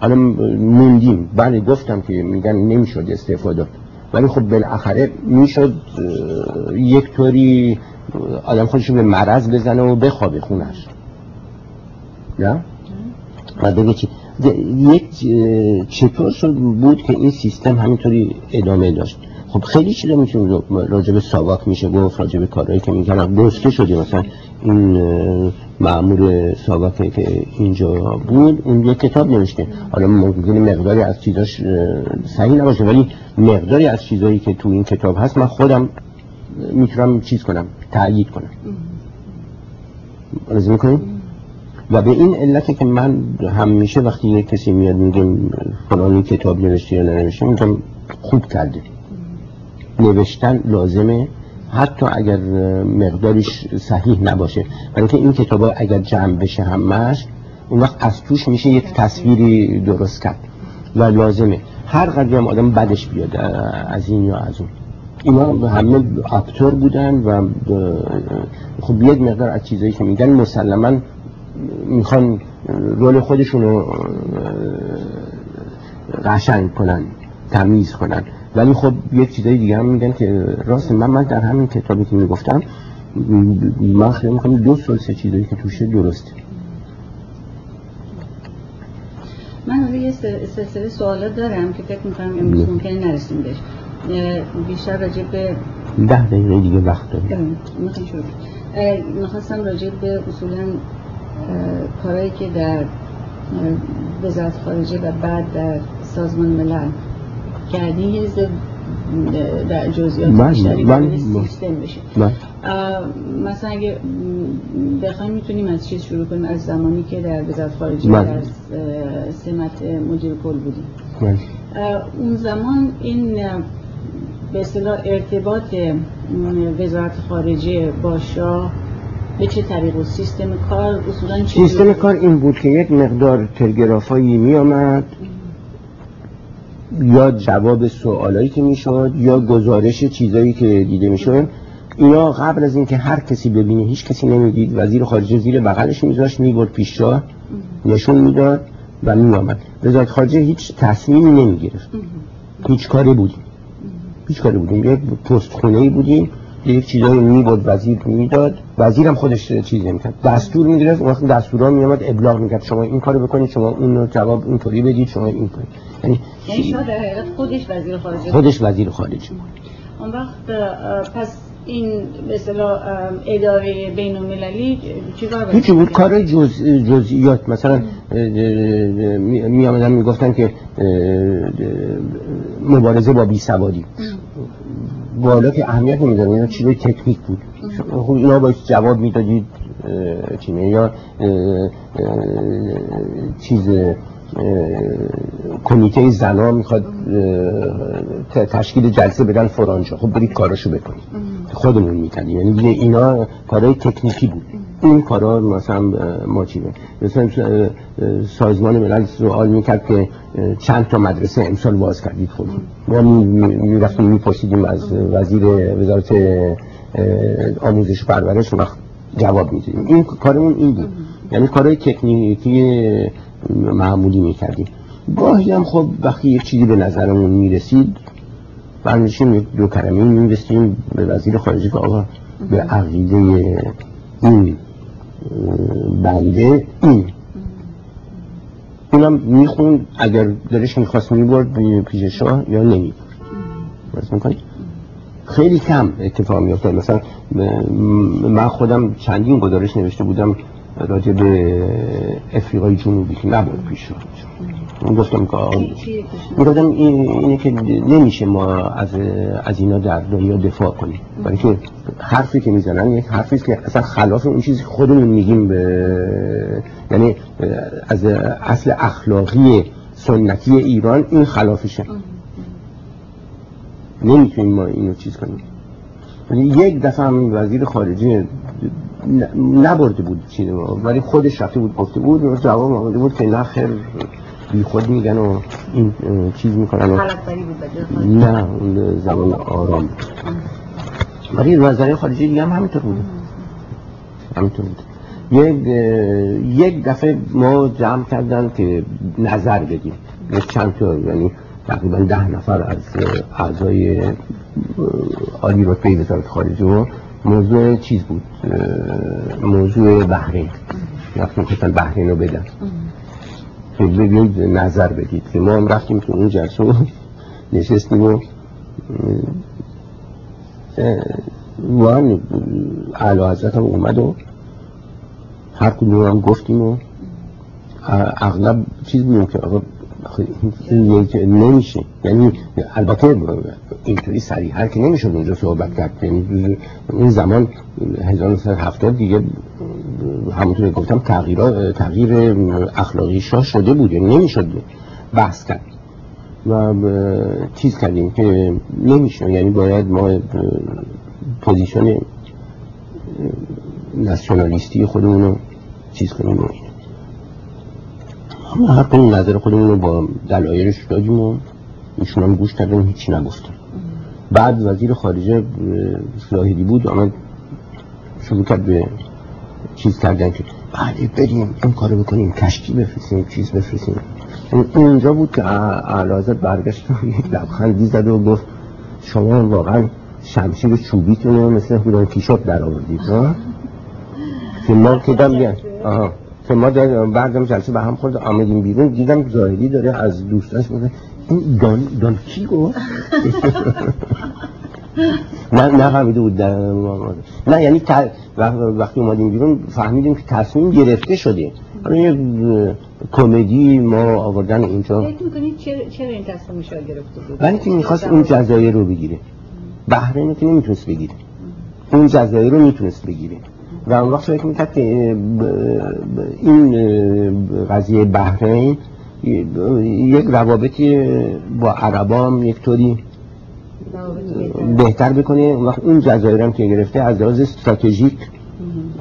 حالا موندیم. بله گفتم که میگن نمی‌شد استفاده. ولی خب بالاخره می‌شد یک طوری آدم خودش به مرض بزنه و بخوابه خونش. نه؟ و بگه چی؟ یک چطور شد بود که این سیستم همینطوری ادامه داشت؟ خب خیلی چیزا می‌تونیم راجب ساواک میشه گفت راجب کارهایی که می‌کنم گفته شده مثلا این معمور ساواک که اینجا بود اون یک کتاب نوشته. حالا ممکنه مقداری از چیزاش صحیح نباشه ولی مقداری از چیزایی که تو این کتاب هست من خودم می‌تونم چیز کنم تأیید کنم. رزی می‌کنیم و به این علت که من همیشه وقتی یک کسی میاد میگه فلانی کتاب نوشته یا ننوشته میگم خوب کرده. نوشتن لازمه. حتی اگر مقدارش صحیح نباشه. برای این کتاب اگر جمع بشه همش اون وقت از توش میشه یک تصویری درست کرد. و لازمه. هر قدر هم آدم بدش بیاد از این یا از اون. اینا همه اکتور بودن و خب یک مقدار از چیزایی که میگن مسلما می‌خوان رول خودشون رو قشنگ کنن تمیز کنن. ولی خب یک چیزای دیگه هم میگن که راست من من در همین کتابی که می‌گفتم من خیلی می‌خوام دو سال سه چیزایی که توشه درسته. من یه سلسله سوالات دارم که فکر می‌کنم امروز ممکنه نرسیم بهش. بیشتر راجع به ده دقیقه دیگه وقت داریم. می‌خواستم راجع به اصولا کارهایی که در وزارت خارجه و بعد در سازمان ملل کردی یه در جزئیات بله، بیشتری بله، سیستم بشه. بله. مثلا اگه بخوایم می‌تونیم از چیز شروع کنیم؟ از زمانی که در وزارت خارجه بله. در سمت مدیر کل بودیم. بله. اون زمان این به اصطلاح ارتباط وزارت خارجه با شاه به چه طریق و سیستم کار اصولا چه سیستم کار این بود که یک مقدار تلگرافایی می آمد یا جواب سوالایی که می‌شد یا گزارش چیزایی که دیده می‌شد. اینا قبل از اینکه هر کسی ببینه هیچ کسی نمی‌دید. وزیر خارجه زیر بغلش میذاشت می‌برد پیش نشون می‌داد و میآمد. وزارت خارجه هیچ تصمیمی نمی‌گرفت. هیچ کاری بودیم. هیچ کاری بودیم. یک پست ای بودیم. یک چیزایی می‌برد وزیر می‌داد. وزیرم خودش چیز نمی‌کرد. دستور می‌گرفت وقتی دستورا میامد ابلاغ می‌کرد. شما این کارو بکنید شما اون رو جواب اینطوری بدید شما این کنید یعنی یعنی خودش وزیر خارجه خودش وزیر خارجه اون وقت پس این مثلا اداره بین المللی چیکار هیچی بود. کار جز جزئیات. مثلا می آمدن می گفتن که مبارزه با بی سوادی بالا که اهمیت نمیدن اینا چیزای تکنیک بود. خب اینا باید جواب می‌دادید چینه یا چیز کمیته زنا می‌خواد تشکیل جلسه بدن فرانجا خب برید کاراشو بکنید. خودمون می‌کردیم یعنی اینا کارهای تکنیکی بود. این کارا مثلا ما مثلا سازمان ملل سوال می‌کرد که چند تا مدرسه امسال باز کردید خود ما می‌رفتیم میپرسیدیم از وزیر وزارت آموزش پرورش وقت جواب میدیم. این کارمون این بود. یعنی کارهای تکنیکی معمولی می‌کردیم. گاهی هم خب وقتی یک چیزی به نظرمون می‌رسید برمیشیم دو کلمه می‌رسیم به وزیر خارجه که آقا به عقیده این بنده این اونم می‌خوند اگر دلش می‌خواست می‌برد پیش شاه یا نمی‌برد. خیلی کم اتفاق میافتاد مثلا من خودم چندین گزارش نوشته بودم راجع به افریقای جنوبی که نبود پیش من گفتم که می‌گفتم اینه که نمیشه ما از از اینا در دنیا دفاع کنیم. برای که حرفی که می‌زنن یک حرفی که اصلا خلاف اون چیزی خودمون میگیم به یعنی از اصل اخلاقی سنتی ایران این خلافشه. نمی‌تونیم ما اینو چیز کنیم. یعنی یک دفعه هم وزیر خارجه نبرده بود چیزی ولی خودش رفته بود گفته بود جواب آمده بود که نه خیر. بی خود میگن و این چیز می‌کنن و نه اون زمان آرام. ولی وزیر خارجه دیگه هم همینطور بود همینطور بود یک یک دفعه ما جمع کردن که نظر بدیم چند تا یعنی تقریبا ده نفر از اعضای عالی رتبه وزارت خارجه موضوع چیز بود. موضوع بحرین. رفتیم که بحرین رو بدن. که نظر بدید که ما هم رفتیم که اون جلسه نشستیم و وان اعلی حضرت هم اومد و هر کدوم هم گفتیم و اغلب چیز بودیم که آقا نمیشه. یعنی البته اینطوری هر که نمیشه اونجا صحبت کرد. یعنی این زمان 1970 دیگه همونطور گفتم تغییر تغییر اخلاقی شاه شده بود. یعنی نمی‌شد بحث کرد. و چیز کردیم که نمیشه یعنی باید ما پوزیشن ناسیونالیستی خودمون رو چیز کنیم هر کنیم نظر خودمون رو با دلایلش دادیم و ایشون هم گوش کردن هیچی نگفتن. بعد وزیر خارجه سلاحیدی بود. آمد شروع کرد به چیز کردن که بله بریم این کارو بکنیم کشتی بفرستیم چیز بفرستیم. اونجا بود که اعلازت برگشت لبخندی زد و گفت شما واقعا شمشیر چوبیتون رو مثل هودان کیشوت در آوردید که ما که دم آها. که ما بعدم جلسه به هم خورد آمدیم بیرون. دیدم زاهدی داره از دوستاش میگه این دان دان چی گفت؟ نه نه فهمیده بود نه یعنی وقتی اومدیم بیرون فهمیدیم که تصمیم گرفته شده حالا یه کمدی ما آوردن اینجا. چرا این تصمیم شما گرفته بود؟ ولی که می‌خواست اون جزایر رو بگیره. بحرین که نمی‌تونست بگیره. اون جزایر رو می‌تونست بگیره. و اون وقت فکر می‌کرد که این قضیه بحرین یک روابطی با عربا هم یک طوری بهتر بکنه. وقت اون جزایر هم که گرفته از لحاظ استراتژیک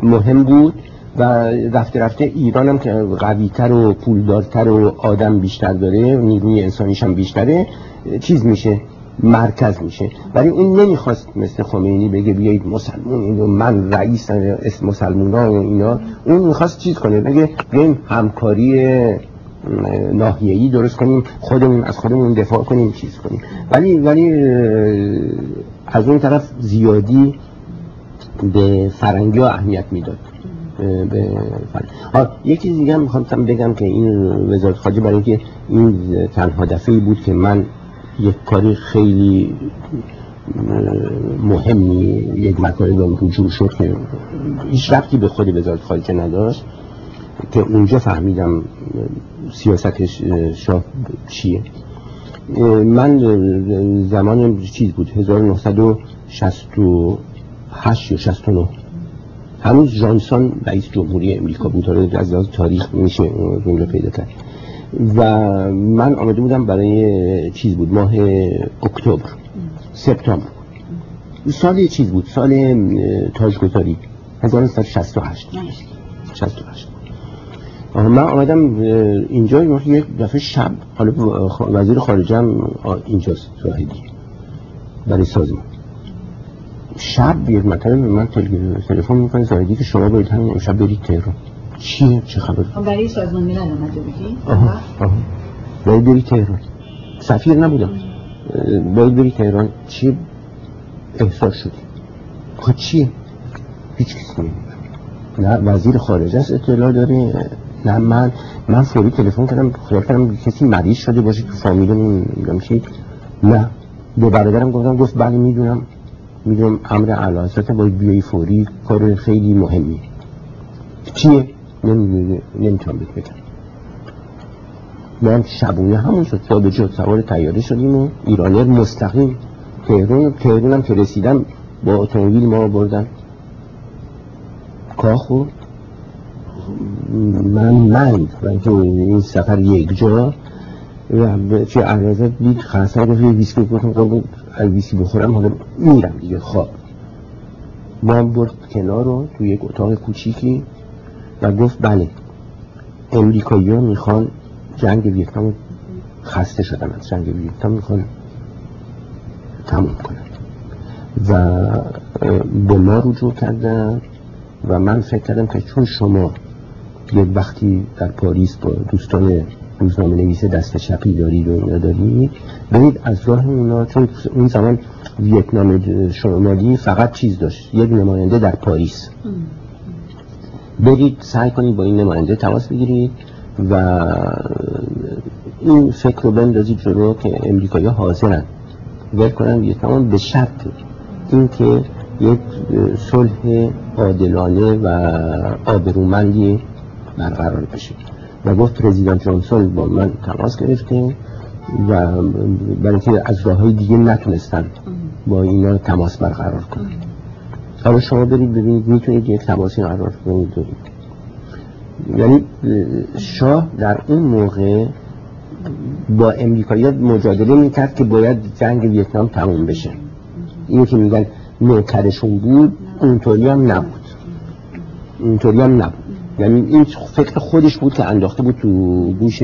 مهم بود و رفته رفته ایران هم که قویتر و پولدارتر و آدم بیشتر داره نیروی انسانیش هم بیشتره چیز میشه مرکز میشه. ولی اون نمی‌خواست مثل خمینی بگه بیایید مسلمون من رئیس اسم مسلمون ها و اینا. اون می‌خواست چیز کنه بگه بیاییم همکاری ناحیه‌ای درست کنیم خودمون از خودمون دفاع کنیم چیز کنیم ولی ولی از اون طرف زیادی به فرنگی ها اهمیت می‌داد به فرنگ. یک چیز دیگه هم می‌خواستم بگم که این وزارت خارجه برای اینکه این تنها دفعه بود که من یک کاری خیلی مهمی یک مکانی به وجود شد که هیچ ربطی به خود وزارت خارجه نداشت که اونجا فهمیدم سیاست شاه چیه؟ من زمان چیز بود؟ 1968 یا 69 هنوز جانسون رئیس جمهوری امریکا بود. از لحاظ تاریخ میشه جمله پیدا کرد. و من آمده بودم برای چیز بود ماه اکتبر سپتامبر. سال چیز بود؟ سال تاجگذاری. 1968 68 من آمدم اینجا یک دفعه شب حالا وزیر خارجه هم اینجاست راهدی برای سازمان شب یک مطلب من تلفن می‌کنه زاهدی که شما باید همین امشب برید تهران. چیه؟ چه خبر؟ خب، برای سازمان ملل آمده بودی؟ آها آها. باید بری تهران. سفیر نبودم. باید بری تهران. چی؟ احساس شدی. خب چیه؟ هیچ کسی نه وزیر خارجه است اطلاع داره. نه من من فوری تلفن کردم خیال کردم کسی مریض شده باشه تو فامیلمون میگم چی. نه به برادرم گفتم گفت بله می‌دونم. می‌دونم امر اعلی باید بیایی فوری کار خیلی مهمی چیه؟ نمی‌تونم بهت بگم. هم شبونه همون شد. به جا سوار تیاره شدیم و ایرانیر مستقیم. تهرون تهرون هم که رسیدم با اتومبیل ما بردن کاخو من من و این سفر یک جا و چه عرضت دید خاصا گفت یه ویسکی گفتم قربون ویسکی بخورم حالا میرم دیگه. خواب ما برد کنار رو توی یک اتاق کوچیکی و گفت بله. امریکایی ها می‌خوان جنگ ویتنام خسته شدن. از جنگ ویتنام می‌خوان تموم کنن. و به ما رجوع کردن و من فکر کردم که چون شما یک وقتی در پاریس با دوستان روزنامه نویس دست چپی دارید و اینا دارید برید از راه اونا چون اون زمان ویتنام شمالی فقط چیز داشت یک نماینده در پاریس. برید سعی کنید با این نماینده تماس بگیرید و این فکر رو بندازید جلو که امریکایی حاضرن. ول کنن ویتنام به شرط اینکه یک صلح عادلانه و آبرومندی برقرار بشه. و گفت پرزیدنت جانسون با من تماس گرفته و برای اینکه از راه های دیگه نتونستن با اینا تماس برقرار کنن. حالا شما برید ببینید می‌تونید یک تماسی قرار کنید یعنی شاه در اون موقع با امریکایی مجادله می‌کرد که باید جنگ ویتنام تموم بشه. اینو که میگن نوکرشون بود اونطوری هم نبود. اونطوری هم نبود. یعنی این فکر خودش بود که انداخته بود تو گوش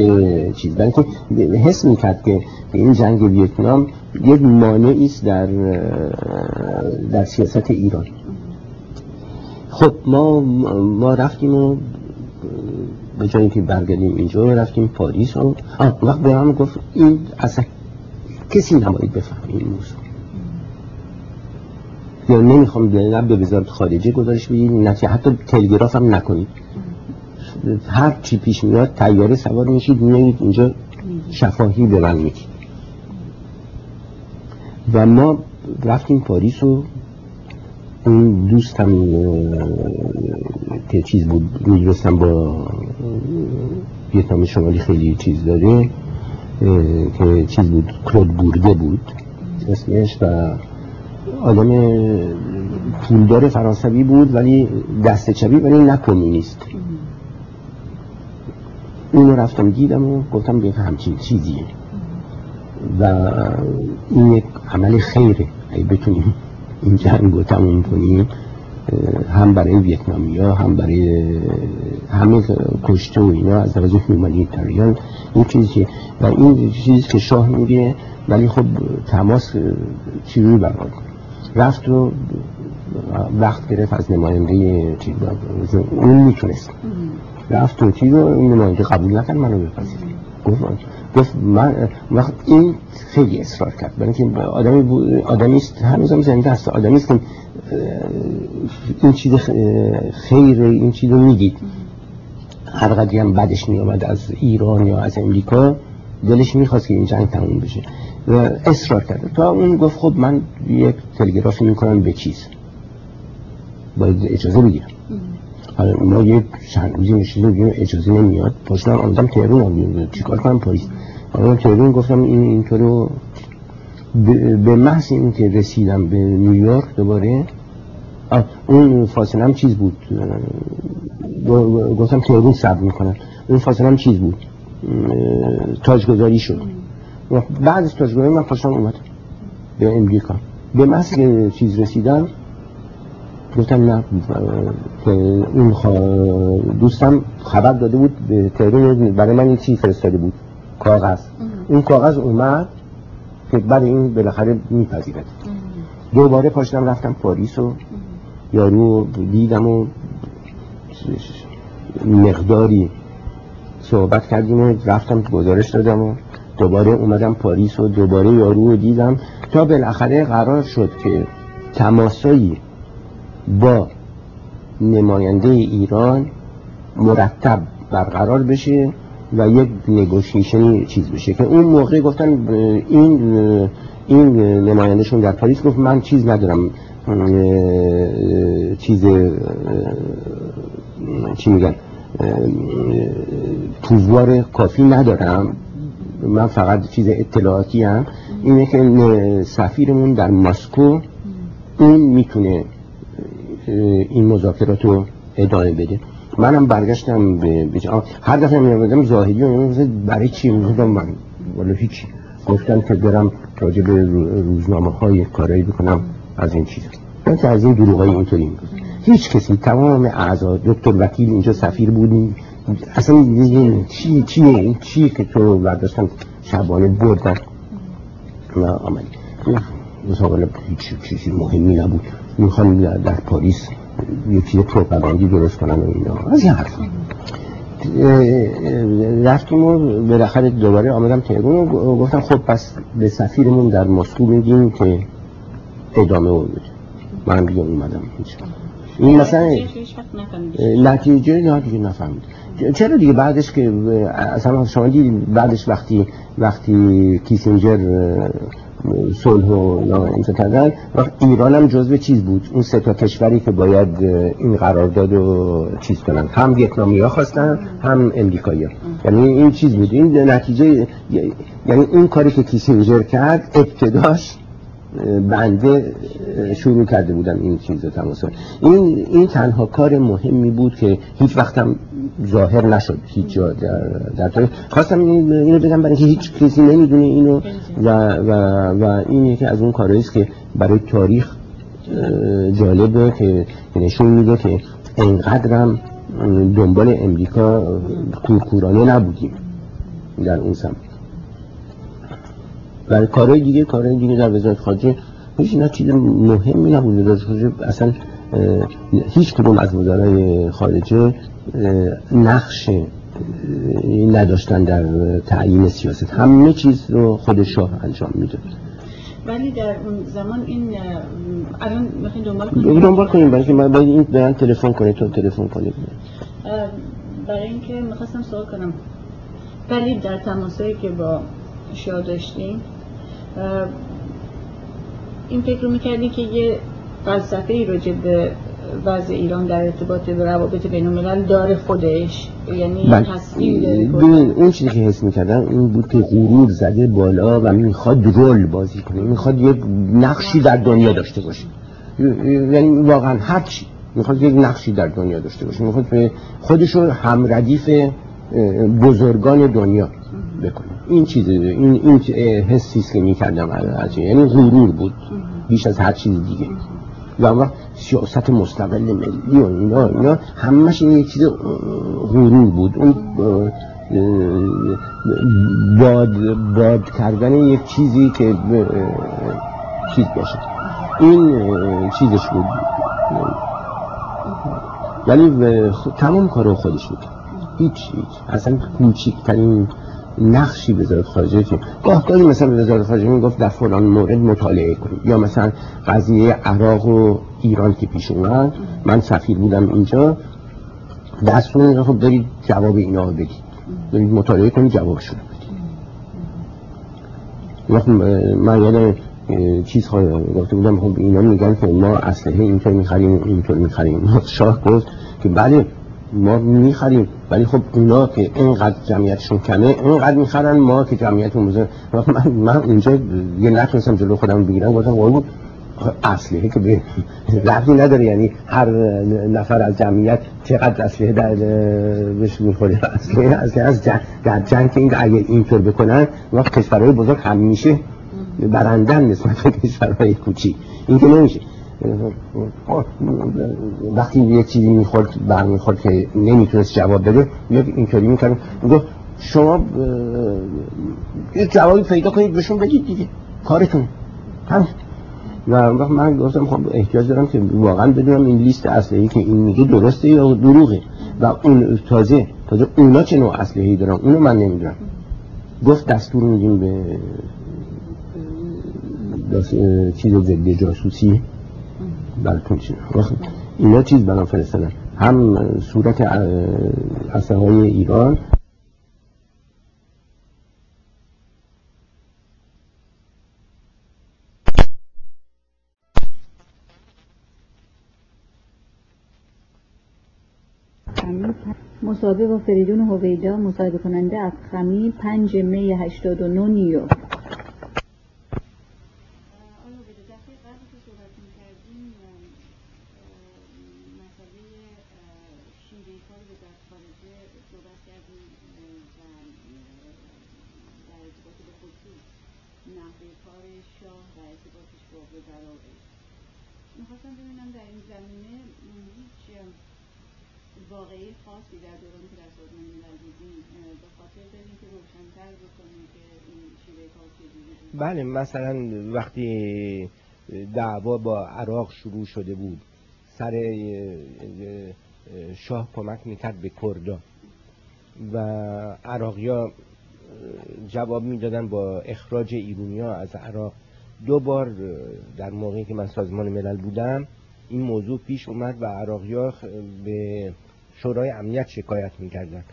چیز. برای که حس می‌کرد که این جنگ ویتنام یک مانعی است در در سیاست ایران. خب ما ما رفتیم و به جایی که برگردیم اینجا رفتیم پاریس و وقت به هم گفت این اصلا کسی نباید بفهم این موضوع. یا نمی‌خوام نه به وزارت خارجه گزارش بدید نه حتی تلگراف هم نکنید هر چی پیش میاد تیاره سوار میشید میایید اینجا شفاهی به من می‌دید و ما رفتیم پاریس و اون دوستم که چیز بود می‌دونستم با ویتنام شمالی خیلی چیز داره که چیز بود کلود بورده بود اسمش و آدم پولدار فرانسوی بود ولی دست چبی ولی نه کمونیست. اونو رفتم دیدم و گفتم دیگه همچین چیزیه. و این یک عمل خیره. اگه بتونیم این جنگ رو تموم کنیم هم برای ویتنامی ها هم برای همه کشته و اینا از لحاظ هومانیتریان این چیزی و این چیزی که شاه میگه ولی خب تماس چیزی برقرار رفت و وقت گرفت از نماینده چیز اون می‌تونست. رفت و چیز رو؟ این نماینده قبول نکرد منو بپذیر گفت گفت من وقت این خیلی اصرار کرد. برای اینکه آدمی آدمی است هنوزم زنده است. آدمی است که این چیز خیر این چیز رو می‌دید. هر قدری هم بدش می از ایران یا از امریکا دلش می‌خواست که این جنگ تموم بشه. و اصرار کرده تا اون گفت خب من یک تلگرافی می‌کنم به چیز. باید اجازه بگیرم. حالا ما یه چند روزی نشیدیم اجازه نمیاد. پشتم آمدم تهرون آمدیم چیکار کنم؟ پاریس آمدم تهرون گفتم این اینطور به محض این که رسیدم به نیویورک دوباره اون فاصله هم چیز بود؟ گفتم تهرون صبر می‌کنم. اون فاصله هم چیز بود؟ تاجگذاری شد. بعد از تاجگذاری من پاشم اومد به امریکا. به محض چیز رسیدم گفتم نه اون دوستم خبر داده بود به تهران برای من یه چیز فرستاده بود کاغذ. اون کاغذ اومد که بعد این بالاخره میپذیرد. دوباره پاشتم رفتم پاریس و یارو دیدم و مقداری صحبت کردیم و رفتم گزارش دادم و دوباره اومدم پاریس و دوباره یارو رو دیدم. تا بالاخره قرار شد که تماسایی با نماینده ایران مرتب برقرار بشه و یک نگوشیشنی چیز بشه که اون موقع گفتن این این نمایندهشون در پاریس گفت من چیز ندارم چیز چی میگن پوزوار کافی ندارم من فقط چیز اطلاعاتی هم اینه که سفیرمون در مسکو اون می‌تونه این مذاکرات رو ادامه بده. منم برگشتم به هر دفعه میامدم زاهدی و برای چی؟ می‌گفتم من ولی هیچ. گفتم که برم راجع به روزنامه های کارایی بکنم از این چیز من که از این دروغ های اینطوری می‌گفت هیچ کسی تمام اعضا دکتر وکیل اینجا سفیر بودیم اصلا چی چیه؟ چی که تو برداشتن شبانه بردن نه آمدی. مثلا هیچ چیزی مهمی نبود. می‌خوان در پاریس یه چیز پروپاگاندی درست کنن و اینا. از این حرف رفتیم و بالاخره دوباره آمدم تهرون و گفتم خب پس به سفیرمون در مسکو میگیم که ادامه رو بده. من دیگه اومدم این مثلا نتیجه نه دیگه نفهمید. چرا دیگه بعدش که اصلا شما دیدید بعدش وقتی وقتی کیسینجر صلح و امضا کردن. ایران هم جزو چیز بود؟ اون سه تا کشوری که باید این قرارداد رو چیز کنن. هم ویتنامی ها خواستن هم امریکایی ها. یعنی این چیز بود. این نتیجه یعنی اون کاری که کیسینجر کرد ابتداش بنده شروع کرده بودم این چیز تماس این این تنها کار مهمی بود که هیچ وقتم ظاهر نشد هیچ جا در, در خواستم اینو بگم برای که هیچ کسی نمی‌دونه اینو و, و, و این یکی از اون کارهایی است که برای تاریخ جالبه که نشون میده که انقدرم دنبال امریکا کورکورانه نبودیم در اون سمت. و کارهای دیگه کارهای دیگه در وزارت خارجه هیچ نه چیز مهمی نبود. وزارت خارجه اصلا هیچ کدوم از وزرای خارجه نقش نداشتن در تعیین سیاست. همه چیز رو خود شاه انجام می‌داد. ولی در اون زمان این الان می‌خواین دنبال کنیم دنبال کنیم برای که من باید این برن تلفن کنید تو تلفن کنید. برای اینکه می‌خواستم سوال کنم. ولی در تماسایی که با شاه داشتیم این فکر رو می‌کردی که یه فلسفه ای راجع به وضع ایران در ارتباط به روابط بین الملل داره خودش. یعنی بله. تصمیم اون چیزی که حس می‌کردم این بود که غرور زده بالا و می‌خواد رول بازی کنه. می‌خواد یک نقشی در دنیا داشته باشه. یعنی واقعا هر چی. می‌خواد یک نقشی در دنیا داشته باشه. می‌خواد به خودش رو هم ردیف بزرگان دنیا بکنه. این چیز این این حسی که می‌کردم از یعنی غرور بود. بیش از هر چیز دیگه. و سیاست مستقل ملی و اینا اینا همش این چیز غرور بود. اون باد باد کردن یک چیزی که چیز باشه. این چیزش بود. ولی تمام کارو خودش بود هیچ هیچ. اصلا کوچکترین نقشی وزارت خارجه که گاه گاهی مثلا وزارت خارجه می‌گفت در فلان مورد مطالعه کنیم یا مثلا قضیه عراق و ایران که پیش اومد من سفیر بودم اینجا دست خب برید جواب اینا رو بدید. برید مطالعه کنید جوابشون رو بدید. وقت من یادم چیز گفته بودم خب اینا میگن که ما اسلحه اینطور می‌خریم اینطور می‌خریم. شاه گفت که بله ما می‌خریم. ولی خب اونا که اینقدر جمعیتشون کمه اینقدر می‌خرن ما که جمعیتون بزن من, من اونجا یه نتونستم جلو خودم بگیرم گفتم بود اصلیه که به رفتی نداره. یعنی هر نفر از جمعیت چقدر اصلیه در بهش می‌خوره. اصلیه اصلیه از جنگ در جنگ این اگه اینطور بکنن وقت کشورهای بزرگ همیشه برندن نسبت به کشورهای کوچی این که نمیشه. وقتی یه چیزی می‌خورد برمیخورد که نمی‌تونست جواب بده یک اینطوری می‌کنه. میگه شما یه جوابی پیدا کنید بهشون بگید دیگه. کارتون. هم و من گفتم خب احتیاج دارم که واقعا بدونم این لیست اصلی که این میگه درسته یا دروغه. و اون تازه تازه اونا چه نوع اصلی دارن؟ اونو من نمی‌دونم. گفت دستور میدیم به چیز ضد جاسوسی. براتون چیز اینا چیز برام فرستادن. هم صورت اصله های ایران. مصاحبه با فریدون هویدا مصاحبه کننده از خمی 5 می 89 نیویورک. می‌خواستم ببینم در این زمینه هیچ واقعی خاصی در دوران که در سازمان ملل بودیم به خاطر داریم که روشنتر بکنیم که این شیوه کار چجوری بله مثلا وقتی دعوا با عراق شروع شده بود سر شاه کمک می‌کرد به کردا و عراقیا جواب می‌دادن با اخراج ایرونیا از عراق. دو بار در موقعی که من سازمان ملل بودم این موضوع پیش اومد و عراقی به شورای امنیت شکایت می‌کردن.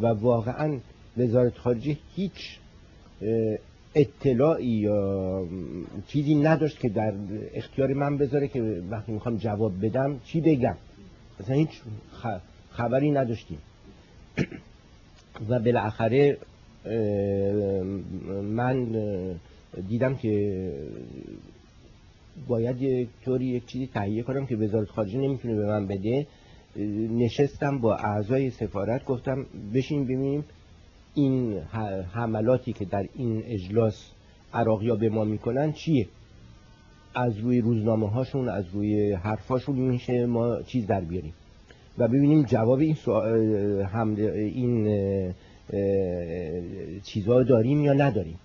و واقعا وزارت خارجه هیچ اطلاعی یا چیزی نداشت که در اختیار من بذاره که وقتی می‌خوام جواب بدم چی بگم. مثلا هیچ خبری نداشتیم. و بالاخره من دیدم که باید یک طوری یک چیزی تهیه کنم که وزارت خارجه نمی‌تونه به من بده. نشستم با اعضای سفارت گفتم بشین ببینیم این حملاتی که در این اجلاس عراقیا به ما می‌کنن چیه. از روی روزنامه هاشون از روی حرفاشون میشه ما چیز در بیاریم. و ببینیم جواب این این چیزها داریم یا نداریم.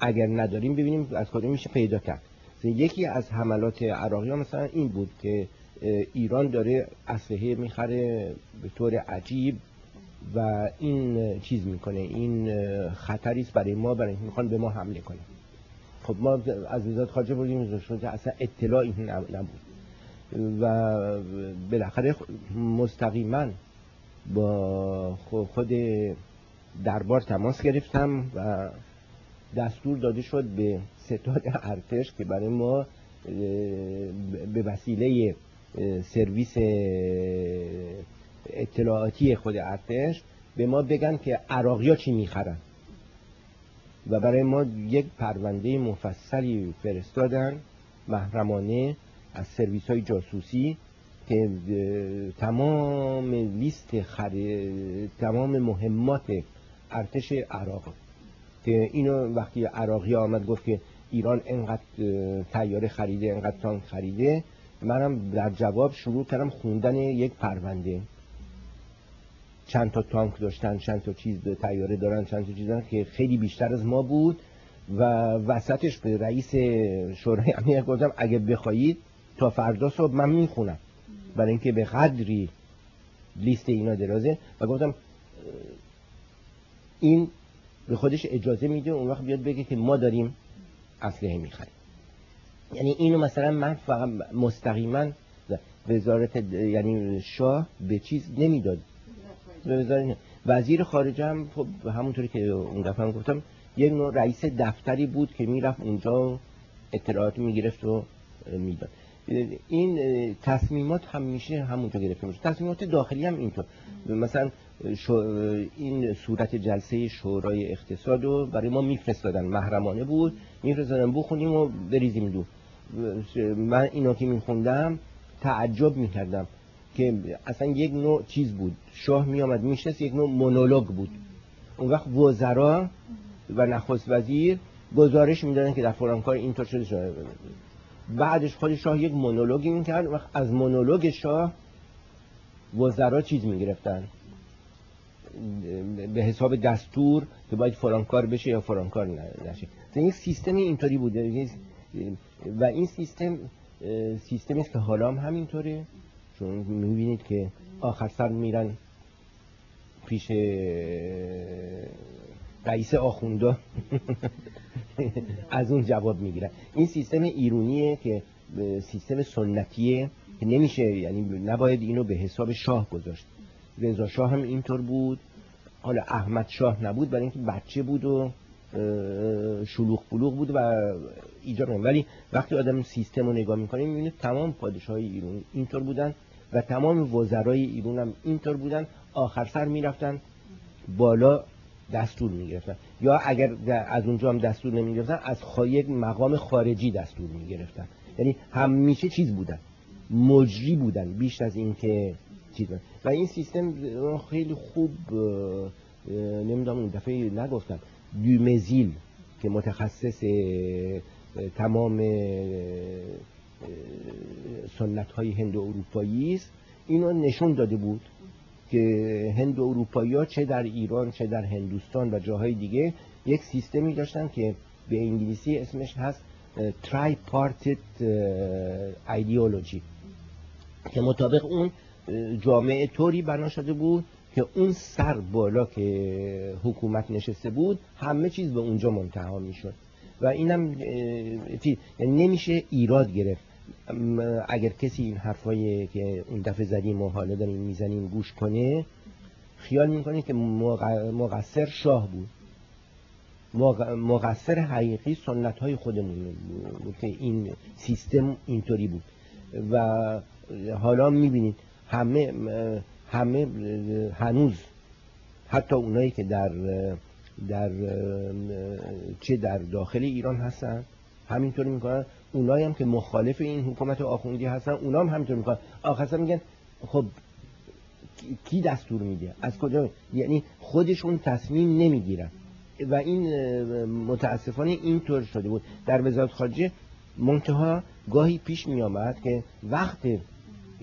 اگر نداریم ببینیم از کجا میشه پیدا کرد. یکی از حملات عراقی ها مثلا این بود که ایران داره اسلحه می‌خره به طور عجیب و این چیز می‌کنه. این خطری برای ما برای می‌خوان به ما حمله کنه خب ما از وزارت خارجه بودیم که اصلا اطلاعی نبود. و بالاخره مستقیما با خود دربار تماس گرفتم و دستور داده شد به ستاد ارتش که برای ما به وسیله سرویس اطلاعاتی خود ارتش به ما بگن که عراقی چی می‌خرن. و برای ما یک پرونده مفصلی فرستادن محرمانه از سرویس های جاسوسی که تمام لیست خر... تمام مهمات ارتش عراق. که اینو وقتی عراقی آمد گفت که ایران انقدر تیاره خریده انقدر تانک خریده منم در جواب شروع کردم خوندن یک پرونده. چند تا تانک داشتن چند تا چیز تیاره دارن چند تا چیز دارن که خیلی بیشتر از ما بود و وسطش به رئیس شورای امنیت گفتم اگه بخواهید تا فردا صبح من می‌خونم. برای اینکه به قدری لیست اینا درازه و گفتم این به خودش اجازه میده اون وقت بیاد بگه که ما داریم اسلحه می‌خریم. یعنی اینو مثلا من فقط مستقیما وزارت یعنی شاه به چیز نمی‌داد. وزیر خارجه هم خب همونطوری که اون دفعه هم گفتم یک نوع رئیس دفتری بود که می‌رفت اونجا اطلاعات می‌گرفت و می‌داد این تصمیمات همیشه همونجا گرفته میشه تصمیمات داخلی هم اینطور. مثلا این صورت جلسه شورای اقتصاد رو برای ما میفرستادن. محرمانه بود. میفرستادن بخونیم و بریزیم دو من اینا که میخوندم تعجب می‌کردم. که اصلا یک نوع چیز بود. شاه میامد میشست یک نوع مونولوگ بود. اون وقت وزرا و نخست وزیر گزارش می‌دادن که در فلان کار اینطور شده شده بعدش خود شاه یک مونولوگی می‌کرد. و از مونولوگ شاه وزرا چیز می‌گرفتن. به حساب دستور که باید فلان کار بشه یا فلان کار نشه. این سیستم اینطوری بوده. و این سیستم سیستمی است که حالا هم همینطوره. چون می‌بینید که آخر سر میرن پیش رئیس آخوندا از اون جواب می‌گیرن. این سیستم ایرونیه که سیستم سنتیه که نمیشه یعنی نباید اینو به حساب شاه گذاشت. رضا شاه هم اینطور بود. حالا احمد شاه نبود برای اینکه بچه بود و شلوغ بلوغ بود و ایجاد ولی وقتی آدم سیستم رو نگاه می‌کنه می‌بینه تمام پادشاه ایرون اینطور بودن و تمام وزرای ایرون هم اینطور بودن. آخر سر می‌رفتن بالا دستور می‌گرفتن. یا اگر از اونجا هم دستور نمی‌گرفتن از یک مقام خارجی دستور می‌گرفتن. یعنی همیشه چیز بودن مجری بودن بیش از اینکه چیز بودن. و این سیستم خیلی خوب نمی‌دونم اون دفعه نگفتم. دیومزیل که متخصص تمام سنت های هند اروپایی است اینو نشون داده بود که هند و اروپایی ها چه در ایران چه در هندوستان و جاهای دیگه یک سیستمی داشتن که به انگلیسی اسمش هست پارتیت ایدئولوژی که مطابق اون جامعه طوری بنا شده بود که اون سر بالا که حکومت نشسته بود همه چیز به اونجا منتها می‌شد. و اینم یعنی نمیشه ایراد گرفت. اگر کسی این حرفایی که اون دفعه زدیم و حالا داریم می‌زنیم گوش کنه خیال می‌کنه که مقصر شاه بود. مقصر حقیقی سنت های خودمون بود که این سیستم اینطوری بود. و حالا می‌بینید همه همه هنوز حتی اونایی که در در چه در داخل ایران هستن همینطوری می‌کنن. اونایی هم که مخالف این حکومت آخوندی هستن اونا هم همینطور می‌کنن. آخر میگن خب کی دستور میده؟ از کجا؟ یعنی خودشون تصمیم نمی‌گیرن. و این متاسفانه اینطور شده بود. در وزارت خارجه منتها گاهی پیش می آمد که وقت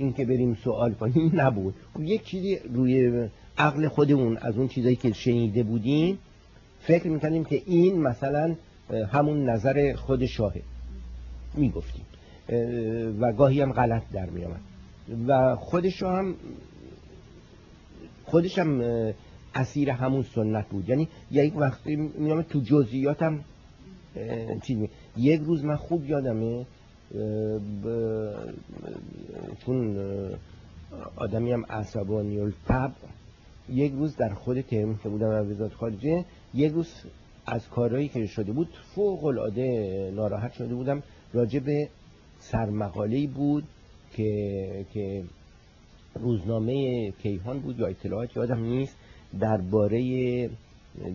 اینکه بریم سوال کنیم نبود. یک چیزی روی عقل خودمون از اون چیزایی که شنیده بودیم فکر می‌کنیم که این مثلا همون نظر خود شاهه می‌گفتیم. و گاهی هم غلط در میامد و خودش هم خودش هم اسیر همون سنت بود. یعنی یک وقتی میامد تو جزئیاتم چیز یک روز من خوب یادمه چون آدمی هم عصبانی الطب یک روز در خود ترم که بودم در وزارت خارجه یک روز از کارهایی که شده بود فوق العاده ناراحت شده بودم. راجع به سرمقاله بود که که روزنامه کیهان بود یا اطلاعات یادم نیست درباره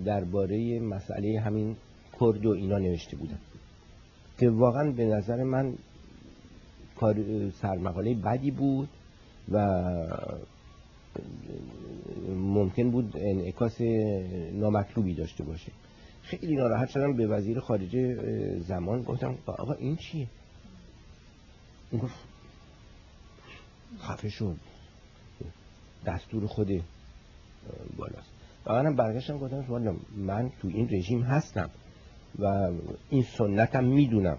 درباره مسئله همین کرد و اینا نوشته بودم. که واقعا به نظر من کار سرمقاله بدی بود و ممکن بود انعکاس نامطلوبی داشته باشه. خیلی ناراحت شدم به وزیر خارجه زمان گفتم آقا این چیه؟ گفت خفه شد دستور خود بالاست. و منم برگشتم گفتم من تو این رژیم هستم و این سنتم می‌دونم.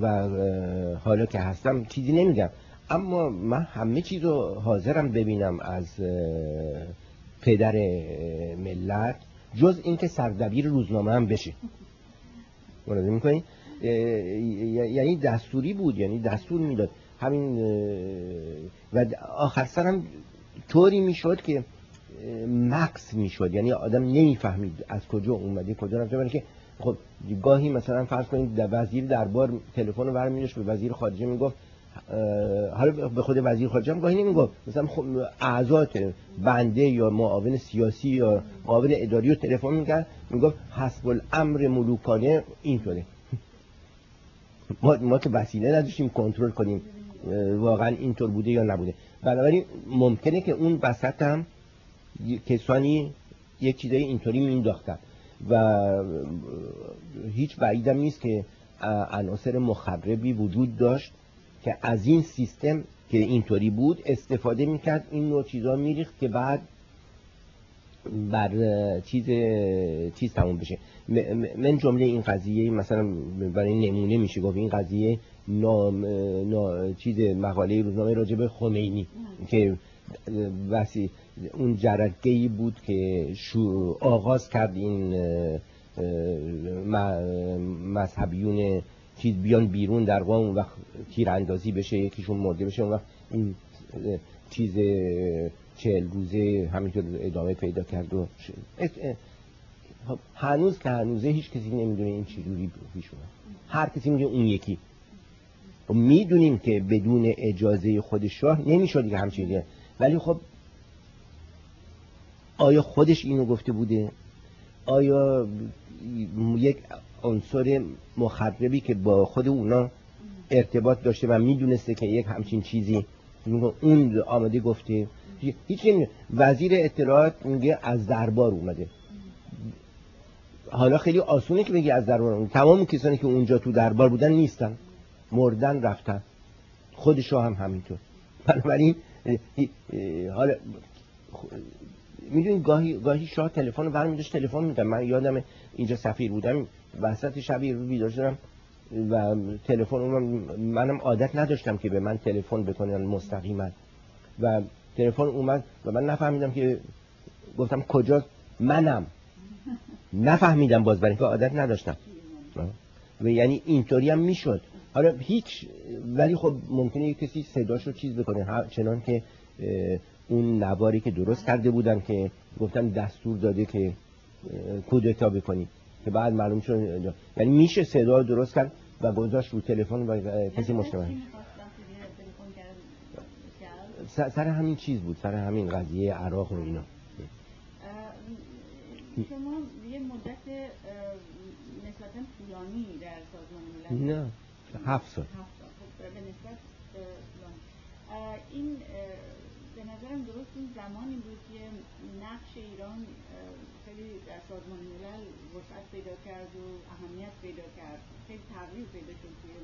و حالا که هستم چیزی نمیگم. اما من همه چیز رو حاضرم ببینم از پدر ملت جز اینکه سردبیر روزنامه هم بشه. ملاحظه می‌کنی؟ یعنی دستوری بود یعنی دستور می‌داد. همین و آخر سرم طوری می‌شد که مکس می‌شد. یعنی آدم نمی‌فهمید از کجا اومده کجا رفته که خب گاهی مثلا فرض کنید در وزیر دربار تلفن رو برمی‌داشت به وزیر خارجه می‌گفت حالا به خود وزیر خارجه هم گاهی نمی‌گفت. مثلا خب اعضات بنده یا معاون سیاسی یا معاون اداری رو تلفن می‌کرد می‌گفت حسب الامر ملوکانه اینطوره. ما ما که وسیله نداشتیم کنترل کنیم واقعا اینطور بوده یا نبوده. بنابراین ممکنه که اون وسط هم کسانی یک چیزای اینطوری مینداختن و هیچ بعیدم نیست که عناصر مخربی وجود داشت که از این سیستم که اینطوری بود استفاده می‌کرد. این نوع چیزا میریخت که بعد بر چیز چیز تموم بشه. من جمله این قضیه مثلا برای نمونه میشه گفت. این قضیه نام چیز مقاله روزنامه راجب خمینی که وسی اون جرقه بود که شو آغاز کرد این مذهبیون چیز بیان بیرون در واقع اون وقت تیراندازی بشه یکیشون مرده بشه اون وقت این چیز چهل روزه همینطور ادامه پیدا کرد و خب، هنوز که هنوزه هیچ کسی نمی‌دونه این چجوری پیش هر کسی میگه اون یکی. خب، می‌دونیم که بدون اجازه خود شاه نمی‌شد که همچین ولی خب آیا خودش اینو گفته بوده؟ آیا یک عنصر مخربی که با خود اونا ارتباط داشته و می‌دونسته که یک همچین چیزی اون آمده گفته؟ هیچ وزیر اطلاعات میگه از دربار اومده. حالا خیلی آسونه که بگی از دربار اومده. تمام کسانی که اونجا تو دربار بودن نیستن. مردن رفتن. خودشو هم همینطور. بنابراین حالا می‌دونی گاهی گاهی شاه تلفن رو برمی داشت تلفن میدم من یادم اینجا سفیر بودم وسط شب رو بیدار شدم و تلفن منم عادت نداشتم که به من تلفن بکنن مستقیما. و تلفن اومد و من نفهمیدم که گفتم کجا؟ منم. نفهمیدم باز برای که عادت نداشتم. و یعنی اینطوری هم می‌شد. حالا هیچ ولی خب ممکنه کسی صداشو چیز بکنه چنان که اون نواری که درست کرده بودن که گفتن دستور داده که کودتا بکنی که بعد معلوم شد یعنی میشه صدا درست کرد و گذاشت رو تلفن و کسی مشتبه. سر همین چیز بود. سر همین قضیه عراق و اینا. شما یه مدت نسبتا طولانی در سازمان ملل نه. هفت سال. خب، به نسبت این به نظرم درست این زمانی بود که نقش ایران خیلی در سازمان ملل وسعت پیدا کرد و اهمیت پیدا کرد. خیلی تغییر پیدا شد توی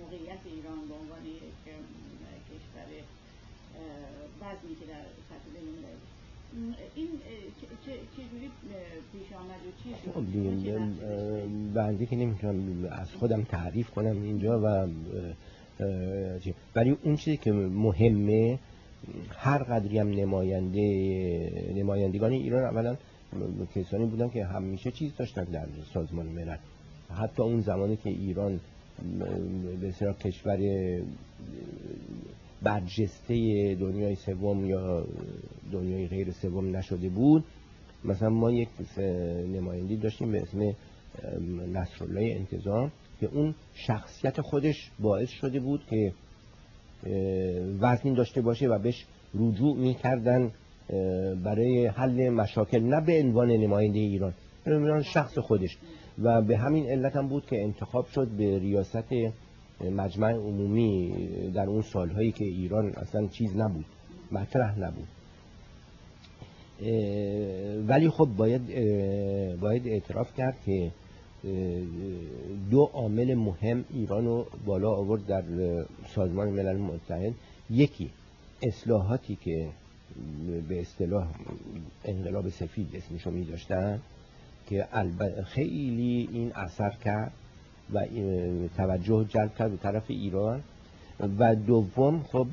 موقعیت ایران به عنوان یک کشور وزنی که در سطح بینالمللی این چجوری پیش آمد و چی شد؟ بنده که نمی‌تونم از خودم تعریف کنم اینجا و ولی اون چیزی که مهمه هر قدری هم نماینده نمایندگان ایران اولا کسانی بودن که همیشه چیز داشتن در سازمان ملل. حتی اون زمانی که ایران به کشور برجسته دنیای سوم یا دنیای غیر سوم نشده بود مثلا ما یک نمایندی داشتیم به اسم نصرالله انتظام که اون شخصیت خودش باعث شده بود که وزنی داشته باشه و بهش رجوع می‌کردن برای حل مشاکل نه به عنوان نماینده ایران به شخص خودش. و به همین علت هم بود که انتخاب شد به ریاست مجمع عمومی در اون سالهایی که ایران اصلا چیز نبود مطرح نبود. ولی خب باید باید اعتراف کرد که دو عامل مهم ایران رو بالا آورد در سازمان ملل متحد. یکی اصلاحاتی که به اصطلاح انقلاب سفید اسمشو می داشتن که خیلی این اثر کرد و توجه جلب کرد به طرف ایران. و دوم خب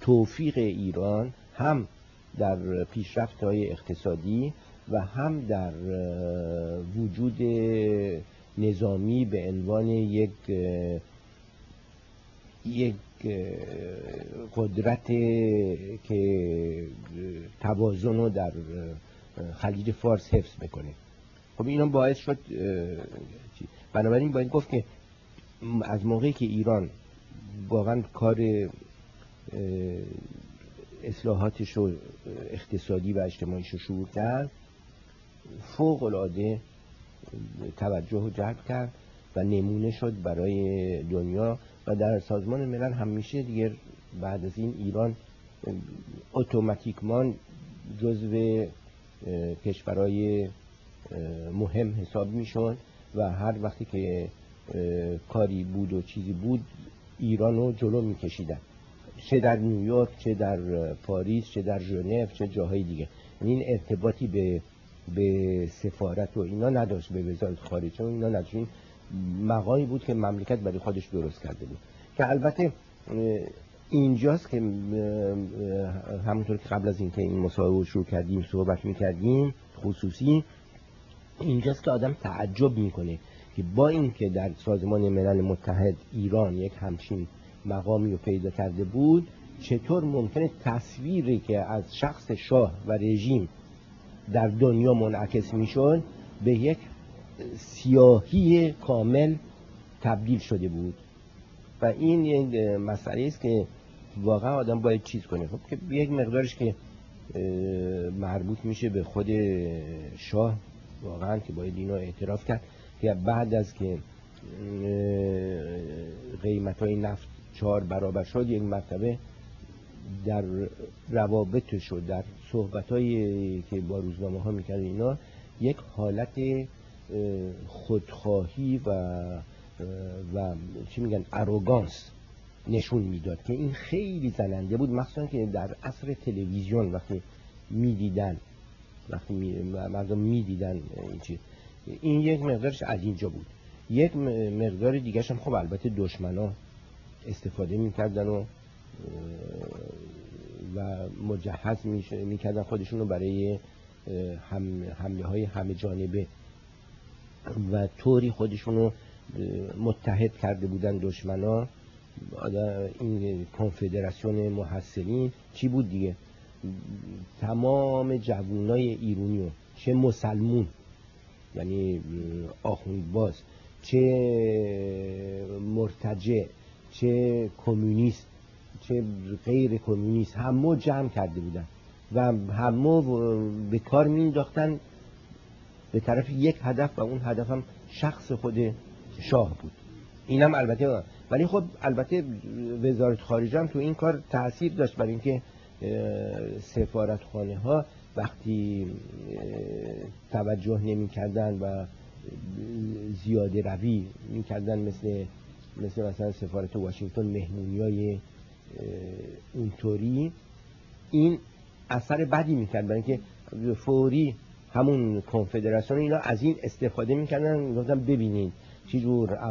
توفیق ایران هم در پیشرفت های اقتصادی و هم در وجود نظامی به عنوان یک یک قدرت که توازن رو در خلیج فارس حفظ بکنه. خب اینا باعث شد بنابراین باید گفت که از موقعی که ایران واقعا کار اصلاحاتش رو اقتصادی و اجتماعیش رو شروع کرد فوق العاده توجه رو جلب کرد و نمونه شد برای دنیا و در سازمان ملل همیشه دیگر بعد از این ایران اتوماتیکمان جزو کشورهای مهم حساب می‌شد و هر وقتی که کاری بود و چیزی بود ایران رو جلو میکشیدن. چه در نیویورک چه در پاریس چه در ژنو چه جاهای دیگه. این ارتباطی به به سفارت و اینا نداشت به وزارت خارجه و اینا نداشت. این مقامی بود که مملکت برای خودش درست کرده بود. که البته اینجاست که همونطور که قبل از اینکه این مصاحبه شروع کردیم صحبت می‌کردیم خصوصی اینجاست که آدم تعجب می‌کنه که با اینکه در سازمان ملل متحد ایران یک همچین مقامی رو پیدا کرده بود چطور ممکنه تصویری که از شخص شاه و رژیم در دنیا منعکس می‌شد به یک سیاهی کامل تبدیل شده بود. و این یک مسئله است که واقعا آدم باید چیز کنه. خب که یک مقدارش که مربوط میشه به خود شاه واقعا که باید اینو اعتراف کرد که بعد از که قیمت های نفت چهار برابر شد یک مرتبه در روابطش و در صحبت که با روزنامه ها می‌کرد اینا یک حالت خودخواهی و و چی میگن اروگانس نشون می‌داد که این خیلی زننده بود. مخصوصا که در عصر تلویزیون وقتی می‌دیدن وقتی مردم می‌دیدن این چیز این یک مقدارش از اینجا بود. یک مقدار دیگه هم خب البته دشمنا استفاده می‌کردن و و مجهز می‌کردن خودشون رو برای هم حمله های همه جانبه. و طوری خودشون رو متحد کرده بودن دشمنا. این کنفدراسیون محسنین چی بود دیگه؟ تمام جوانای ایرونیو چه مسلمون یعنی آخوند باز چه مرتجع چه کمونیست چه غیر کمونیست همه جمع کرده بودن و همه به کار مینداختن به طرف یک هدف و اون هدف هم شخص خود شاه بود. اینم البته ولی خب البته وزارت خارجه هم تو این کار تاثیر داشت برای اینکه سفارتخانه ها وقتی توجه نمی کردن و زیاده روی می کردن مثل مثل مثلا سفارت واشنگتن مهمونی های اونطوری این اثر بدی می‌کرد. برای اینکه فوری همون کنفدراسیون اینا از این استفاده می‌کردن. گفتم ببینید چجور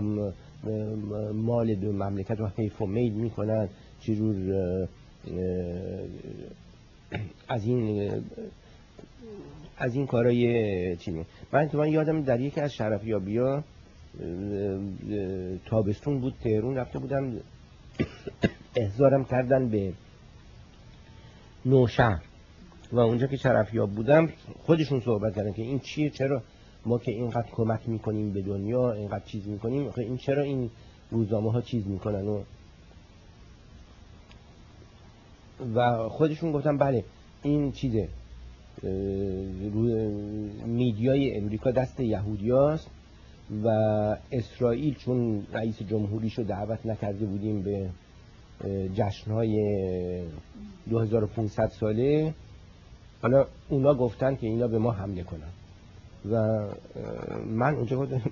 مال دو مملکت رو حیف و میل می‌کنن. چجور از این از این کارای چی من تو من یادم در یکی از شرفیابی ها تابستون بود تهرون رفته بودم. احضارم کردن به نوشهر. و اونجا که شرفیاب بودم خودشون صحبت کردن که این چیه چرا ما که اینقدر کمک می‌کنیم به دنیا اینقدر چیز می‌کنیم؟ این چرا این روزنامه ها چیز می‌کنن و و خودشون گفتن بله این چیزه میدیای امریکا دست یهودیاست. و اسرائیل چون رئیس جمهوریش رو دعوت نکرده بودیم به جشنهای 2500 ساله حالا اونا گفتن که اینا به ما حمله کنن. و من اونجا گفتم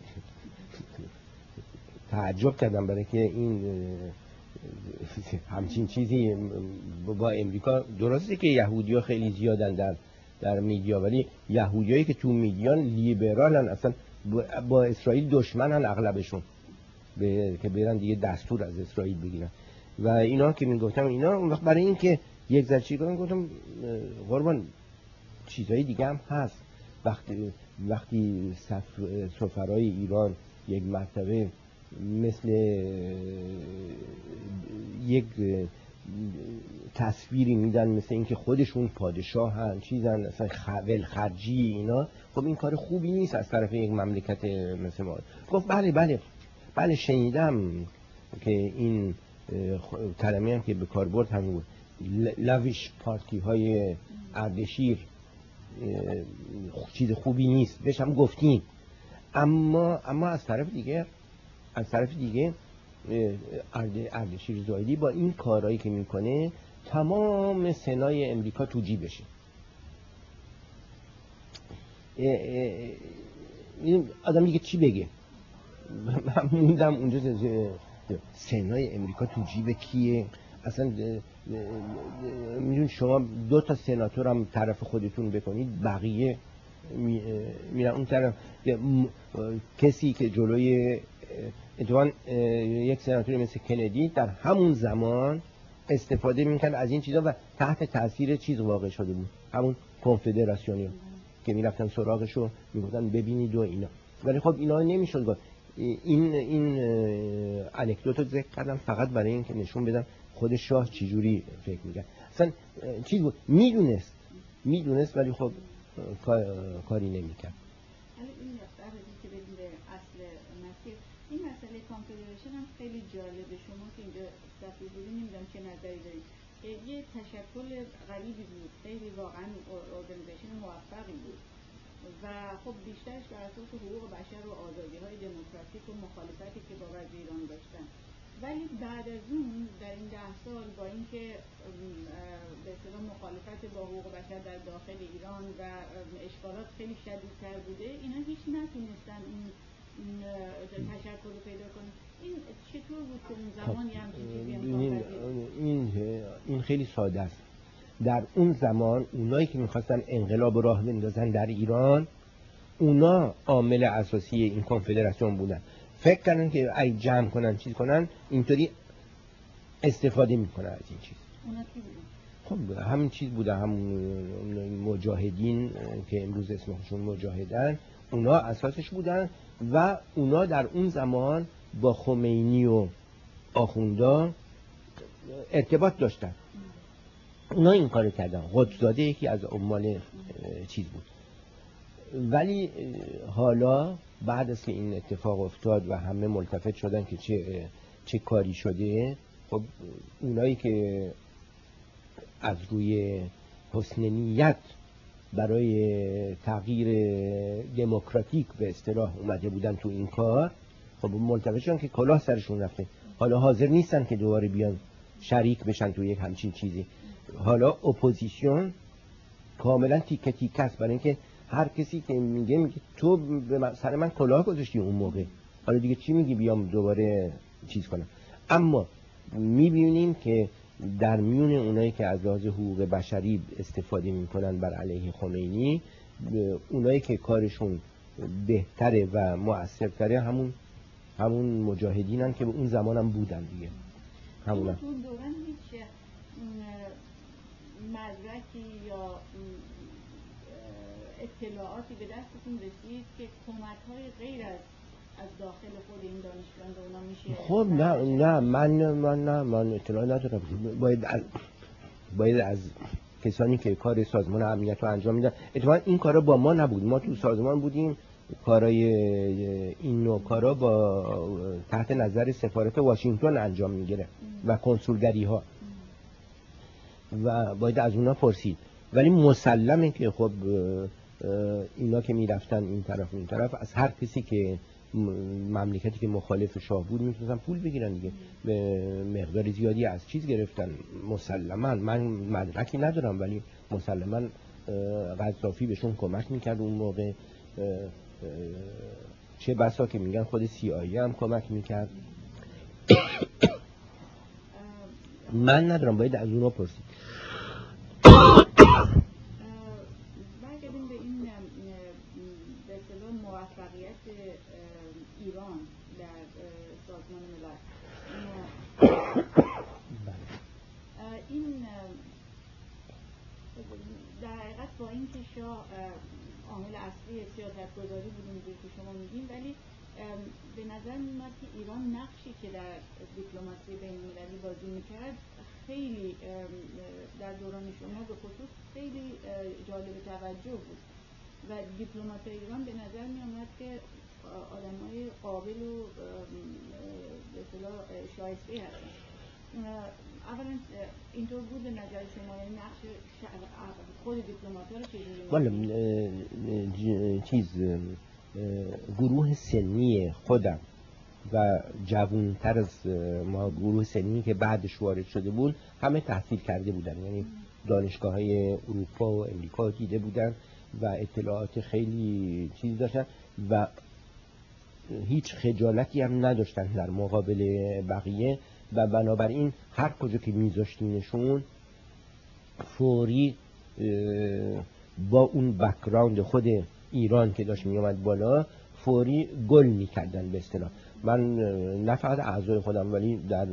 تعجب کردم برای که این همچین چیزی با امریکا درسته که یهودی خیلی زیادن در در میدیا ولی یهودیایی که تو میدیان لیبرالن اصلا با اسرائیل دشمنن اغلبشون. به... که برن دیگه دستور از اسرائیل بگیرن. و اینا که می‌گفتم اینا اون وقت برای اینکه یک ذره گفتم قربان چیزایی دیگه هم هست. وقتی وقتی سفرهای ایران یک مرتبه مثل یک تصویری میدن مثل اینکه خودشون پادشاه هن چیزن اصلا خول خرجی اینا خب این کار خوبی نیست از طرف یک مملکت مثل ما. خب بله بله. بله شنیدم که این کلمه هم که به کار برد هم بود. لویش پارتی های اردشیر چیز خوبی نیست. بهش هم گفتیم. اما اما از طرف دیگه از طرف دیگه اردشیر زایدی با این کارهایی که می‌کنه تمام سنای امریکا تو جیبشه. آدم دیگه چی بگه؟ من موندم اونجا سنای امریکا تو جیب کیه؟ اصلا میدون شما دو تا سناتور هم طرف خودتون بکنید بقیه میرن اون طرف. کسی که جلوی اتفاقا یک سناتوری مثل کندی در همون زمان استفاده می‌کرد از این چیزا و تحت تاثیر چیز واقع شده بود. همون کنفدراسیونی که می‌رفتن سراغش و می‌گفتن ببینید و اینا. ولی خب اینا نمی‌شد گفت. این این انکدوت رو ذکر کردم فقط برای اینکه نشون بدم خود شاه چجوری فکر می‌کرد. اصلا چیز بود؟ می‌دونست. می‌دونست ولی خب کاری نمی‌کرد. این مسئله کانفدریشن هم خیلی جالبه. شما که اینجا صفحه بودی نمی‌دونم چه نظری دارید. یه تشکل غریبی بود. خیلی واقعا ارگانیزیشن موفقی بود. و خب بیشترش بر اساس حقوق بشر و آزادی های دموکراتیک و مخالفتی که با وزیران داشتن. ولی بعد از اون در این ده سال با اینکه به اصطلاح مخالفت با حقوق بشر در داخل ایران و اشکالات خیلی شدیدتر بوده اینا هیچ نتونستن این تشکر رو پیدا کنیم این زمان این, این, این خیلی ساده است. در اون زمان اونایی که می‌خواستن انقلاب راه بندازن در ایران اونا عامل اساسی این کنفدراسیون بودن. فکر کردن که ای جمع کنن چیز کنن اینطوری استفاده می‌کنن از این چیز. خب همین چیز بوده هم مجاهدین که امروز اسمشون مجاهدن اونا اساسش بودن و اونا در اون زمان با خمینی و آخوندا ارتباط داشتن. اونا این کار کردن. قدزاده یکی از عمال چیز بود. ولی حالا بعد از که این اتفاق افتاد و همه ملتفت شدن که چه, چه کاری شده خب اونایی که از روی حسن نیت برای تغییر دموکراتیک به اصطلاح اومده بودن تو این کار خب ملتفت شدن که کلاه سرشون رفته. حالا حاضر نیستن که دوباره بیان شریک بشن تو یک همچین چیزی. حالا اپوزیسیون کاملا تیکه تیکه است. برای اینکه هر کسی که میگه میگه تو به سر من کلاه گذاشتی اون موقع. حالا دیگه چی میگی؟ بیام دوباره چیز کنم. اما می‌بینیم که در میون اونایی که از لحاظ حقوق بشری استفاده می‌کنن بر علیه خمینی اونایی که کارشون بهتره و مؤثرتره همون همون مجاهدینن که به اون زمان هم بودن دیگه. همون دوران هیچ مدرکی یا اطلاعاتی به دستتون رسید که کمک های غیر از از داخل خود این دانشگاه اونا میشه خب نه نه من من نه من اطلاع ندارم. باید از باید از کسانی که کار سازمان امنیت رو انجام میدن. اتفاقا این کارا با ما نبود. ما تو سازمان بودیم. کارای این نوع کارا با تحت نظر سفارت واشنگتن انجام می‌گیره و کنسولگری ها و باید از اونا پرسید. ولی مسلمه که خب اینا که می‌رفتن این طرف این طرف از هر کسی که مملکتی که مخالف شاه بود می‌تونستن پول بگیرن دیگه. به مقدار زیادی از چیز گرفتن. مسلما من مدرکی ندارم ولی مسلما غذافی بهشون کمک می‌کرد اون موقع. چه بسا که میگن خود سی آیه هم کمک می‌کرد. من ندارم باید از اونا پرسید. ایران در سازمان ملل. این در حقیقت با اینکه شاه عامل اصلی سیاست گذاری بود که شما میگین ولی به نظر میاد که ایران نقشی که در دیپلماسی بین المللی بازی می‌کرد خیلی در دوران شما به خصوص خیلی جالب توجه بود. و دیپلمات ایران به نظر می آمد که آدم های قابل و به شایسته هستن اولا اینطور بود نظر شما یعنی نقش خود دیپلمات رو چجوری چیز گروه سنی خودم و جوانتر از ما گروه سنی که بعدش وارد شده بود همه تحصیل کرده بودن. یعنی دانشگاه های اروپا و امریکا دیده بودن و اطلاعات خیلی چیز داشتن و هیچ خجالتی هم نداشتن در مقابل بقیه. و بنابراین هر کجا که میذاشتینشون فوری با اون بکراند خود ایران که داشت میومد بالا فوری گل می‌کردن به اصطلاح. من نه فقط اعضای خودم ولی در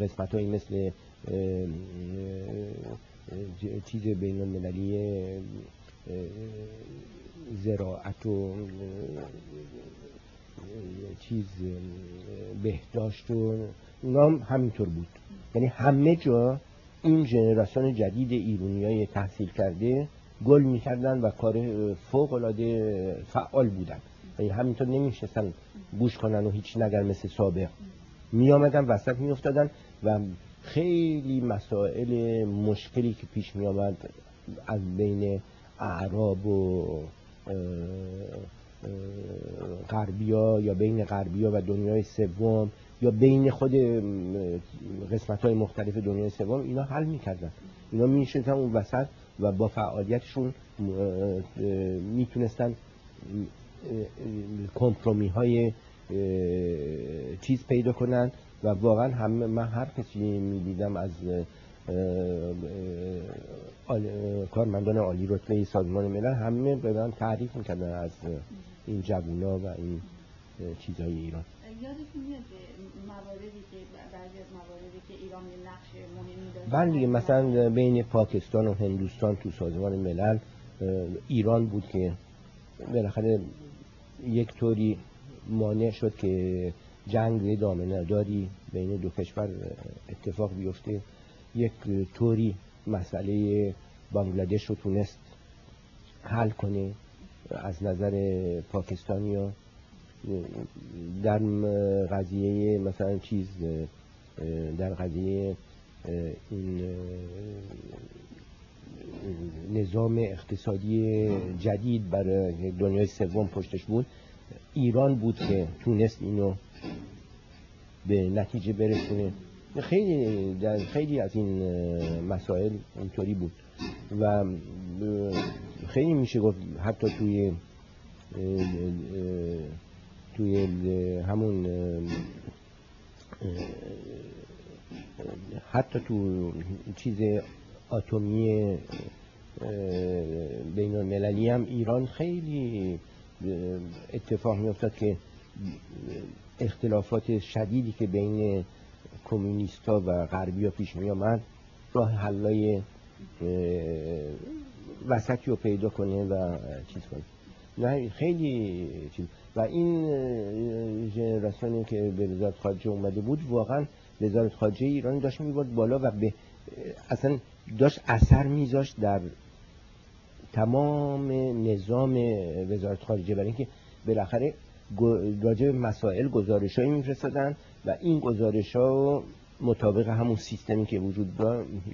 قسمت های مثل چیز بین المللی زراعت و چیز بهداشت و نام همینطور بود. یعنی همه جا این جنراسیون جدید ایرونی های تحصیل کرده گل می‌کردن و کار فوق العاده فعال بودن. یعنی همینطور نمیشستن گوش کنن و هیچ نگر مثل سابق. می آمدن وسط می افتادن و خیلی مسائل مشکلی که پیش می آمد از بین اعراب و غربیا یا بین غربیا و دنیای سوم یا بین خود قسمت های مختلف دنیای سوم اینا حل می‌کردن. اینا می‌شدن اون وسط و با فعالیتشون می‌تونستن کمپرومی های چیز پیدا کنن و واقعا همه من هر کسی می‌دیدم از کارمندان عالی رتبه سازمان ملل همه به من تعریف می‌کردن از این جوونا و این چیزهای ایران. بله مثلا بین پاکستان و هندوستان تو سازمان ملل ایران بود که بالاخره یک طوری مانع شد که جنگ دامنه داری بین دو کشور اتفاق بیفته. یک طوری مسئله بانگلادش رو تونست حل کنه از نظر پاکستانی ها در قضیه مثلا چیز در قضیه این نظام اقتصادی جدید برای دنیای سوم پشتش بود. ایران بود که تونست اینو به نتیجه برسونه. خیلی در خیلی از این مسائل اینطوری بود. و خیلی میشه گفت حتی توی توی همون حتی تو چیز آتومی بین المللی هم ایران خیلی اتفاق میافتاد که اختلافات شدیدی که بین کمونیستا و غربی ها پیش می آمد راه حلای وسطی رو پیدا کنه و چیز کنه. نه خیلی چیز. و این جنراسیونی که به وزارت خارجه اومده بود واقعا وزارت خارجه ایران داشت می‌برد بالا و به اصلا داشت اثر میذاشت در تمام نظام وزارت خارجه. برای اینکه بالاخره راجع به مسائل گزارش هایی میفرستادن و این گزارش ها مطابق همون سیستمی که وجود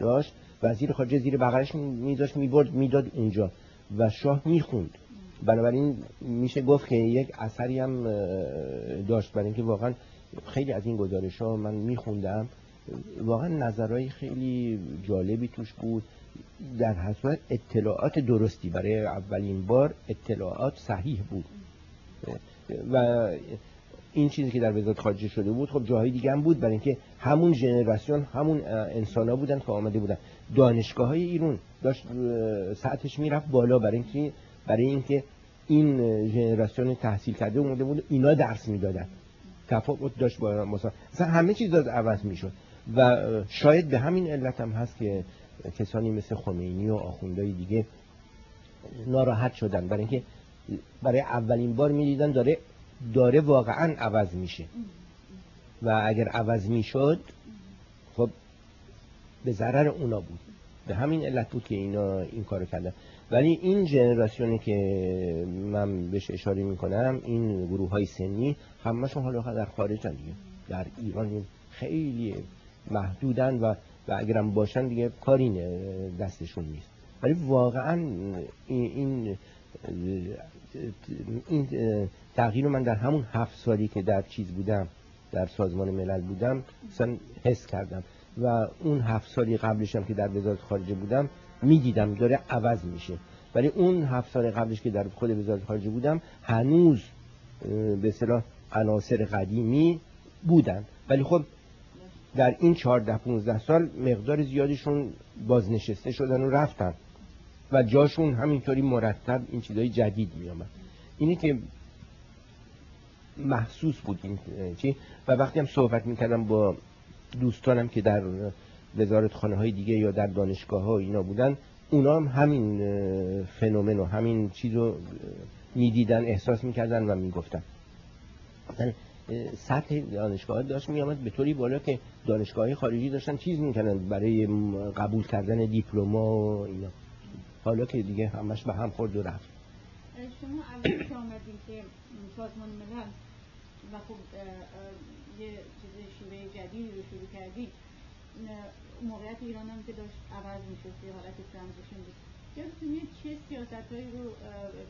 داشت وزیر خارجه زیر بغلش میذاشت می‌برد می‌داد اونجا و شاه می‌خوند. بنابراین میشه گفت که یک اثری هم داشت. برای اینکه واقعا خیلی از این گزارش ها من میخوندم. واقعا نظرهای خیلی جالبی توش بود. در حسب اطلاعات درستی برای اولین بار اطلاعات صحیح بود. و این چیزی که در وزارت خارجه شده بود خب جاهای دیگه هم بود. برای اینکه همون ژنراسیون همون انسان ها بودن که آمده بودن. دانشگاه های ایران داشت ساعتش می‌رفت بالا. برای اینکه برای اینکه این ژنراسیون تحصیل کرده اومده بود اینا درس می‌دادن. تفاوت داشت با مثلا همه چیز داد عوض می‌شد. و شاید به همین علت هم هست که کسانی مثل خمینی و آخوندهای دیگه ناراحت شدن. برای اینکه برای اولین بار می‌دیدن داره داره واقعا عوض میشه. و اگر عوض می‌شد خب به ضرر اونا بود. به همین علت بود که اینا این کارو کردن. ولی این جنراسیونی که من بهش اشاره می‌کنم این گروه های سنی همشون حالا در خارج دیگه. در ایران خیلی محدودن و و اگرم باشن دیگه کاری دستشون نیست. ولی واقعا این این تغییر رو من در همون هفت سالی که در چیز بودم در سازمان ملل بودم حس کردم. و اون هفت سالی قبلش هم که در وزارت خارجه بودم می‌دیدم داره عوض میشه. ولی اون هفت سال قبلش که در خود وزارت خارجه بودم هنوز به اصطلاح عناصر قدیمی بودن. ولی خب در این 14 15 سال مقدار زیادیشون بازنشسته شدن و رفتن. و جاشون همینطوری مرتب این چیزای جدید می آمد اینی که محسوس بود این چی؟ و وقتی هم صحبت می‌کردم با دوستانم که در وزارت خانه های دیگه یا در دانشگاه ها اینا بودن اونا هم همین فنومن و همین چیز رو می‌دیدن احساس می‌کردن و می‌گفتن. سطح دانشگاه داشت میامد به طوری بالا که دانشگاه خارجی داشتن چیز می‌کنن برای قبول کردن دیپلما و اینا. حالا که دیگه همش به هم خورد و رفت. شما اول که که سازمان ملل و خب یه چیز شیوه جدیدی رو شروع کردید موقعیت ایران هم که داشت عوض می‌شد یه حالت ترانزیشن بود. یادتونه چه سیاست هایی رو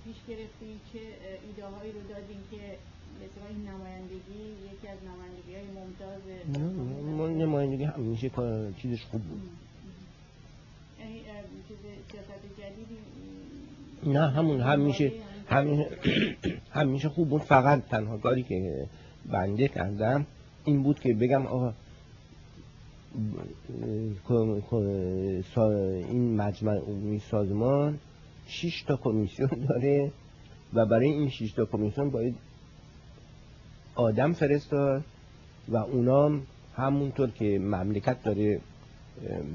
پیش گرفتی؟ چه ایده هایی رو دادین که مثلا این نمایندگی یکی از نمایندگی های ممتاز نمایندگی همیشه چیزش خوب بود. یعنی چیز سیاست جدیدی؟ نه همون همیشه همیشه همیشه خوب بود. فقط تنها کاری که بنده کردم این بود که بگم آقا این مجمع عمومی سازمان 6 تا کمیسیون داره و برای این 6 تا کمیسیون باید آدم فرستاد و اونام همونطور که مملکت داره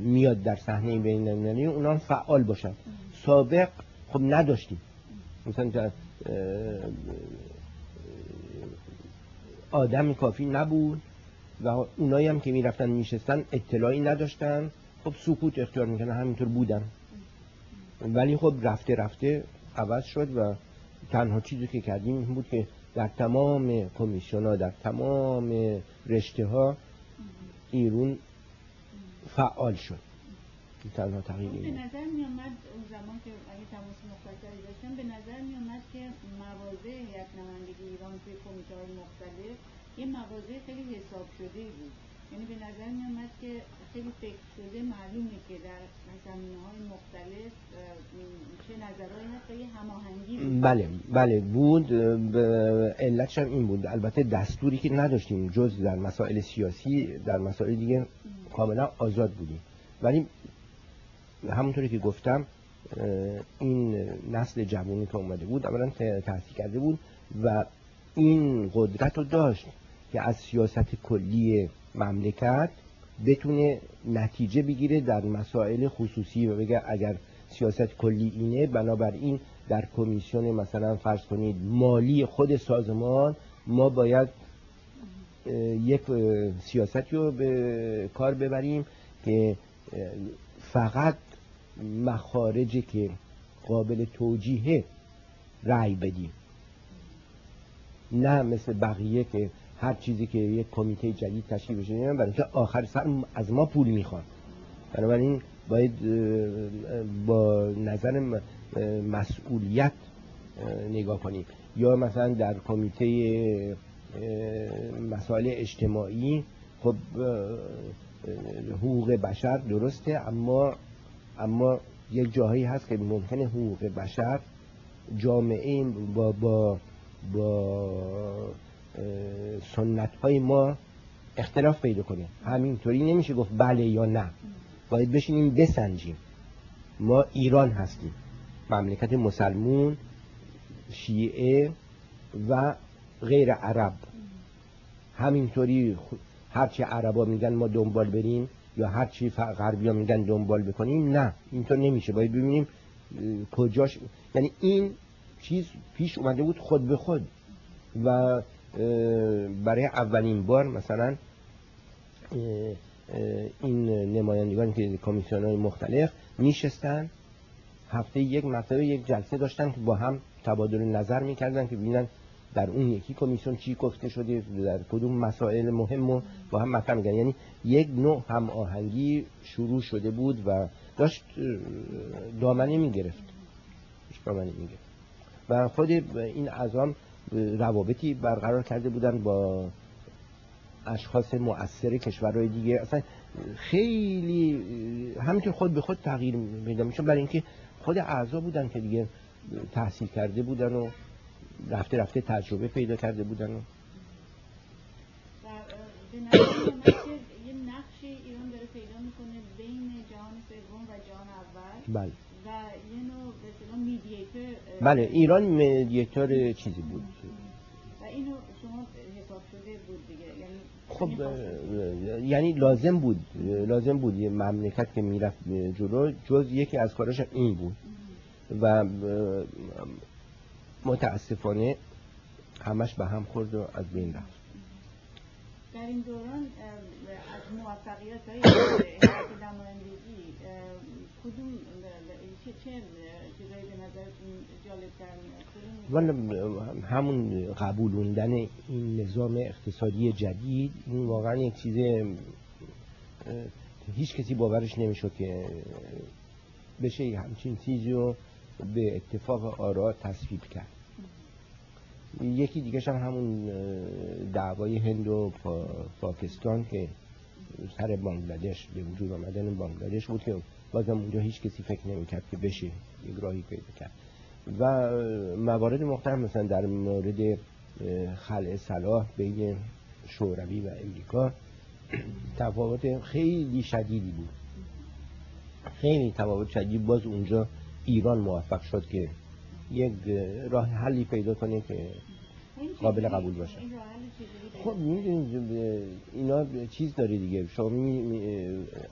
میاد در صحنه بین المللی اونا فعال باشن. سابق خب نداشتیم. مثلا آدم کافی نبود. و اونایی هم که می‌رفتن میشستن اطلاعی نداشتن. خب سکوت اختیار می‌کنن همینطور بودن. ولی خب رفته رفته عوض شد و تنها چیزی که کردیم این بود که در تمام کمیسیون ها در تمام رشته ها ایرون فعال شد. تنها تغییر به نظر می آمد اون زمان که اگه تماس مختصری داشتم به نظر می آمد که مواضع یک نمایندگی ایران توی کمیته های مختلف یه مواضع خیلی حساب شده بود. یعنی به نظر می آمد که خیلی فکر شده معلومه که در زمینه های مختلف چه نظرهایی هست یه هماهنگی بله بله بود. علتش هم این بود. البته دستوری که نداشتیم جز در مسائل سیاسی در مسائل دیگه کاملا آزاد بودیم. ولی همونطوری که گفتم این نسل جوانی که اومده بود اولا تحصیل کرده بود و این قدرت رو داشت. که از سیاست کلی مملکت بتونه نتیجه بگیره در مسائل خصوصی و بگه اگر سیاست کلی اینه بنابراین در کمیسیون مثلا فرض کنید مالی خود سازمان ما باید یک سیاستی رو به کار ببریم که فقط مخارجی که قابل توجیه رأی بدیم. نه مثل بقیه که هر چیزی که یک کمیته جدید تشکیل بشه برای آخر سر از ما پول می‌خوان. بنابراین باید با نظر مسئولیت نگاه کنیم. یا مثلا در کمیته مسائل اجتماعی خب حقوق بشر درسته اما اما یک جاهایی هست که ممکنه حقوق بشر جامعه با با با سنت های ما اختلاف پیدا کنه. همینطوری نمیشه گفت بله یا نه. باید بشینیم بسنجیم. ما ایران هستیم. مملکت مسلمون شیعه و غیر عرب. همینطوری هرچی عربا میگن ما دنبال بریم یا هرچی غربی ها میگن دنبال بکنیم نه. اینطور نمیشه. باید ببینیم کجاش یعنی این چیز پیش اومده بود خود به خود. و برای اولین بار مثلا این نمایندگان که کمیسیون های مختلف میشستن هفته یک مرتبه یک جلسه داشتن که با هم تبادل نظر می‌کردن که ببینن در اون یکی کمیسیون چی گفته شده در کدوم مسائل مهم و با هم مطرح میگن یعنی یک نوع هم آهنگی شروع شده بود و داشت دامنه می‌گرفت. دامنه می‌گرفت. و خود این اعضام روابطی برقرار کرده بودن با اشخاص مؤثر کشورهای دیگه. اصلا خیلی همینطور خود به خود تغییر پیدا میشه برای اینکه خود اعضا بودن که دیگه تحصیل کرده بودن و رفته رفته تجربه پیدا کرده بودن و به یه نقش ایران داره پیدا می‌کنه بین جهان سوم و جهان اول. بله. و یه نوع به میدییتر بله ایران میدییتر چیزی بود. و اینو شما حساب شده بود دیگه یعنی خب یعنی لازم بود لازم بود یه مملکت که می‌رفت جلو جز یکی از کاراش این بود. و متاسفانه همش به هم خورد و از بین رفت. در این دوران از موفقیت های نمایندگی کدوم چه به نظرتون جالب میاد؟ همون قبولوندن این نظام اقتصادی جدید این واقعا یک چیز هیچ کسی باورش نمی‌شد که بشه همچین چیزی رو به اتفاق آرا تصویب کرد. یکی دیگه هم همون دعوای هند و پاکستان که سر بانگلادش به وجود آمدن بانگلادش بود که بازم اونجا هیچ کسی فکر نمی‌کرد که بشه یک راهی پیدا کرد. و موارد مختلف مثلا در مورد خلع صلاح بین شوروی و امریکا تفاوت خیلی شدیدی بود. خیلی تفاوت شدید. باز اونجا ایران موفق شد که یک راه حلی پیدا کنه که قابل قبول باشه. خب می‌دونید اینا چیز داره دیگه. شما می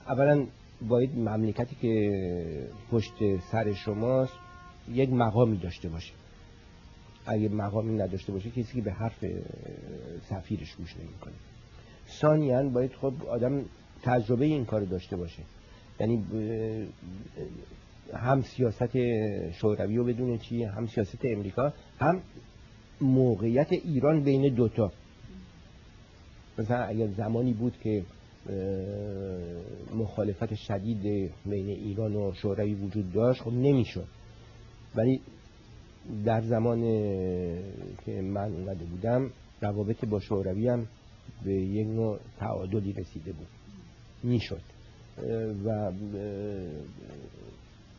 اولا باید مملکتی که پشت سر شماست یک مقامی داشته باشه. اگه مقامی نداشته باشه کسی که به حرف سفیرش گوش نمی‌کنه. ثانیا باید خب آدم تجربه این کار داشته باشه. یعنی هم سیاست شوروی رو بدونه چی هم سیاست امریکا هم موقعیت ایران بین دوتا. مثلا اگر زمانی بود که مخالفت شدید بین ایران و شوروی وجود داشت خب نمی‌شد. ولی در زمان که من اومده بودم روابط با شوروی هم به یک نوع تعادلی رسیده بود. می‌شد. و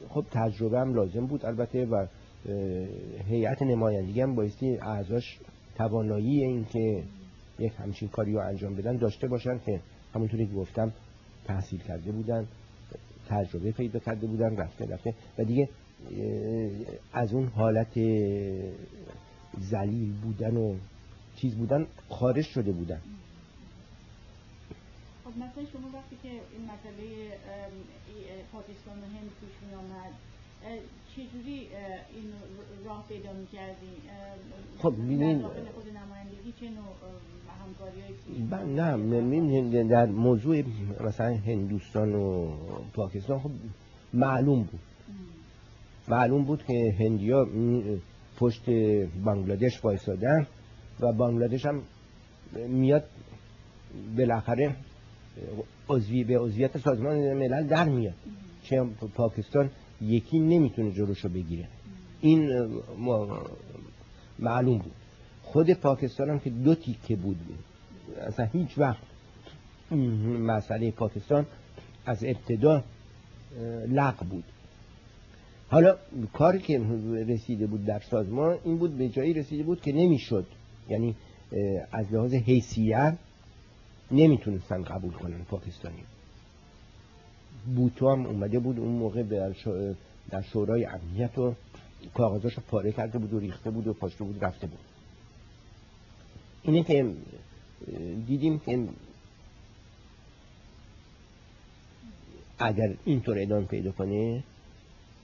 خب تجربه هم لازم بود البته و هیئت نمایندگی هم بایستی اعضاش توانایی این که یک همچین کاری رو انجام بدن داشته باشن که همونطوری که گفتم تحصیل کرده بودن تجربه پیدا کرده بودن رفته رفته. و دیگه از اون حالت زلیل بودن و چیز بودن خارج شده بودن. مثلا شما وقتی که این مسئله پاکستان و هند پیش می آمد چجوری این راه پیدا می‌کردی؟ خب ببینید خود نمایندگی چه نوع همکاری نه در موضوع مثلا هندوستان و پاکستان خب معلوم بود معلوم بود که هندیا پشت بانگلادش وایسادن و بانگلادش هم میاد بالاخره عضوی به عضویت سازمان ملل در میاد. چه پاکستان یکی نمی‌تونه جلوشو بگیره. این معلوم بود. خود پاکستان هم که دو تیکه بود. اصلا هیچ وقت مسئله پاکستان از ابتدا لق بود. حالا کاری که رسیده بود در سازمان این بود به جایی رسیده بود که نمی‌شد. یعنی از لحاظ حیثیت نمی‌تونستن قبول کنن پاکستانی. بوتو هم اومده بود اون موقع در شورای امنیت و کاغذاش رو پاره کرده بود و ریخته بود و پاشته بود رفته بود. اینه که دیدیم که اگر اینطور ادامه پیدا کنه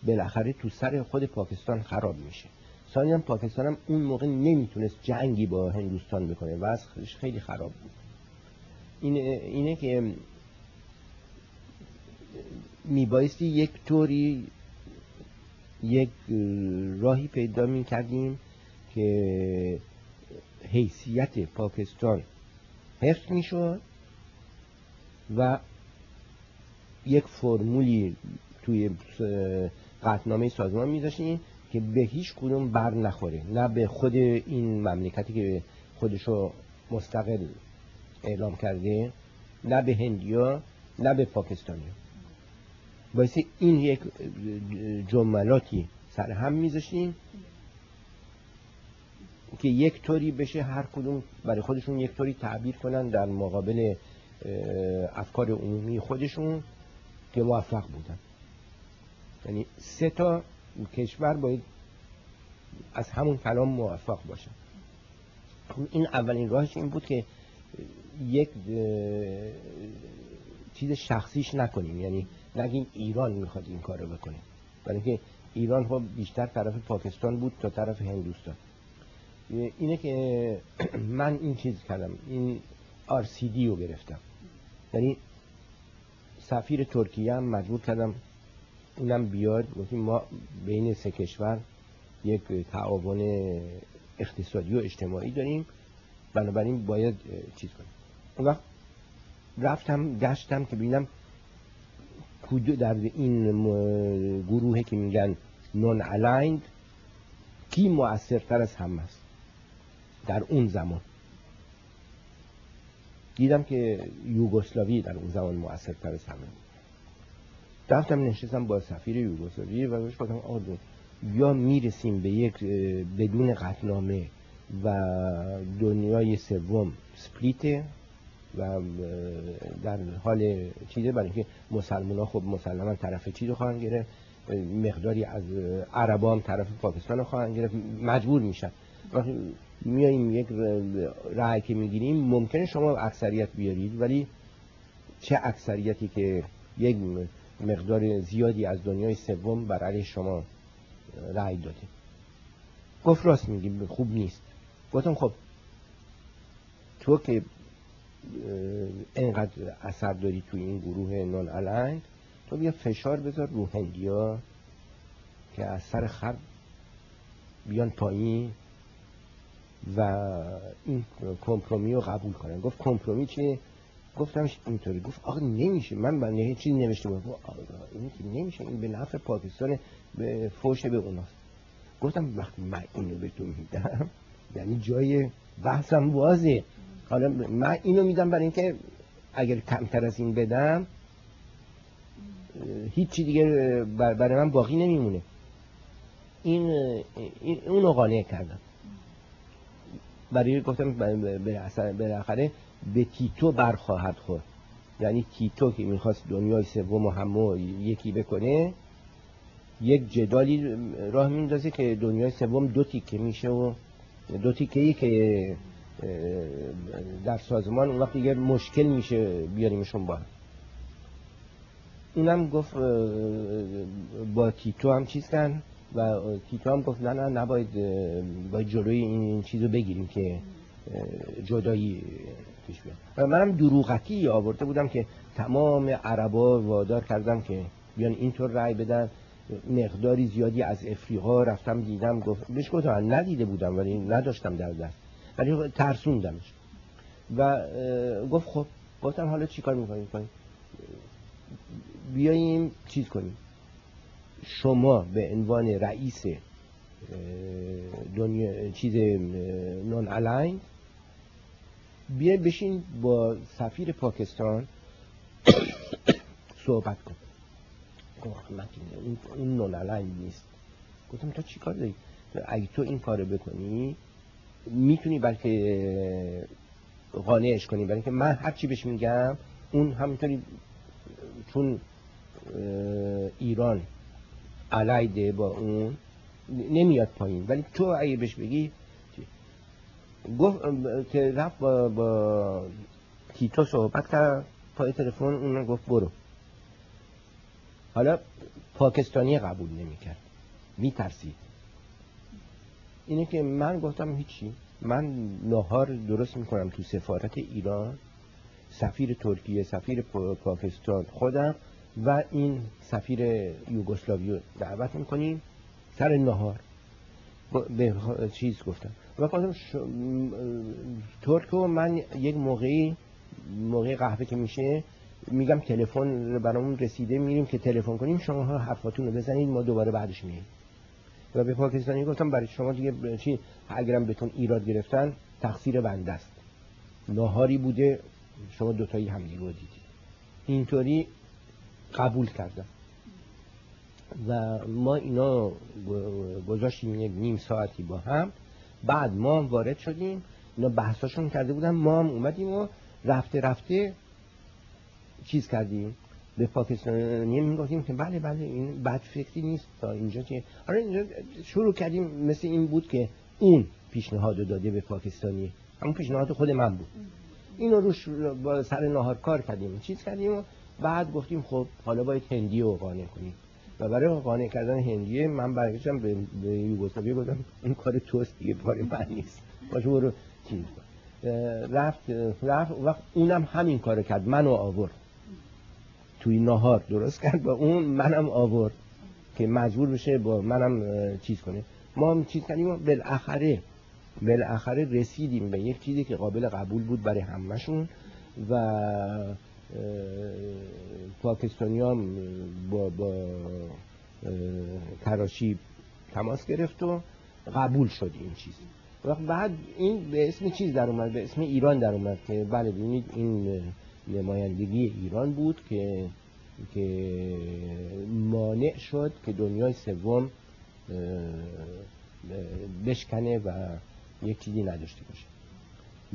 بالاخره تو سر خود پاکستان خراب میشه. ثانیا پاکستان هم اون موقع نمی‌تونست جنگی با هندوستان بکنه و خیلی خراب بود. اینه, اینه که میبایستی یک طوری یک راهی پیدا می‌کردیم که حیثیت پاکستان حفظ می‌شد و یک فرمولی توی قطنامه سازمان میذاشتیم که به هیچ کدوم بر نخوره نه به خود این مملکتی که خودشو مستقل اعلام کرده نه به هندیا نه به پاکستانی باعث این یک جملاتی سر هم میذاشتیم که یک طوری بشه هر کدوم برای خودشون یک طوری تعبیر کنن در مقابل افکار عمومی خودشون که موفق بودن. یعنی سه تا کشور باید از همون کلام موفق باشن. خب این اولین راهش این بود که یک چیز شخصیش نکنیم. یعنی نگیم ایران می‌خواد این کارو بکنه. برای اینکه ایران خب بیشتر طرف پاکستان بود تا طرف هندوستان. اینه که من این چیز کردم. این RCD رو گرفتم. یعنی سفیر ترکیه هم مجبور کردم اونم بیاد. گفتیم ما بین سه کشور یک تعاون اقتصادی و اجتماعی داریم. بنابراین باید چیز کنیم. اون وقت رفتم گشتم که ببینم در این گروه که میگن نون الایند کی مؤثرتر از هم است در اون زمان. دیدم که یوگسلاوی در اون زمان مؤثرتر از همه. رفتم نشستم با سفیر یوگسلاوی و بهش گفتم آدون یا می‌رسیم به یک بدون قطنامه و دنیای سوم سپلیته و در حال چیزه برای اینکه مسلمان ها خب مسلمان طرف چیز رو خواهند گرفت مقداری از عربا هم طرف پاکستان رو خواهند گرفت مجبور میشن. وقتی میاییم یک رای که می‌گیریم ممکنه شما اکثریت بیارید ولی چه اکثریتی که یک مقدار زیادی از دنیای سوم بر علیه شما رأی داده؟ گفت راست میگیم خوب نیست. گفتم خب تو که اینقدر اثر داری توی این گروه نون النگ تو بیا فشار بذار رو هندیا که از سر خر بیان پایین و این کمپرومی رو قبول کنن. گفت کمپرومی چیه؟ گفتمش اینطوری. گفت آقا نمیشه. من به چیزی نوشته بودم. این که نمیشه. این به نفع پاکستان به فوش به اوناست. گفتم وقتی من اینو به تو میدم یعنی جای بحثم بازه حالا من اینو میدم برای اینکه اگر کمتر از این بدم هیچی دیگه برای من باقی نمیمونه. این, این اونو قانع کردم. برای گفتم بالاخره به تیتو برخواهد خورد. یعنی تیتو که می‌خواست دنیای سوم و همو یکی بکنه یک جدالی راه میندازه که دنیای سوم دو تیکه میشه و دو تیکه ای که در سازمان اون وقت دیگه مشکل میشه بیاریمشون با هم. اونم گفت با تیتو هم چیز کن و تیتو هم گفت نه نباید باید جلوی این چیزو بگیریم که جدایی پیش بیاد. و منم دروغتی آورده بودم که تمام عربا وادار کردم که بیان اینطور رأی بدن. مقداری زیادی از افریقا رفتم دیدم گفت بهش گفتم ندیده بودم ولی نداشتم در دست. ولی ترسوندمش. و گفت خب گفتم حالا چیکار می‌کنیم کنیم بیاییم چیز کنیم. شما به عنوان رئیس دنیا چیز نون الاین بیا بشین با سفیر پاکستان صحبت کن من این نون نیست. گفتم تا چی کار داری؟ اگه تو این کارو بکنی می‌تونی بلکه قانعش کنی. برای اینکه من هر چی بهش میگم اون همینطوری چون ایران علیده با اون نمیاد پایین. ولی تو اگه بهش بگی گفت که رفت با, با تیتو صحبت کرد پای تلفن اون گفت برو. حالا پاکستانی قبول نمی‌کرد. میترسید. اینه که من گفتم هیچی. من نهار درست می‌کنم تو سفارت ایران سفیر ترکیه سفیر پاکستان خودم و این سفیر یوگسلاوی دعوت می‌کنیم سر نهار. به چیز گفتم. و گفتم. ترکو من یک موقعی موقع قهوه که میشه میگم تلفن برامون رسیده میریم که تلفن کنیم شما حرفاتون رو بزنید ما دوباره بعدش میاییم و به پاکستانی گفتم برای شما دیگه چی اگرم بهتون ایراد گرفتن تقصیر بنده است. ناهاری بوده شما دوتایی همدیگه رو دیدید. اینطوری قبول کردم. و ما اینا گذاشتیم یک نیم ساعتی با هم. بعد ما هم وارد شدیم. اینا بحثاشون کرده بودن. ما هم اومدیم و رفته رفته چیز کردیم. به پاکستانی می‌گفتیم که بله بله این بد فکری نیست تا اینجا که آره اینجا شروع کردیم مثل این بود که اون پیشنهاد داده به پاکستانی. همون پیشنهاد خود من بود. اینو روش با سر نهار کار کردیم. چیز کردیم و بعد گفتیم خب حالا باید هندی رو قانع کنیم. و برای قانع کردن هندیه من برگشتم به, به یوگسلاوی گفتم این کار توست دیگه کار من نیست. باشه برو. چیز رفت رفت و اونم همین کار کرد. منو آورد. توی نهار درست کرد با اون منم آورد که مجبور بشه با منم چیز کنه. ما هم چیز کردیم و بالاخره بالاخره رسیدیم به یک چیزی که قابل قبول بود برای همشون و پاکستانی هم با, با تراشی تماس گرفت و قبول شد این چیز. و بعد این به اسم چیز در اومد؟ به اسم ایران در اومد که بله این نمایندگی ایران بود که که مانع شد که دنیای سوم بشکنه و یک چیزی نداشته باشه.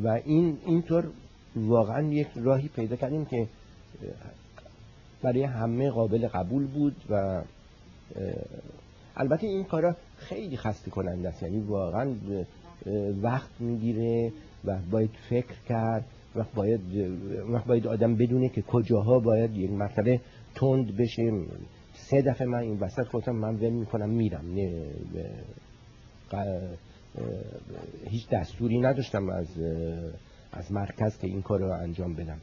و این اینطور واقعا یک راهی پیدا کردیم که برای همه قابل قبول بود و البته این کارا خیلی خسته کننده است. یعنی واقعا وقت می‌گیره و باید فکر کرد. و باید وقت باید آدم بدونه که کجاها باید یک مرتبه تند بشه. سه دفعه من این وسط گفتم من ول می‌کنم میرم. نه هیچ دستوری نداشتم از از مرکز که این کار رو انجام بدم.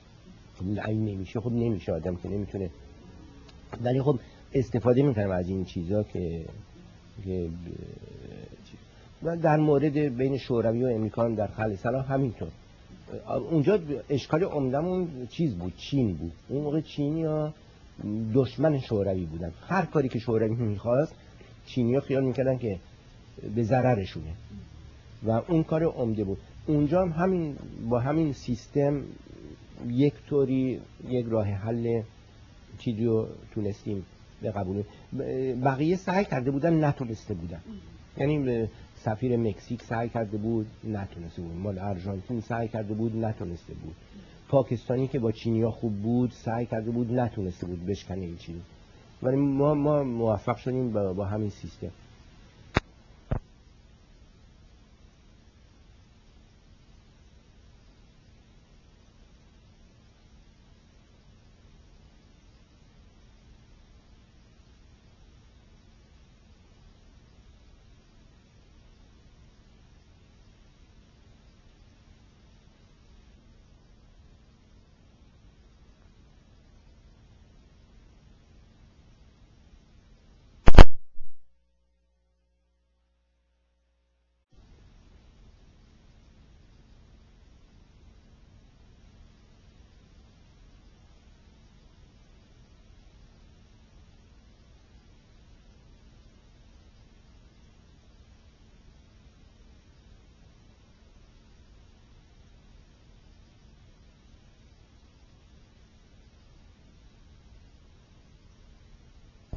خب این نمیشه خب نمیشه آدم که نمی‌تونه. ولی خب استفاده می‌کنم از این چیزا که در مورد بین شوروی و امریکا در خل سلام همینطور. اونجا اشکال عمدمون چیز بود چین بود. اون موقع چینی ها دشمن شوروی بودن. هر کاری که شوروی می‌خواست چینی ها خیال می‌کردن که به ضررشونه. و اون کار عمده بود. اونجا هم همین با همین سیستم یک طوری یک راه حل چیزی رو تونستیم به قبول. بقیه سعی کرده بودن نتونسته بودن. یعنی سفیر مکزیک سعی کرده بود نتونسته بود. مال ارژانتین سعی کرده بود نتونسته بود. پاکستانی که با چینیا خوب بود سعی کرده بود نتونسته بود بشکنه این چیز ولی ما ما موفق شدیم با, با همین سیستم.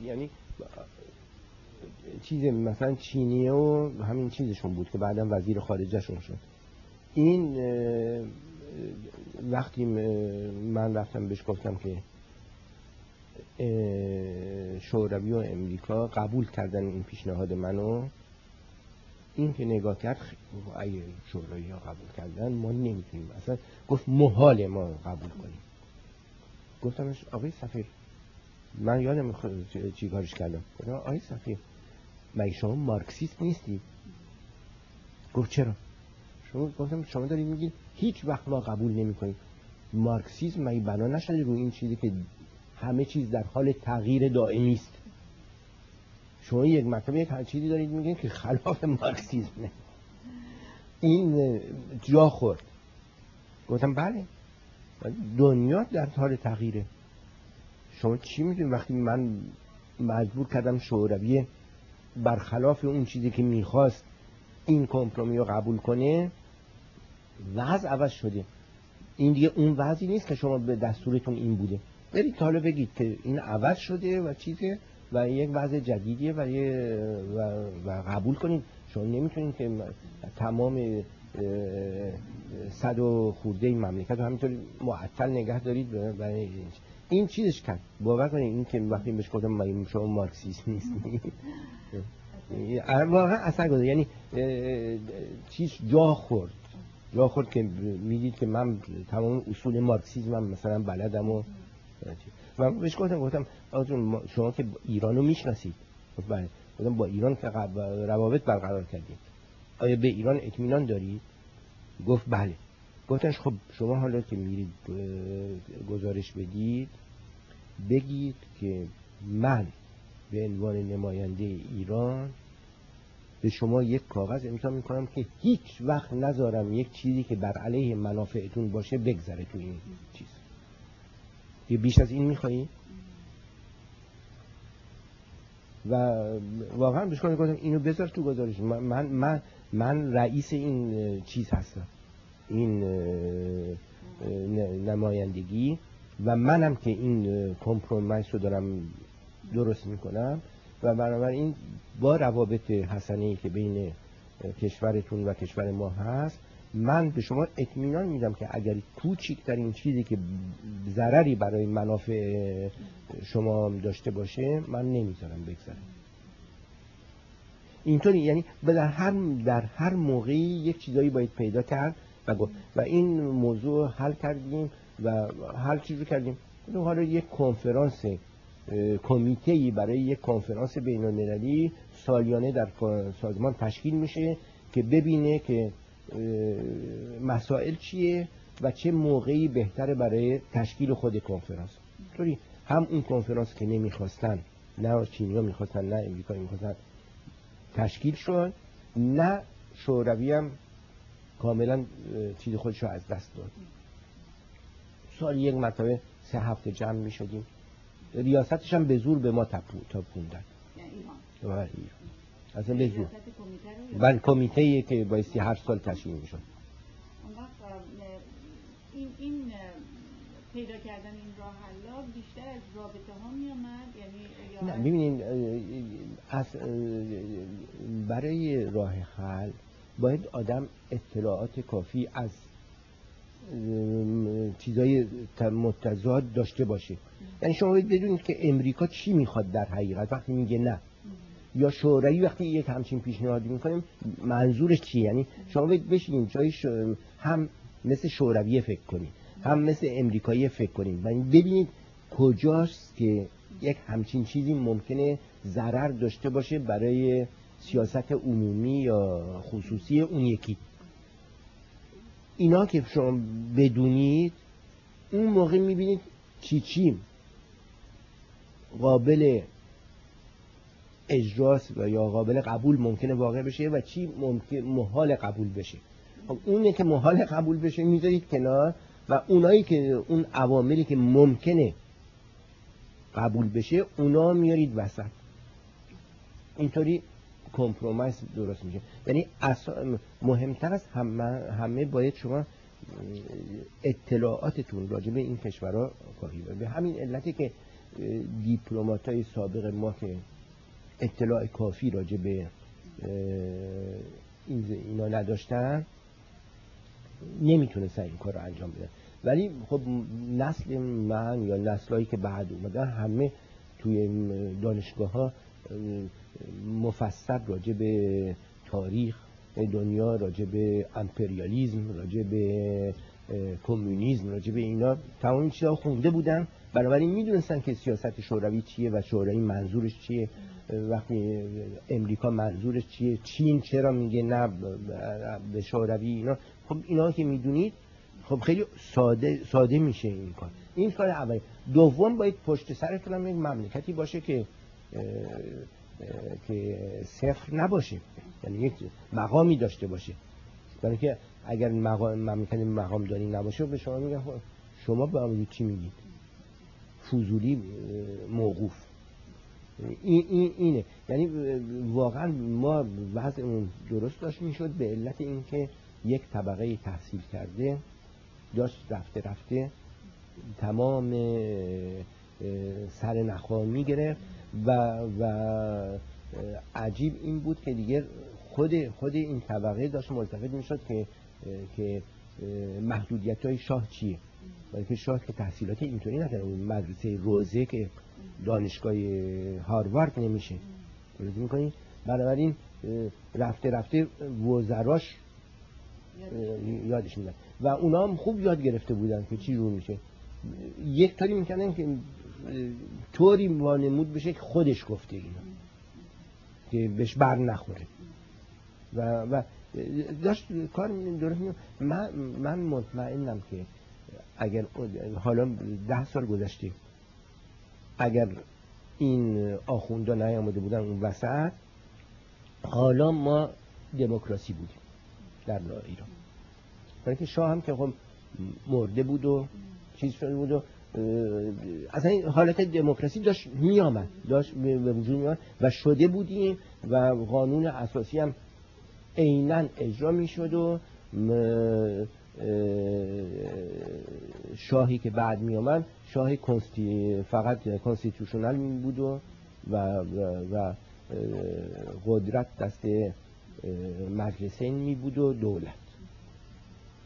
یعنی چیز مثلا چینیه و همین چیزشون بود که بعدا وزیر خارجشون شد. این وقتی من رفتم بهش گفتم که شوروی و امریکا قبول کردن این پیشنهاد منو این که نگاه کرد اگه شوروی ها قبول کردن ما نمی‌تونیم. اصلا گفت محال ما قبول کنیم. گفتمش آقای سفیر من یادم چی کارش کردم. گفتم آی صفی مگه شما مارکسیست نیستی؟ گفت چرا؟ شما گفتم شما دارید میگید هیچ وقت ما قبول نمی‌کنیم. مارکسیسم مگه بنا نشده رو این چیزی که همه چیز در حال تغییر دائمی است شما یک مکتب یک چیزی دارید میگین که خلاف مارکسیسمه این جا خورد. گفتم بله. دنیا در حال تغییره. شما چی می‌دونید وقتی من مجبور کردم شوروی برخلاف اون چیزی که می‌خواست این کمپرومی رو قبول کنه وضع عوض شده. این دیگه اون وضعی نیست که شما به دستورتون این بوده. برید حالا بگید که این عوض شده و چیزه و یک وضع جدیدیه و, و, قبول کنید. شما نمی‌تونید که تمام صد و خورده این مملکت رو همینطور معطل نگه دارید برای این چیزش کرد. باور کنید این که وقتی بهش گفتم شما مارکسیست نیست واقعا اثر گذاره یعنی چیز جا خورد. جا خورد که می‌دید که من تمام اصول مارکسیزم مثلا بلدم و و بهش گفتم گفتم شما که ایران رو می‌شناسید. بله. گفتم با ایران که روابط برقرار کردید. آیا به ایران اطمینان دارید؟ گفت بله. گفتنش خب شما حالا که میرید گزارش بدید بگید که من به عنوان نماینده ایران به شما یک کاغذ امضا می‌کنم که هیچ وقت نذارم یک چیزی که بر علیه منافعتون باشه بگذره تو این چیز. یه بیش از این میخوایی؟ و واقعا بهش گفتم اینو بذار تو گزارش. من من من رئیس این چیز هستم. این نمایندگی و منم که این کمپرومایس رو دارم درست می‌کنم و بنابراین با روابط حسنه که بین کشورتون و کشور ما هست من به شما اطمینان میدم که اگر کوچکترین چیزی که ضرری برای منافع شما داشته باشه من نمی‌ذارم بگذره اینطوری یعنی در هر در هر موقعی یک چیزایی باید پیدا کرد و و این موضوع حل کردیم و حل چیزی کردیم؟ حالا یک کنفرانس کمیته ای برای یک کنفرانس بین المللی سالیانه در سازمان تشکیل میشه که ببینه که مسائل چیه و چه موقعی بهتره برای تشکیل خود کنفرانس. طوری هم اون کنفرانس که نمی‌خواستن نه چینی ها می‌خواستن نه امریکا می‌خواستن تشکیل شد نه شوروی هم کاملا چیز خودش رو از دست داد. سال یک مرتبه سه هفته جمع می شدیم ریاستش هم به زور به ما تپوندن. یعنی اصلا به زور. بله کمیته که بایستی هر سال تشکیل می شد این, این پیدا کردن این راه حلا بیشتر از رابطه ها می آمد یعنی نه ببینید از برای راه حل باید آدم اطلاعات کافی از چیزای متضاد داشته باشه. یعنی شما باید بدونید که امریکا چی می‌خواد در حقیقت؟ وقتی میگه نه. یا شوروی وقتی یک همچین پیشنهادی می‌کنیم منظورش چیه؟ یعنی شما باید بشین جای هم مثل شوروی فکر کنید هم مثل امریکایی فکر کنید. و ببینید کجاست که یک همچین چیزی ممکنه ضرر داشته باشه برای سیاست عمومی یا خصوصی اون یکی. اینا که شما بدونید اون موقع می‌بینید چی چی قابل اجراس و یا قابل قبول ممکنه واقع بشه و چی ممکن محال قبول بشه. خب اونه که محال قبول بشه می‌ذارید کنار و اونایی که اون عواملی که ممکنه قبول بشه اونا میارید وسط. اینطوری کمپرومایز درست میشه. یعنی مهمتر از همه, همه باید شما اطلاعاتتون راجع به این کشورها کافی به همین علتی که دیپلمات های سابق ما که اطلاع کافی راجع به اینا نداشتن نمی‌تونستن این کار رو انجام بدن. ولی خب نسل من یا نسلهایی که بعد اومدن همه توی دانشگاه ها مفصل راجع به تاریخ دنیا راجع به امپریالیزم راجع به کمونیسم راجع به اینا تمام این چیزا خونده بودن. بنابراین می‌دونستن که سیاست شوروی چیه و شوروی منظورش چیه. وقتی امریکا منظورش چیه چین چرا میگه نه به شوروی اینا. خب اینا که می‌دونید خب خیلی ساده ساده میشه این کار. این کار اولی دوم باید پشت سرتون هم یک مملکتی باشه که که صفر نباشه. یعنی یک مقامی داشته باشه. برای که اگر مقام مقام داری نباشه به شما میگن خب شما به چی میگید فوزولی موقوف. این, این اینه. یعنی واقعا ما وضعمون درست داشت می‌شد به علت اینکه یک طبقه تحصیل کرده داشت رفته رفته تمام سر نخوا می‌گرفت. و و عجیب این بود که دیگه خود خود این طبقه داشت ملتفت می‌شد که که محدودیت های شاه چیه؟ که شاه که تحصیلات اینطوری نکنه اون مدرسه روزه که دانشگاه هاروارد نمیشه. درست می‌کنی؟ بنابراین رفته رفته وزراش یادش میدن و اونا هم خوب یاد گرفته بودن که چی رو میشه. یک طوری می‌کنن که طوری وانمود بشه که خودش گفته اینا. که بهش بر نخوره. و, و داشت کار درست من, من مطمئنم که اگر حالا ده سال گذشته اگر این آخوندا نیامده بودن اون وسط حالا ما دموکراسی بودیم در ایران برای که شاه هم که خب مرده بود و چیز شده بود و اصلا این حالت دموکراسی داشت میامد داشت به وجود میامد و شده بودیم و قانون اساسی هم عینا اجرا می‌شد و شاهی که بعد می آمد شاه کنستی فقط کنستیتوشنال می بود و و, و, قدرت دست مجلسین می بود و دولت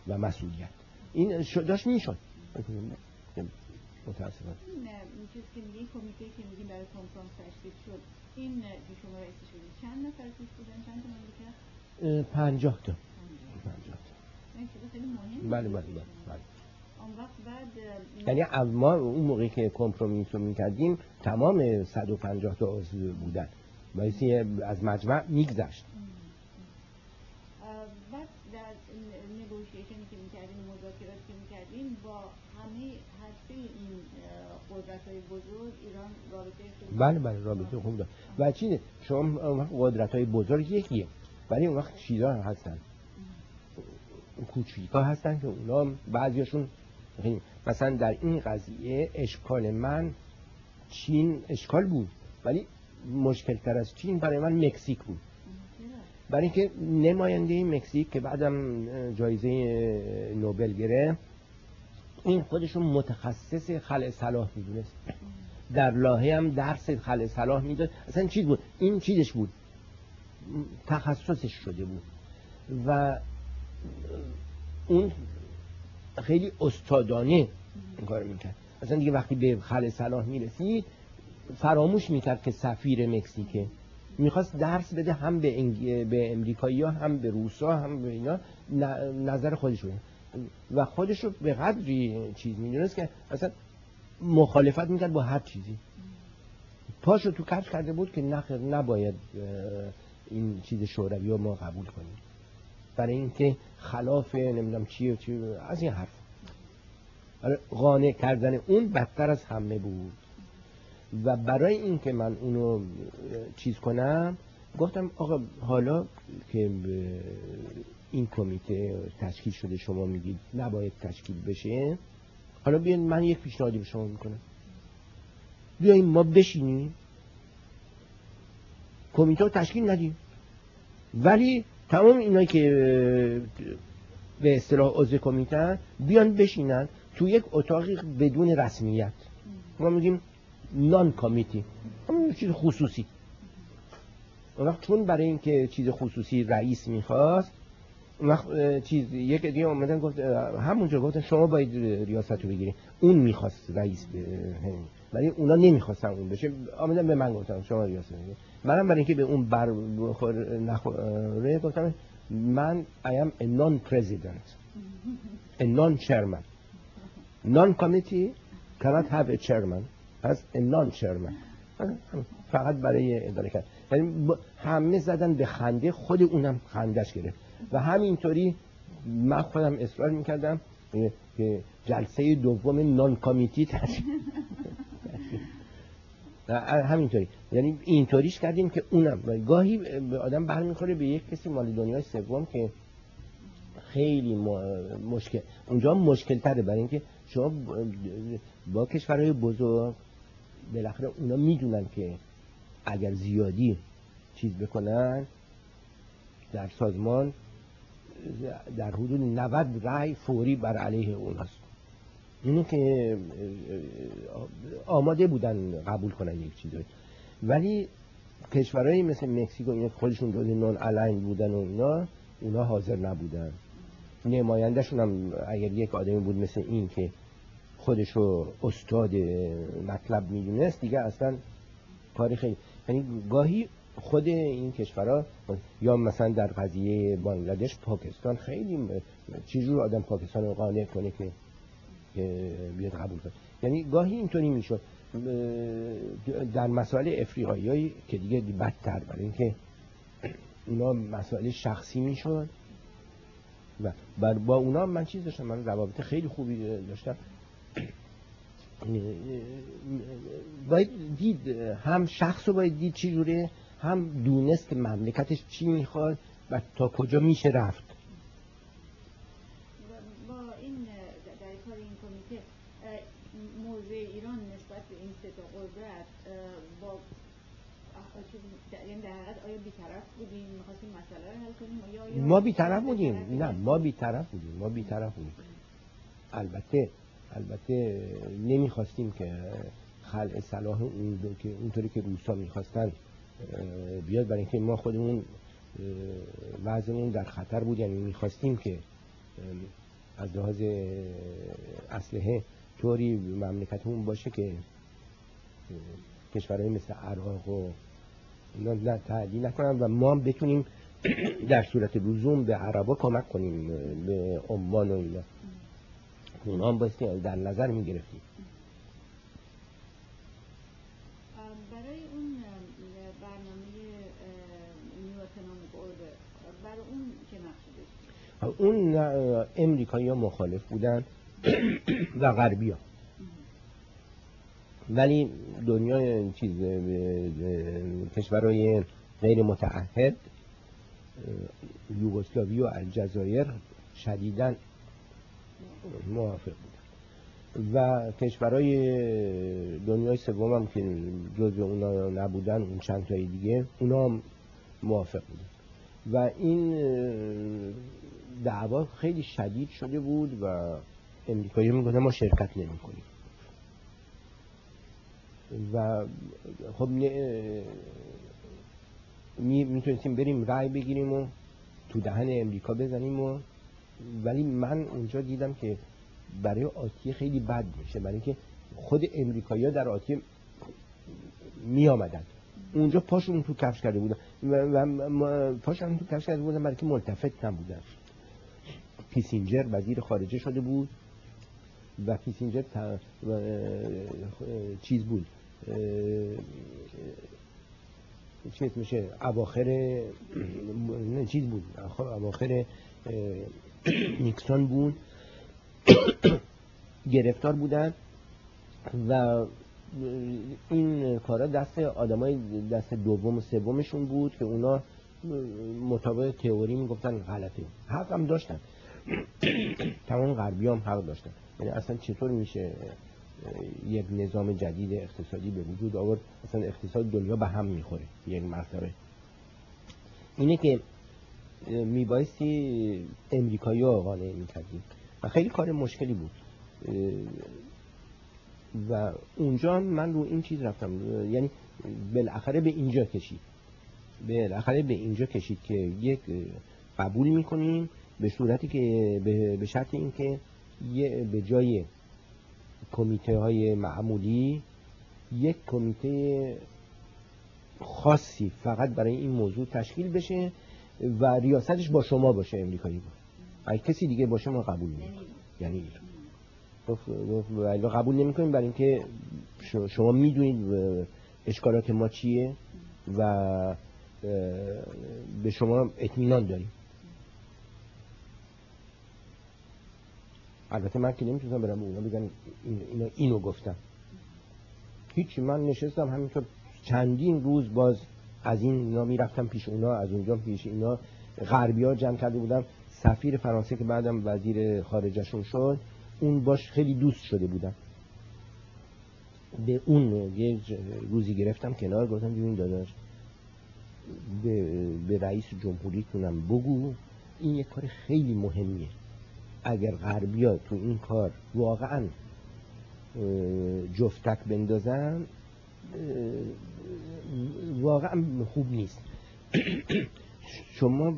و مسئولیت. این داشت می شد متاسفم این چیز که میگه کمیته که میگیم برای کنفرانس تشکیل شد این شما رئیسش چند نفر توش بودن؟ چند تا مملکت؟ پنجاه تا. پنجاه. تا. بله بله بله, یعنی ما اون موقعی که کمپرومیس رو می‌کردیم تمام 150 تا عضو بودن. بایستی از مجمع میگذشت بعد در نگوشیشنی که می‌کردیم مذاکرات که می‌کردیم با همه هسته این قدرت های بزرگ ایران رابطه بله بله رابطه خوب دارد و چیه شما قدرت های بزرگ یکیه ولی اون وقت چیزا هستن. کوچیکا هستن که اونا بعضیاشون مثلا در این قضیه اشکال من چین اشکال بود ولی مشکل تر از چین برای من مکزیک بود. برای اینکه نماینده مکزیک که بعدم جایزه نوبل گرفت این خودشون متخصص خلع صلاح می‌دونست. در لاهه هم درس خلع صلاح می‌داد. اصلا چیز بود؟ این چیزش بود. تخصصش شده بود. و اون خیلی استادانه این کار می‌کرد. اصلا دیگه وقتی به خل صلاح می‌رسید فراموش می‌کرد که سفیر مکزیکه. می‌خواست درس بده هم به, انگ... به امریکایی ها هم به روسا هم به اینا نظر خودش و خودش رو به قدری چیز می‌دونست که اصلا مخالفت می‌کرد با هر چیزی. پاشو تو کفش کرده بود که نخیر نباید این چیز شوروی رو ما قبول کنیم. برای اینکه خلاف نمی‌دونم چیه و چی از این حرف. قانع کردن اون بدتر از همه بود. و برای اینکه من اونو چیز کنم گفتم آقا حالا که این کمیته تشکیل شده شما میگید نباید تشکیل بشه. حالا بیاین من یک پیشنهادی به شما می‌کنم. بیاین ما بشینیم. کمیته تشکیل ندیم. ولی تمام اینایی که به اصطلاح عضو کمیته بیان بشینن تو یک اتاقی بدون رسمیت. ما میگیم نان کمیتی همون چیز خصوصی. اون چون برای اینکه چیز خصوصی رئیس می‌خواست وقت چیز یک دیگه اومدن گفت همونجا گفتن شما باید ریاست رو بگیرید اون می‌خواست رئیس ولی اونا نمی‌خواستن اون بشه. آمدن به من گفتم شما ریاست بگیرید منم برای اینکه به اون بر نخوره گفتم من I am a non-president. A non-chairman. Non-committee cannot have a chairman as a non-chairman. فقط برای اداره کرد یعنی همه زدن به خنده خود اونم خندش گرفت. و همینطوری من خودم اصرار می‌کردم که جلسه دوم نان کامیتی همینطوری. یعنی اینطوریش کردیم که اونم. گاهی به آدم برمیخوره به یک کسی مال دنیای سوم که خیلی مشکل. اونجا مشکل تره برای اینکه شما با کشورهای بزرگ بالاخره اونا می‌دونن که اگر زیادی چیز بکنن در سازمان در حدود 90 رای فوری بر علیه اوناست اینو که آماده بودن قبول کنن یک چیزی ولی کشورهایی مثل مکزیک و خودشون جز نون الاین بودن و اینا اونا حاضر نبودن. نمایندهشون هم اگر یک آدمی بود مثل این که خودشو استاد مطلب می‌دونست دیگه اصلا کاری خیلی یعنی گاهی خود این کشورها یا مثلا در قضیه بانگلادش پاکستان خیلی چجور آدم پاکستان رو قانع کنه که بیاد قبول کنه؟ یعنی گاهی اینطوری می‌شد. در مسائل افریقایی که دیگه بدتر برای اینکه اونا مسائل شخصی می‌شد و بر با اونا من چیز داشتم من روابط خیلی خوبی داشتم. باید دید هم شخص رو باید دید چی جوره هم دونست که مملکتش چی می‌خواد و تا کجا میشه رفت. با این در کار این کمیته موضع ایران نسبت به این ستا قدرت با یعنی در حقیقت آیا بیطرف بودیم؟ می‌خواستیم مسئله رو حل کنیم؟ یا ما بیطرف بودیم. نه ما بیطرف بودیم. ما بیطرف بودیم. البته البته نمی‌خواستیم که خلع صلاح اون که اونطوری که روسا می‌خواستن بیاد برای اینکه ما خودمون وضعمون در خطر بود. یعنی می‌خواستیم که از لحاظ اسلحه طوری مملکتمون باشه که کشورهای مثل عراق و اینا تعدیل نکنن و ما بتونیم در صورت لزوم به عربا کمک کنیم به عمان و اینا. اونا هم در نظر می گرفتیم برای اون برنامه نیو برای اون چه مقصودش اون امریکایی ها مخالف بودن و غربی ها. ولی دنیای چیز کشورهای غیر متعهد یوگسلاوی و الجزایر شدیدن موافق بودن. و کشورهای دنیای سوم هم که جز اونا نبودن اون چند تایی دیگه اونا هم موافق بودن. و این دعوا خیلی شدید شده بود و امریکایی می‌گفتن ما شرکت نمی کنیم و خب می‌تونستیم بریم رای بگیریم و تو دهن امریکا بزنیم و ولی من اونجا دیدم که برای آتیه خیلی بد میشه. برای اینکه خود امریکایی در آتیه می آمدن اونجا پاشون تو کفش کرده بودن و پاشون تو کفش کرده بودن برای که ملتفت نبودن. پیسینجر وزیر خارجه شده بود و پیسینجر چیز بود. چی میشه اواخر چیز بود. اواخر نیکسون بود. گرفتار بودن و این کارا دست آدمای دست دوم و سومشون بود که اونا مطابق تئوری می‌گفتن غلطه. حق هم داشتن. تمام غربی هم حق داشتن. یعنی اصلا چطور میشه یک نظام جدید اقتصادی به وجود آورد؟ اصلا اقتصاد دنیا به هم می‌خوره یک مرتبه. اینه که میبایستی امریکایی ها قانع می‌کردیم. و خیلی کار مشکلی بود. و اونجا من رو این چیز رفتم. یعنی بالاخره به اینجا کشید. بالاخره به اینجا کشید که یک قبول می‌کنیم. به صورتی که به شرط اینکه یه به جای کمیته های معمولی یک کمیته خاصی فقط برای این موضوع تشکیل بشه و ریاستش با شما باشه امریکایی با. اگه کسی دیگه باشه ما قبول نیم یعنی قبول نمی‌کنیم برای اینکه شما می‌دونید اشکالات ما چیه و به شما اطمینان داریم. البته من که نمی‌تونم برم اونا بگن اینا اینو گفتم هیچی من نشستم همینطور چندین روز باز از این اینا می‌رفتم پیش اونا از اونجا پیش اینا. غربی ها جمع کرده بودم سفیر فرانسه که بعدم وزیر خارجشون شد اون باش خیلی دوست شده بودم به اون یه روزی گرفتم کنار گفتم ببین داداش به, به رئیس جمهوریتونم بگو. این یه کار خیلی مهمیه. اگر غربیا تو این کار واقعا جفتک بندازن واقعا خوب نیست. شما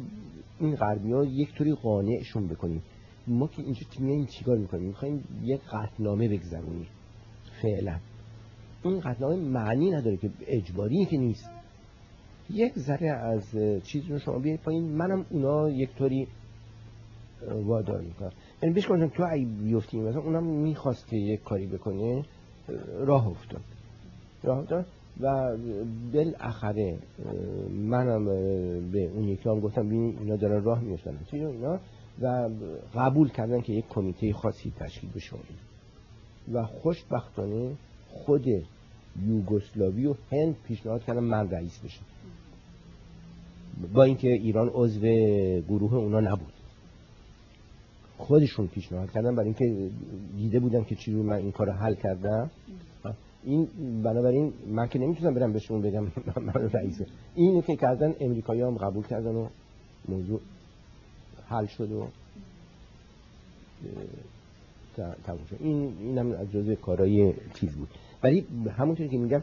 این غربی ها یک طوری قانعشون بکنیم ما که اینجا این چیکار می‌کنیم؟ می‌خوایم یک قطنامه بگذرونیم. فعلا. این قطنامه معنی نداره که اجباری که نیست. یک ذره از چیز رو شما بیایید پایین. منم اونا یک طوری وادار می‌کنم. یعنی بیش کنم تو ای بیفتی مثلا اونم می‌خواست که یک کاری بکنه راه افتاد. راه افتاد و بالاخره منم به اون یکی هم گفتم ببین اینا دارن راه میفتن چی اینا؟ و قبول کردن که یک کمیته خاصی تشکیل بشه. و خوشبختانه خود یوگسلاوی و هند پیشنهاد کردن من رئیس بشم. با اینکه ایران عضو گروه اونا نبود. خودشون پیشنهاد کردن برای اینکه دیده بودن که چی من این کار حل کردم. این بنابراین من که نمی‌تونم برم بهشون بگم من رئیسه اینو که کردن امریکایی هم قبول کردن و موضوع حل شد و تموم شد. این این هم از جزء کارهای چیز بود. ولی همونطور که میگم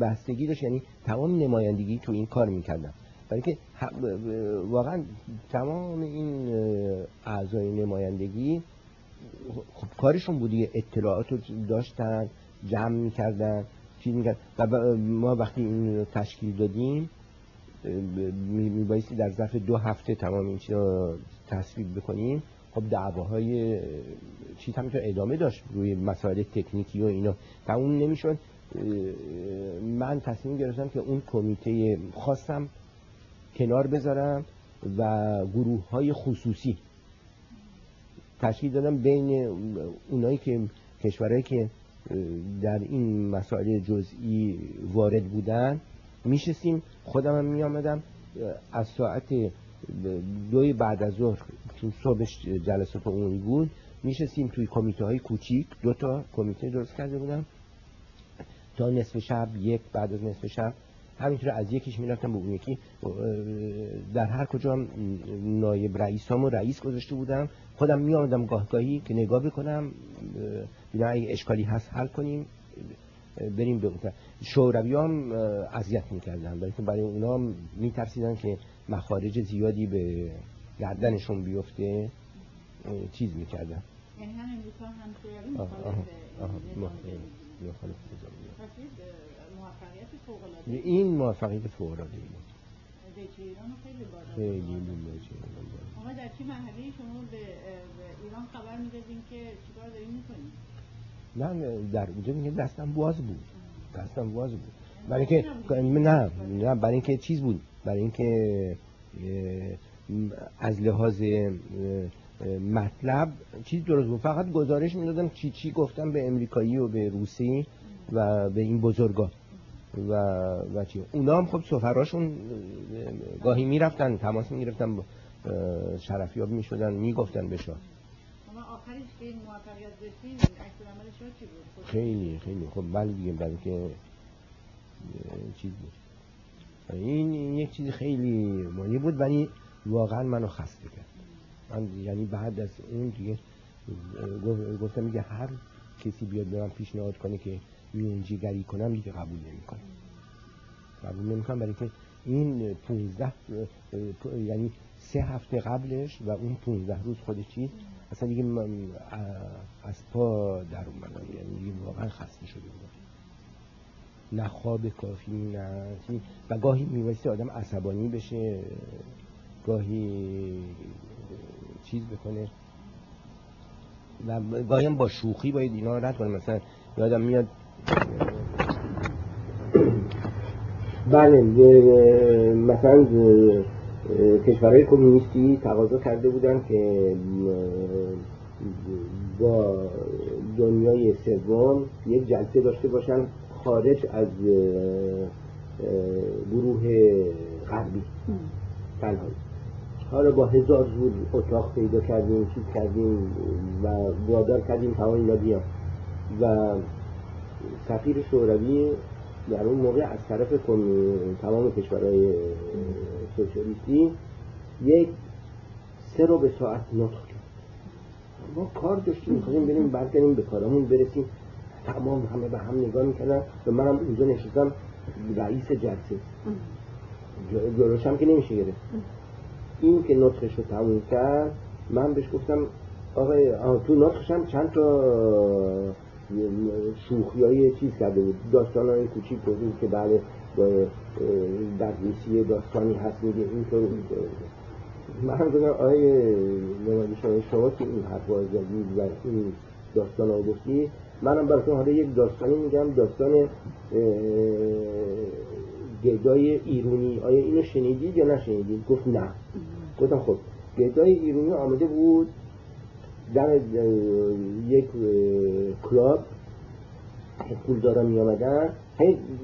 بستگی داشت یعنی تمام نمایندگی تو این کار می‌کردم برای که واقعا تمام این اعضای نمایندگی خب کارشون بودی اطلاعات رو داشتن جمع می‌کردن چیز می‌کرد و ما وقتی این تشکیل دادیم میبایستی در ظرف دو هفته تمام این چیز رو تصویب بکنیم. خب دعواهای چیز همینطور ادامه داشت روی مسائل تکنیکی و اینا. تموم نمی‌شد من تصمیم گرفتم که اون کمیته خواستم کنار بذارم و گروه های خصوصی تشکیل دادم بین اونایی که کشورهایی که در این مسائل جزئی وارد بودن. میشستیم خودم هم میامدم از ساعت دوی بعد از ظهر چون صبحش جلسات عمومی بود. میشستیم توی کمیته های کوچیک. دو تا کمیته درست کرده بودم. تا نصف شب یک بعد از نصف شب. همینطور از یکیش می‌رفتم به اون یکی. در هر کجا هم نایب رئیس و رئیس گذاشته بودم. خودم می آمدم گاهگاهی که نگاه بکنم. ببینم اگه اشکالی هست حل کنیم. بریم به اون شوروی هم اذیت می‌کردن. برای برای اونا میترسیدن که مخارج زیادی به گردنشون بیفته چیز می‌کردن. یعنی هم امریکا هم شوروی موفقیت فوق العاده این موفقیت فوق العاده ایران خیلی خیلی آقا در چه مرحله شما به ایران خبر می‌دادین که چیکار داریم می‌کنیم من در اونجا میگه دستم باز بود. دستم باز بود. برای اینکه نه نه برای اینکه چیز بود. برای اینکه از لحاظ مطلب چیز درست بود. فقط گزارش می‌دادم چی چی گفتم به امریکایی و به روسی و به این بزرگا. و و چی؟ اونا هم خب سفراشون گاهی می‌رفتن تماس می‌گرفتن شرفیاب می‌شدن می‌گفتن به شاه. خیلی خیلی. خب بله دیگه برای که چیز بود. این یک چیز خیلی مهمی بود ولی واقعا منو خسته کرد. من یعنی بعد از اون دیگه گفتم میگه هر کسی بیاد به من پیشنهاد کنه که میونجیگری کنم دیگه قبول نمی‌کنم. قبول نمی‌کنم برای که این 15 یعنی سه هفته قبلش و اون 15 روز خود چیز اصلا دیگه من از پا در اومدم یعنی دیگه واقعا خسته شده بودم. نه خواب کافی نه و گاهی میبایستی آدم عصبانی بشه گاهی چیز بکنه. و گاهی با شوخی باید اینا رد کنیم مثلا یادم میاد بله مثلا کشورهای کمونیستی تقاضا کرده بودن که با دنیای سوم یک جلسه داشته باشن خارج از گروه غربی. تنهایی حالا با هزار زور اتاق پیدا کردیم چیز کردیم و وادار کردیم تمام اینا بیان و سفیر شوروی در اون موقع از طرف تمام کشورهای سوسیالیستی یک سه رو به ساعت نطق کرد. ما کار داشتیم می‌خوایم بریم برگردیم به کارمون برسیم. تمام همه به هم نگاه می‌کردن. و منم اونجا نشستم رئیس جلسه. جلوشم که نمیشه گرفت. این که نطخش رو تموم کرد من بهش گفتم آقای تو نطخش هم چند تا شوخی های چیز کرده بود. داستان های کوچیک بود که بله در روسیه داستانی هست میگه اینطور من هم گفتم آقای شما شما که این حرف زدید و این داستان ها گفتی منم براتون حالا یک داستانی میگم داستان گدای ایرونی. آیا اینو شنیدید یا نشنیدید؟ گفت نه. گفتم خب گدای ایرونی آمده بود در یک کلاب پولدارا می آمدن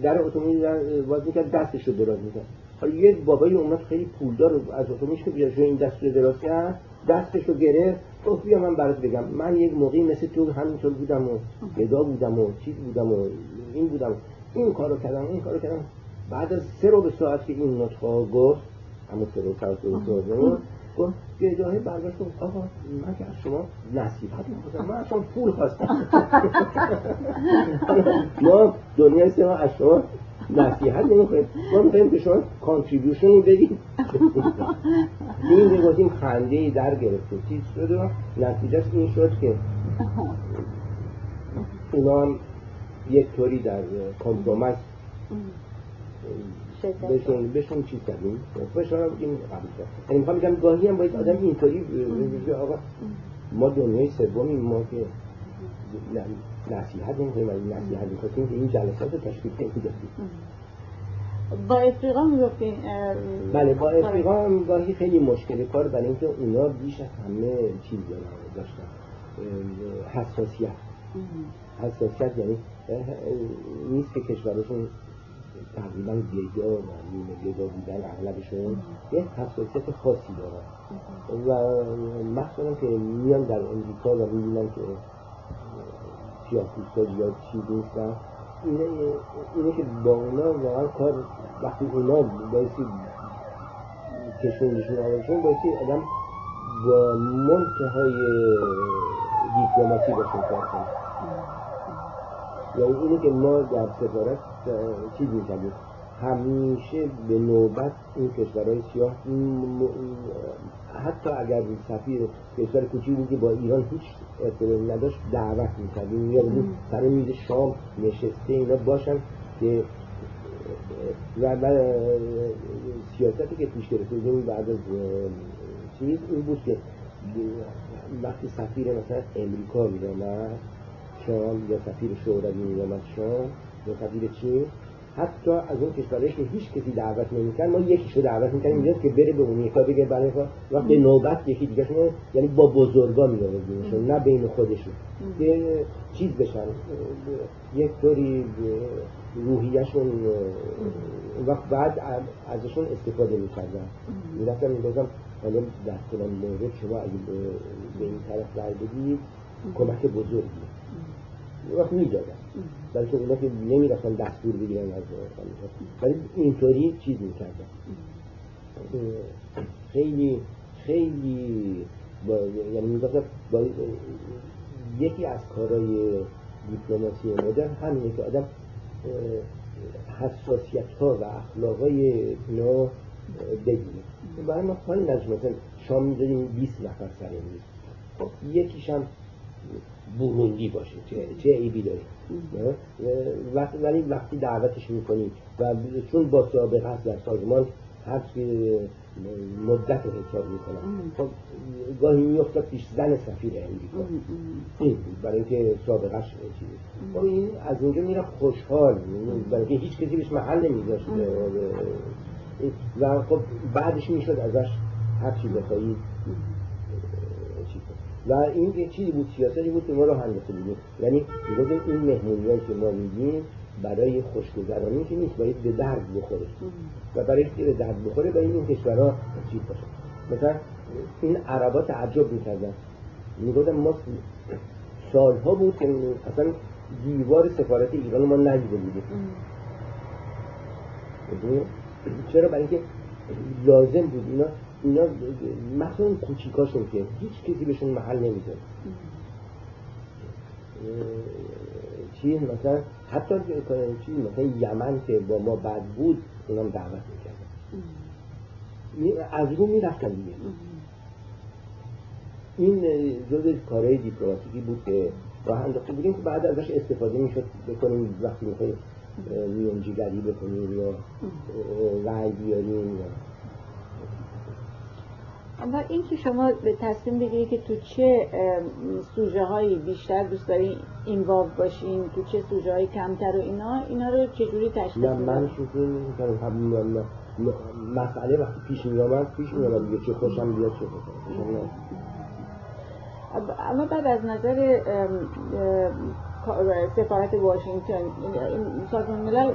در اتومبیل باز می‌کرد دستش رو دراز می‌کرد. حالا یک بابایی اومد خیلی پولدار از اتومبیلش که بیاد این دست رو دراز کرد دستش رو گرفت گفت بیا من برات بگم. من یک موقعی مثل تو همینطور بودم و گدا بودم و چیز بودم و این بودم. این کارو کردم این کارو کردم. بعد از سه رو به ساعت که این نطفه گفت همون سه رو گفت گداهه برگشت گفت آقا من که از شما نصیحت می‌خواستم من از شما پول خواستم. ما دنیای سه از شما نصیحت نمی‌خوایم. ما می‌خوایم که شما contribution بدید این گفتیم خنده در گرفته. چیز شد و نتیجه این شد که اونا هم یک طوری در compromise بهشون بهشون چیز کردیم. فشار این قبول کرد یعنی می‌خوام بگم گاهی هم باید آدم اینطوری آقا ما دنیای سومی ما که نصیحت نمی‌کنیم ولی نصیحت می‌خواستیم که این جلسات رو تشکیل کنیم با افریقا می‌گفتین بله با افریقا هم گاهی خیلی مشکلی کار برای اینکه اونا بیش از همه چیز داشتن. حساسیت. حساسیت یعنی نیست که کشورشون تقریبا گدا و نیمه گدا بودن اغلبشون یه حساسیت خاصی دارن. و مخصوصا که میان در امریکا و می‌بینن که سیاسی یا چیز نیستن اینه, اینه که با اونا واقعا کار وقتی اونا بایستی کشوندشون آمدشون بایستی آدم با منتهای دیپلماسی باشون کار کنه یعنی اینه که ما در سفارت چیز می‌کردیم همیشه به نوبت این کشورهای سیاه حتی اگر سفیر کشور کوچی بود با ایران هیچ ارتباطی نداشت دعوت می‌کردیم. یا بود سر میز شام نشسته اینا باشن که و سیاستی که پیش گرفته بودیم بعد از چیز این بود که وقتی سفیر مثلا امریکا میامد شام یا سفیر شوروی میامد شام یا سفیر چین حتی از اون کشورهایی که هیچ کسی دعوت نمی‌کرد ما یکیشو دعوت می‌کنیم اینجاست که بره به اون یکا بگه برای وقت به نوبت یکی دیگه یعنی با بزرگا میآوردیمشون نه بین خودشون. که چیز بشن یک طوری روحیشون وقت بعد ازشون استفاده می‌کردن. می‌رفتم می‌گفتم حالا در فلان مورد شما اگه به این طرف بدید کمک بزرگی وقت می‌دادن بلکه اونا که نمی‌رفتن دستور بگیرن از ولی اینطوری چیز می‌کردن. خیلی خیلی با یعنی می‌گفتم با یکی از کارهای دیپلماسی مدرن همینه که آدم حساسیت ها و اخلاق های اینا بگیره. برای ما خواهی نجم مثلا شام می‌ذاریم 20 نفر سر میز خب یکیش هم بروندی باشه چه, چه عیبی داره؟ وقتی ولی وقتی دعوتش می‌کنیم و چون با سابقه هست در سازمان حبس مدت حساب می‌کنن خب گاهی میافتاد پیش زن سفیر امریکا این برای اینکه سابقش چیزی خب این از اونجا میره خوشحال. برای اینکه هیچ کسی بهش محل نمیذاشت. و خب بعدش می‌شد ازش هر چی و این یه چیزی بود سیاستی بود که ما رو هندسه بودیم یعنی می‌گفتیم این مهمونیایی که ما میگیم برای خوشگذرانی که نیست باید به درد بخوره. و برای که به درد بخوره باید این کشورها چیز باشه مثلا این عربا تعجب می‌کردن. می‌گفتن ما سالها بود که اصلا دیوار سفارت ایران ما ندیده بودیم. چرا؟ برای اینکه لازم بود اینا اینا مثلا کوچیکاشون که هیچ کسی بهشون محل نمیده. چیز مثلا حتی چیز مثلا یمن که با ما بد بود اونم دعوت می‌کردن. از رو می‌رفتن دیگه. این جز کارهای دیپلماتیکی بود که راه انداخته بودیم که بعد ازش استفاده می‌شد بکنیم. وقتی می‌خوای میونجیگری بکنیم یا رای بیاریم یا اما این که شما به تصمیم بگیرید که تو چه سوژه هایی بیشتر دوست دارین اینوالو باشین تو چه سوژه هایی کمتر و اینا اینا رو چجوری تشخیص نه من شروع مسئله وقتی پیش می آمد پیش می آمد دیگه چه خوشم بیاد چه خوشم اما بعد از نظر سفارت واشنگتن این سازمان ملل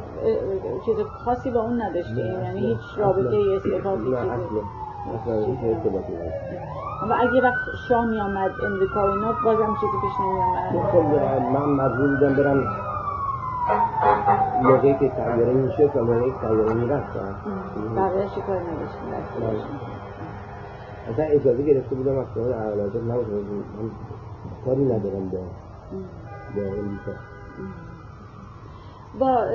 چیز خاصی با اون نداشته یعنی هیچ رابطه استفاده چیزی؟ اما اگه وقت شاه می آمد امریکا و اینا بازم چیزی پیش نمی آمد خب من مجبور بودم برم موقعی که تغییره میشه و موقعی که تغییره می‌رفت بقیه چی کار نداشتیم؟ اصلا اجازه گرفته بودم از کنار اعلاجات نبود. من کاری ندارم با با امریکا. با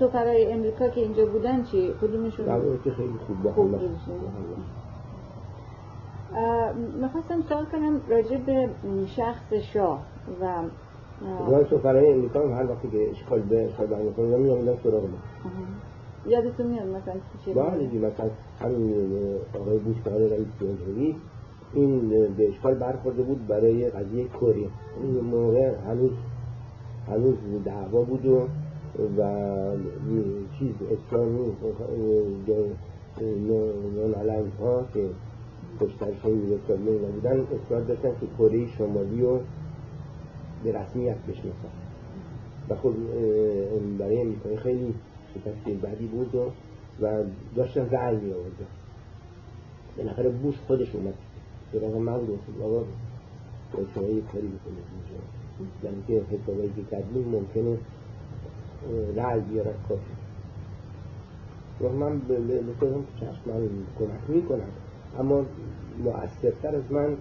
سفرهای امریکا که اینجا بودن چی؟ کدومشون؟ که خیلی خوب با هم می‌خواستم سوال کنم راجع به شخص شاه و من سفرهای امریکا هم هر وقتی که اشکال به اشکال امریکا میدم میامدن سراغ من یادتون میاد مثلا چی بله مثلا همین آقای بوش رئیس جمهوری این به اشکال برخورده بود برای قضیه کره. این موقع هنوز هنوز دعوا بود و و چیز اسلامی نون ها که پشترشون یوگسلاوی نبودن اصرار داشتن که کره شمالی رو به رسمیت بشناسن. و خب برای امریکایی خیلی شکست بعدی بود و, و داشتن رعی می آوردن بالاخره بوش خودش اومد. سراغ من گفت آقا شما یه کاری بکنید یعنی که حسابایی که کردیم ممکنه رعی کافی و من به خودم چشم من کمک می‌کنم. اما مؤثرتر از من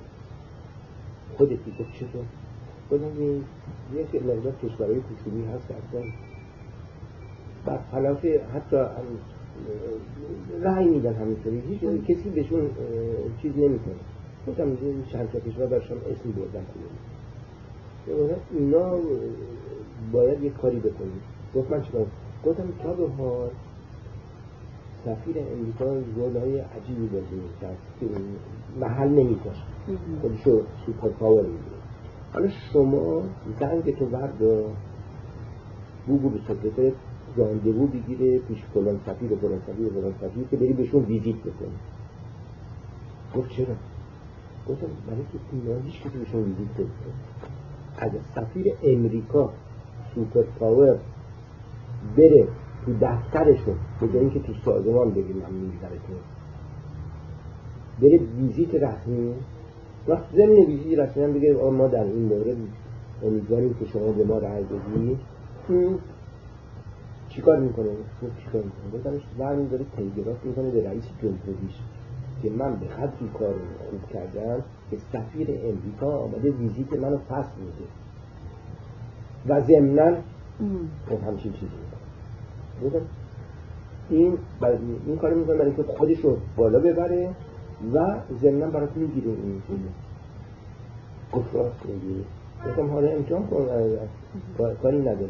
خودتی گفت چطور خودم یک مقدار کشورهای کوچولی هست اصلا بر خلاف حتی رأی میدن همینطوری. هیچ کسی بهشون چیز نمی‌کنه. خودم چند تا کشور برشان اسمی بردن. اینا باید یک کاری بکنیم. گفت من چیکار گفتم تا به حال سفیر امریکا role های عجیبی بازی می‌کرد. که محل نمیداشت خودشو superpower می‌دید. حالا شما زنگ تو بردار بگو به secrétaire rendez-vous بگیره پیش فلان سفیر و فلان سفیر و فلان سفیر که بری بهشون visite بکنی. گفت چرا؟ گفتم برای که اینا هیچ کسی بهشون visite بکنه اگر سفیر امریکا superpower بره تو دفترشون به جای اینکه تو سازمان بگیم من میگذرتون بره visite رسمی وقت ضمن visite رسمی هم بگه ما در این مورد امیدواریم که شما به ما رأی بدید چیکار می‌کنه؟ چیکار می‌کنه؟ بزنش برمی داره تلگراف می‌کنه به رئیس جمهوریش که من به قدری کار خوب کردم که سفیر امریکا آمده ویزیت منو پس میده. و ضمنا خب همچین چیزی. این این کار می‌کنه برای که خودش رو بالا ببره و ضمنا برات می‌گیره این گفت راست می‌گیره گفتم حالا امتحان کن. کاری نداره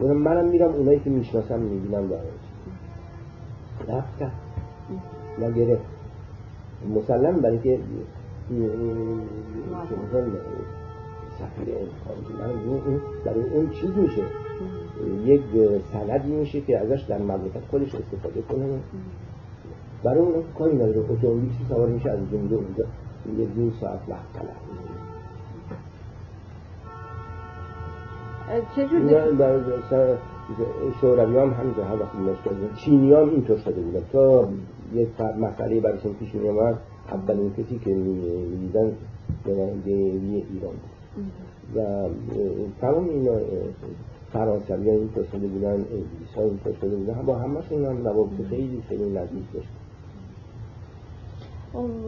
گفتم منم میرم اونایی که می‌شناسم می‌بینم دارم رفتم. ما گرفت مسلم برای که سفیر انتخابی برای اون چیز میشه. یک سندی میشه که ازش در مملکت خودش استفاده کنه. برای اون کاری نداره. اتومبیل سوار میشه از اینجا میره اونجا. یه دو ساعت وقت چجور شوروی هم همینجا هر وقت مشکل چینی هم اینطور شده بودن تا یک مسئله برایشون پیش می آمد اولین کسی که می‌دیدن نماینده ایران بود. و تمام این فرانسوی ها اینطور شده بودن انگلیس ها اینطور شده بودن. با همشون هم روابط خیلی خیلی نزدیک داشت.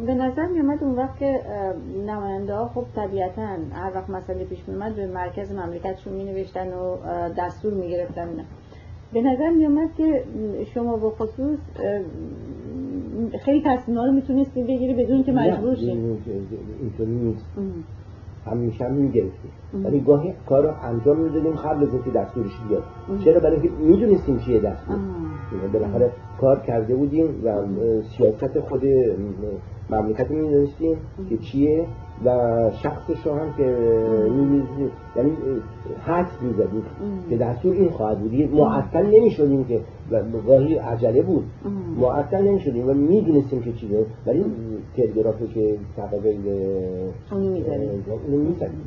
به نظر می اومد اون وقت که نماینده ها خب طبیعتا هر وقت مسئله پیش می اومد به مرکز مملکتشون می نوشتن و دستور می گرفتن به نظر می اومد که شما به خصوص خیلی تصمیم رو می‌تونستی بگیری بدون که مجبور شی. اینطوری نیست. همیشه هم می‌گرفتیم. ولی گاهی کار رو انجام می‌دادیم قبل از اینکه دستورش بیاد. چرا؟ برای اینکه می‌دونستیم چیه دستور. بالاخره کار کرده بودیم و سیاست خود مملکت می‌دونستیم که چیه. و شخص هم که یعنی حد می‌زدیم که دستور این خواهد بود. معطل نمی‌شدیم که گاهی عجله بود. معطل نمی‌شدیم و می‌دونستیم که چیه. ولی تلگرافی که تقابل اونو می‌زدیم.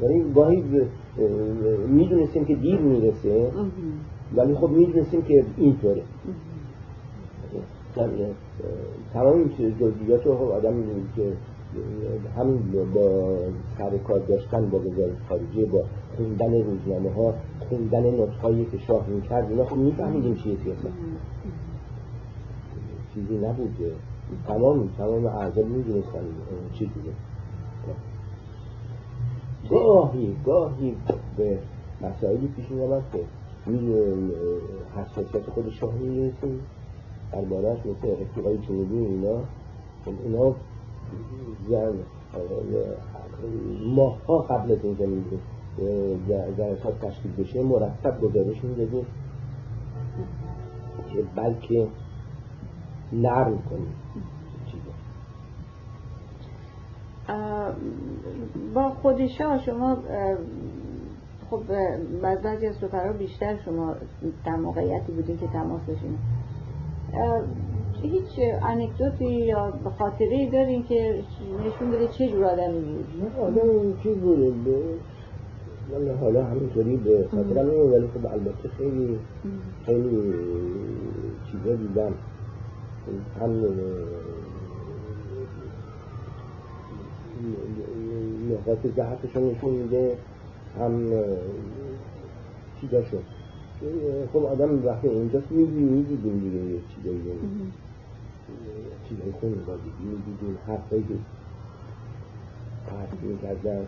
ولی گاهی می‌دونستیم که دیر می‌رسه. ولی خب می‌دونستیم که اینطوره. تمام این جزئیات رو آدم که همین با سر کار داشتن با وزارت خارجه با خوندن روزنامه ها خوندن نوت هایی که شاه می‌کرد اینا خب میفهمیدیم چیه سیاست. چیزی نبود تمام تمام اعضا می‌دونستن چی دیگه. گاهی گاهی به مسائلی پیش میامد که حساسیت خود شاه می‌رسیم دربارهش مثل رفیقای جنوبی اینا خب اینا ماها قبل از اینکه جلسات تشکیل بشه مرتب گزارش می‌دادیم. که بلکه نرم کنیم. با خودشا شما خب بعضی از سفرها بیشتر شما در موقعیتی بودین که تماس داشتین هیچ انکدوتی یا خاطره دارین که نشون بده چه جور آدمی بود؟ آدم چی بوده من حالا همینطوری به خاطرم نمیم ولی خب البته خیلی خیلی چیزا دیدم. هم نقاط ضعفشون نشون میده هم چیزاشون. خب آدم وقتی اینجاست می‌دیدیم دیگه یه چیزایی چیزایی خون بازی می‌دیدیم حرفایی که حرف می‌کردن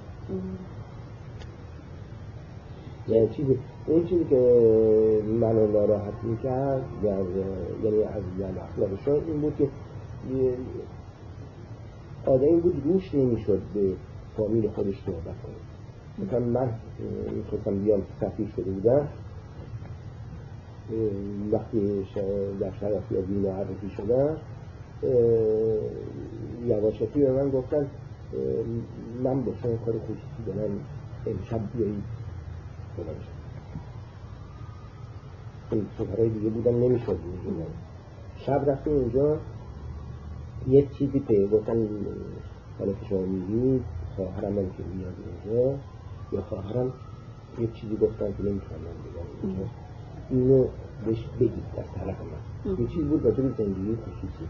یعنی چیزی این چیزی که منو ناراحت می‌کرد یعنی از یعنی اخلاقشون این بود که آدمی بود روش نمی‌شد به فامیل خودش صحبت کنه مثلا من می‌خواستم بیام سفیر شده بودم وقتی در از این معرفی شدن یواشکی به من گفتن من با شما کار خصوصی دارم امشب بیایید. این سفرهای دیگه بودن نمی‌شد شب رفتیم اینجا یه چیزی که گفتن حالا که شما میگید خواهرم من که میاد اینجا یا خواهرم یه چیزی گفتن که نمی‌تونم من بگم اینو بهش بگید در طرف من. یه چیز بود راجع به زندگی خصوصی.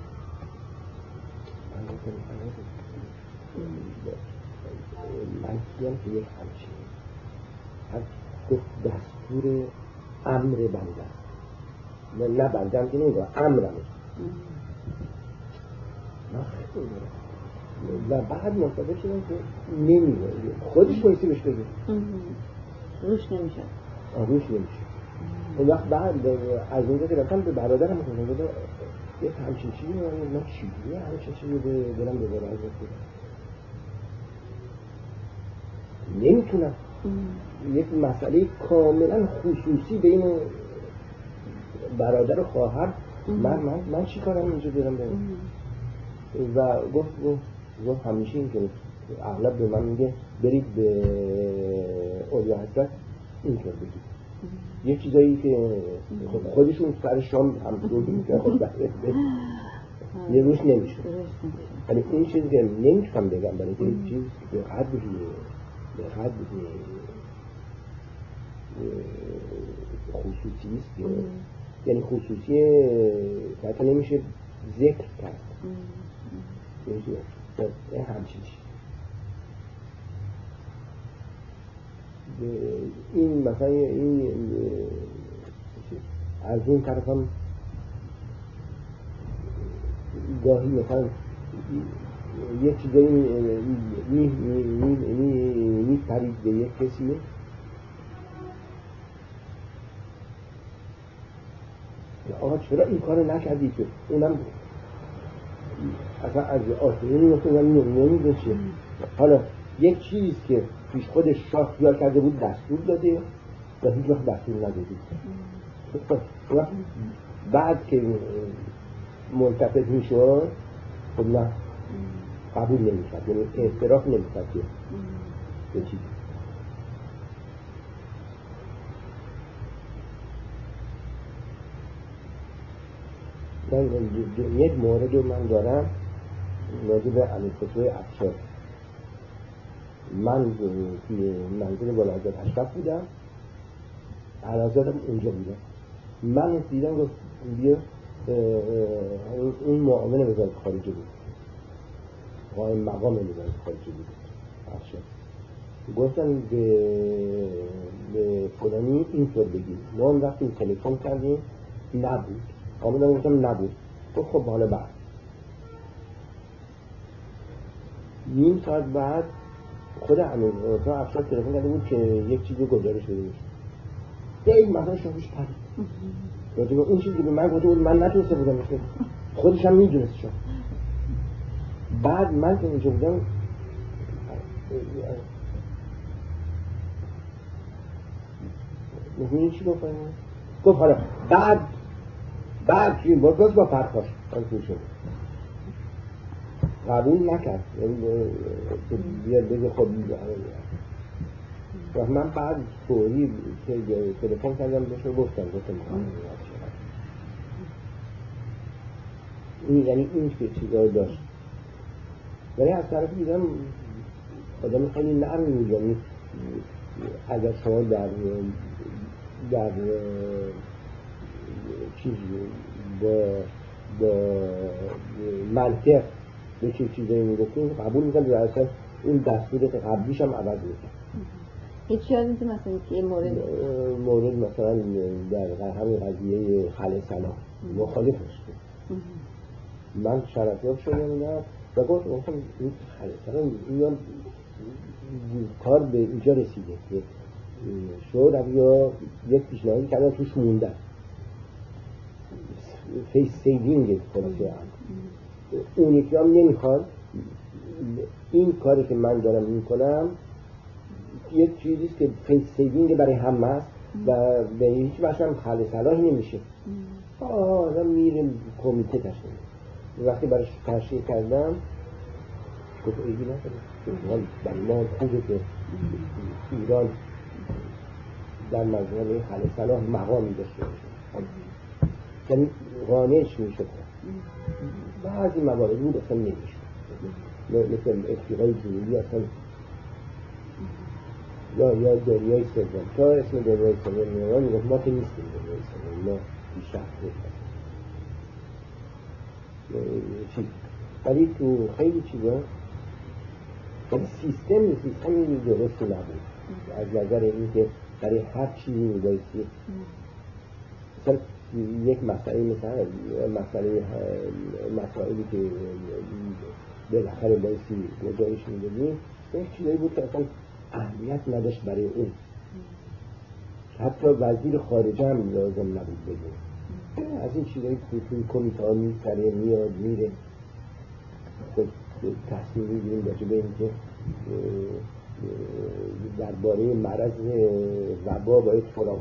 من کیم که یک همچین هر گفت دستور امر بنده من نه بنده که نمیگم امرم و بعد مصابه شدم که نمیگه خودش بایستی بهش بگه روش نمیشه روش نمیشه اون وقت بعد از اونجا که رفتم به برادرم بوده یه همچین چیزی من چیزی همچین چیزی به دلم به برای نمی‌تونم. یک مسئله کاملا خصوصی بین برادر و خواهر. من من من چی کارم اینجا برم برم و گفت گفت همیشه اینطور اغلب به من میگه برید به اولیا حضرت اینطور بگید. یه چیزایی که خب خودشون سر شام هم دور می‌کنه خب یه روش نمیشه. ولی این چیزی که نمی‌تونم بگم برای که این چیز به قدری به قدری خصوصی است. یعنی خصوصی که حتی نمیشه ذکر کرد. این همچین این مثلا این از این طرف هم گاهی مثلا یه چیزایی میپرید به یک کسی. آقا چرا این کارو نکردی که؟ اونم اصلا از آسمونی مثلا نمی‌دونه حالا یک چیز که پیش خودش شاه خیال کرده بود دستور داده و هیچ وقت دستور نداده بعد که ملتفت می‌شد خب نه قبول نمی‌شد یعنی اعتراف نمی‌شد که به چیزی من یک مورد رو من دارم راجع به امیرخسرو افشار من توی منزل حضرت اشرف بودم. علازادم اونجا بودم. من دیدم گفت بیا این معاون وزارت خارجه بود. قائم مقام وزارت خارجه بود. افشار گفتن به به فلانی اینطور بگید ما هم رفتیم تلفن کردیم. نبود. آمدم گفتم نبود. گفت خب حالا بعد نیم ساعت بعد خود امیر تا افشار تلفن کرده بود که یک چیزی گزارش بده میشه این مثلا شاهش پرید راجع به اون چیزی به من گفته بود من نتونسته بودم خودش هم می‌دونست شد بعد من که اونجا بودم می‌دونی چی گفت؟ گفت حالا بعد بعد چی بود با پرخاش من شد قبول نکرد. بیاد بگه خب و من بعد فوری تلفن کردم بهش گفتم گفتم این یعنی این که چیزا داشت. ولی از طرف دیدم آدم خیلی نرمی یعنی اگر شما در در چیز با با منطق به چه چیزایی می‌گفتیم قبول می‌کنم در اصلا این دستور قبلیش هم عوض می‌کنم هیچ یاد مثلا که مورد مورد مثلا در همین قضیه خل سلام مخالفش من شرفیاب شدم نه و گفت گفتم این خل سلام این کار به اینجا رسیده که شد یا یک پیشنهادی کردن توش موندن. فیس سیوینگ خلاصه. اون یکی هم نمی‌خواد این کاری که من دارم می‌کنم یک چیزیست که فیس سیوینگ برای همه است و به هیچ وجه هم حل صلاحی نمیشه. آدم میره کمیته تشکیل. وقتی براش تشکیل کردم گفت ایدی نکنه برای ما خوبه که ایران در مجموعه حل صلاح مقامی داشته باشه. یعنی قانعش میشه بعضی موارد بود اصلا نمیشه مثل افریقای جنوبی اصلا یا یا دریای سوم. تا اسم دریای سوم میارن می‌گفت ما که نیستیم دریای سوم ما چیز ولی تو خیلی چیزا ولی سیستم سیستم درست نبود. از نظر اینکه برای هر چیزی میبایستی مثلا یک مسئله مثلا مسئله مسائلی که بالاخره بایستی گزارش می‌دادیم یک چیزایی بود که اصلا اهمیت نداشت برای اون. حتی وزیر خارجه هم لازم نبود بگه. از این چیزایی که توی کمیته ها میاد میره. خب تصمیم می‌گیریم راجع به اینکه درباره مرض وبا باید فلان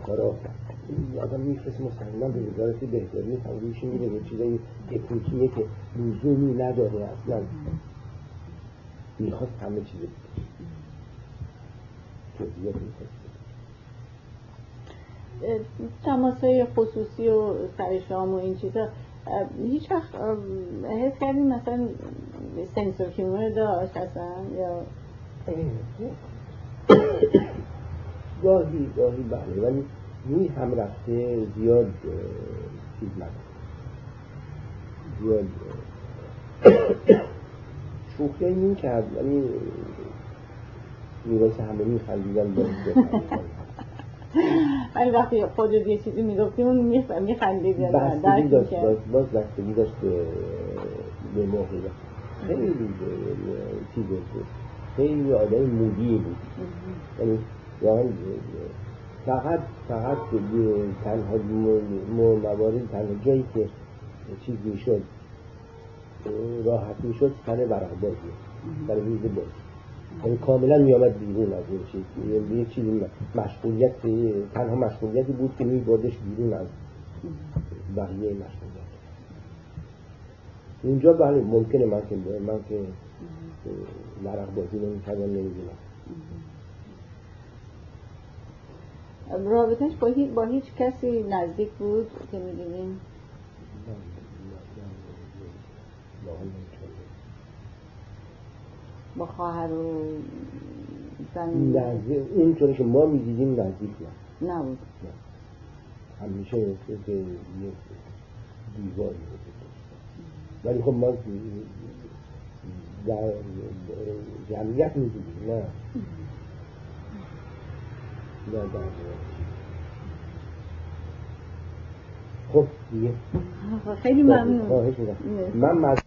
آدم میفرست مستقیما به وزارت بهداری تمویلش میره یه چیزایی تکنیکیه که لزومی نداره اصلا. می‌خواست همه چیز توضیحات می‌خواست تماس های خصوصی و سرشام و این چیزا هیچ وقت حس کردیم مثلا سنسور کیمور داشت اصلا یا؟ گاهی گاهی بله ولی روی هم رفته زیاد چیز نداره زیاد شوخی این کرد ولی میراث همه میخندیدن باز ولی وقتی خودت یه چیزی می‌گفتی اون میخندید یا بستگی داشت باز, بستگی داشت به موقعیت خیلی چیز خیلی آدم مودی بود. یعنی واقعا فقط فقط تنها موارد تنها جایی که چیز می‌شد راحت می‌شد سر ورق بازی سر میز بازی یعنی کاملا میامد بیرون از این چیز. یه چیزی مشغولیت تنها مشغولیتی بود که میبردش بیرون از بقیه مشغولیت اونجا بله ممکنه من که من که ورق بازی نمی‌کردم نمی‌دونم. رابطش با هیچ, با هیچ کسی نزدیک بود که می‌دونیم. با خواهر و زن. نزدیک اینطوری که ما می‌دیدیم نزدیک نه. نبود. همیشه که یه دیواری ولی خب ما در جمعیت می‌دیدیم نه. خب دیگه. خیلی ممنون. من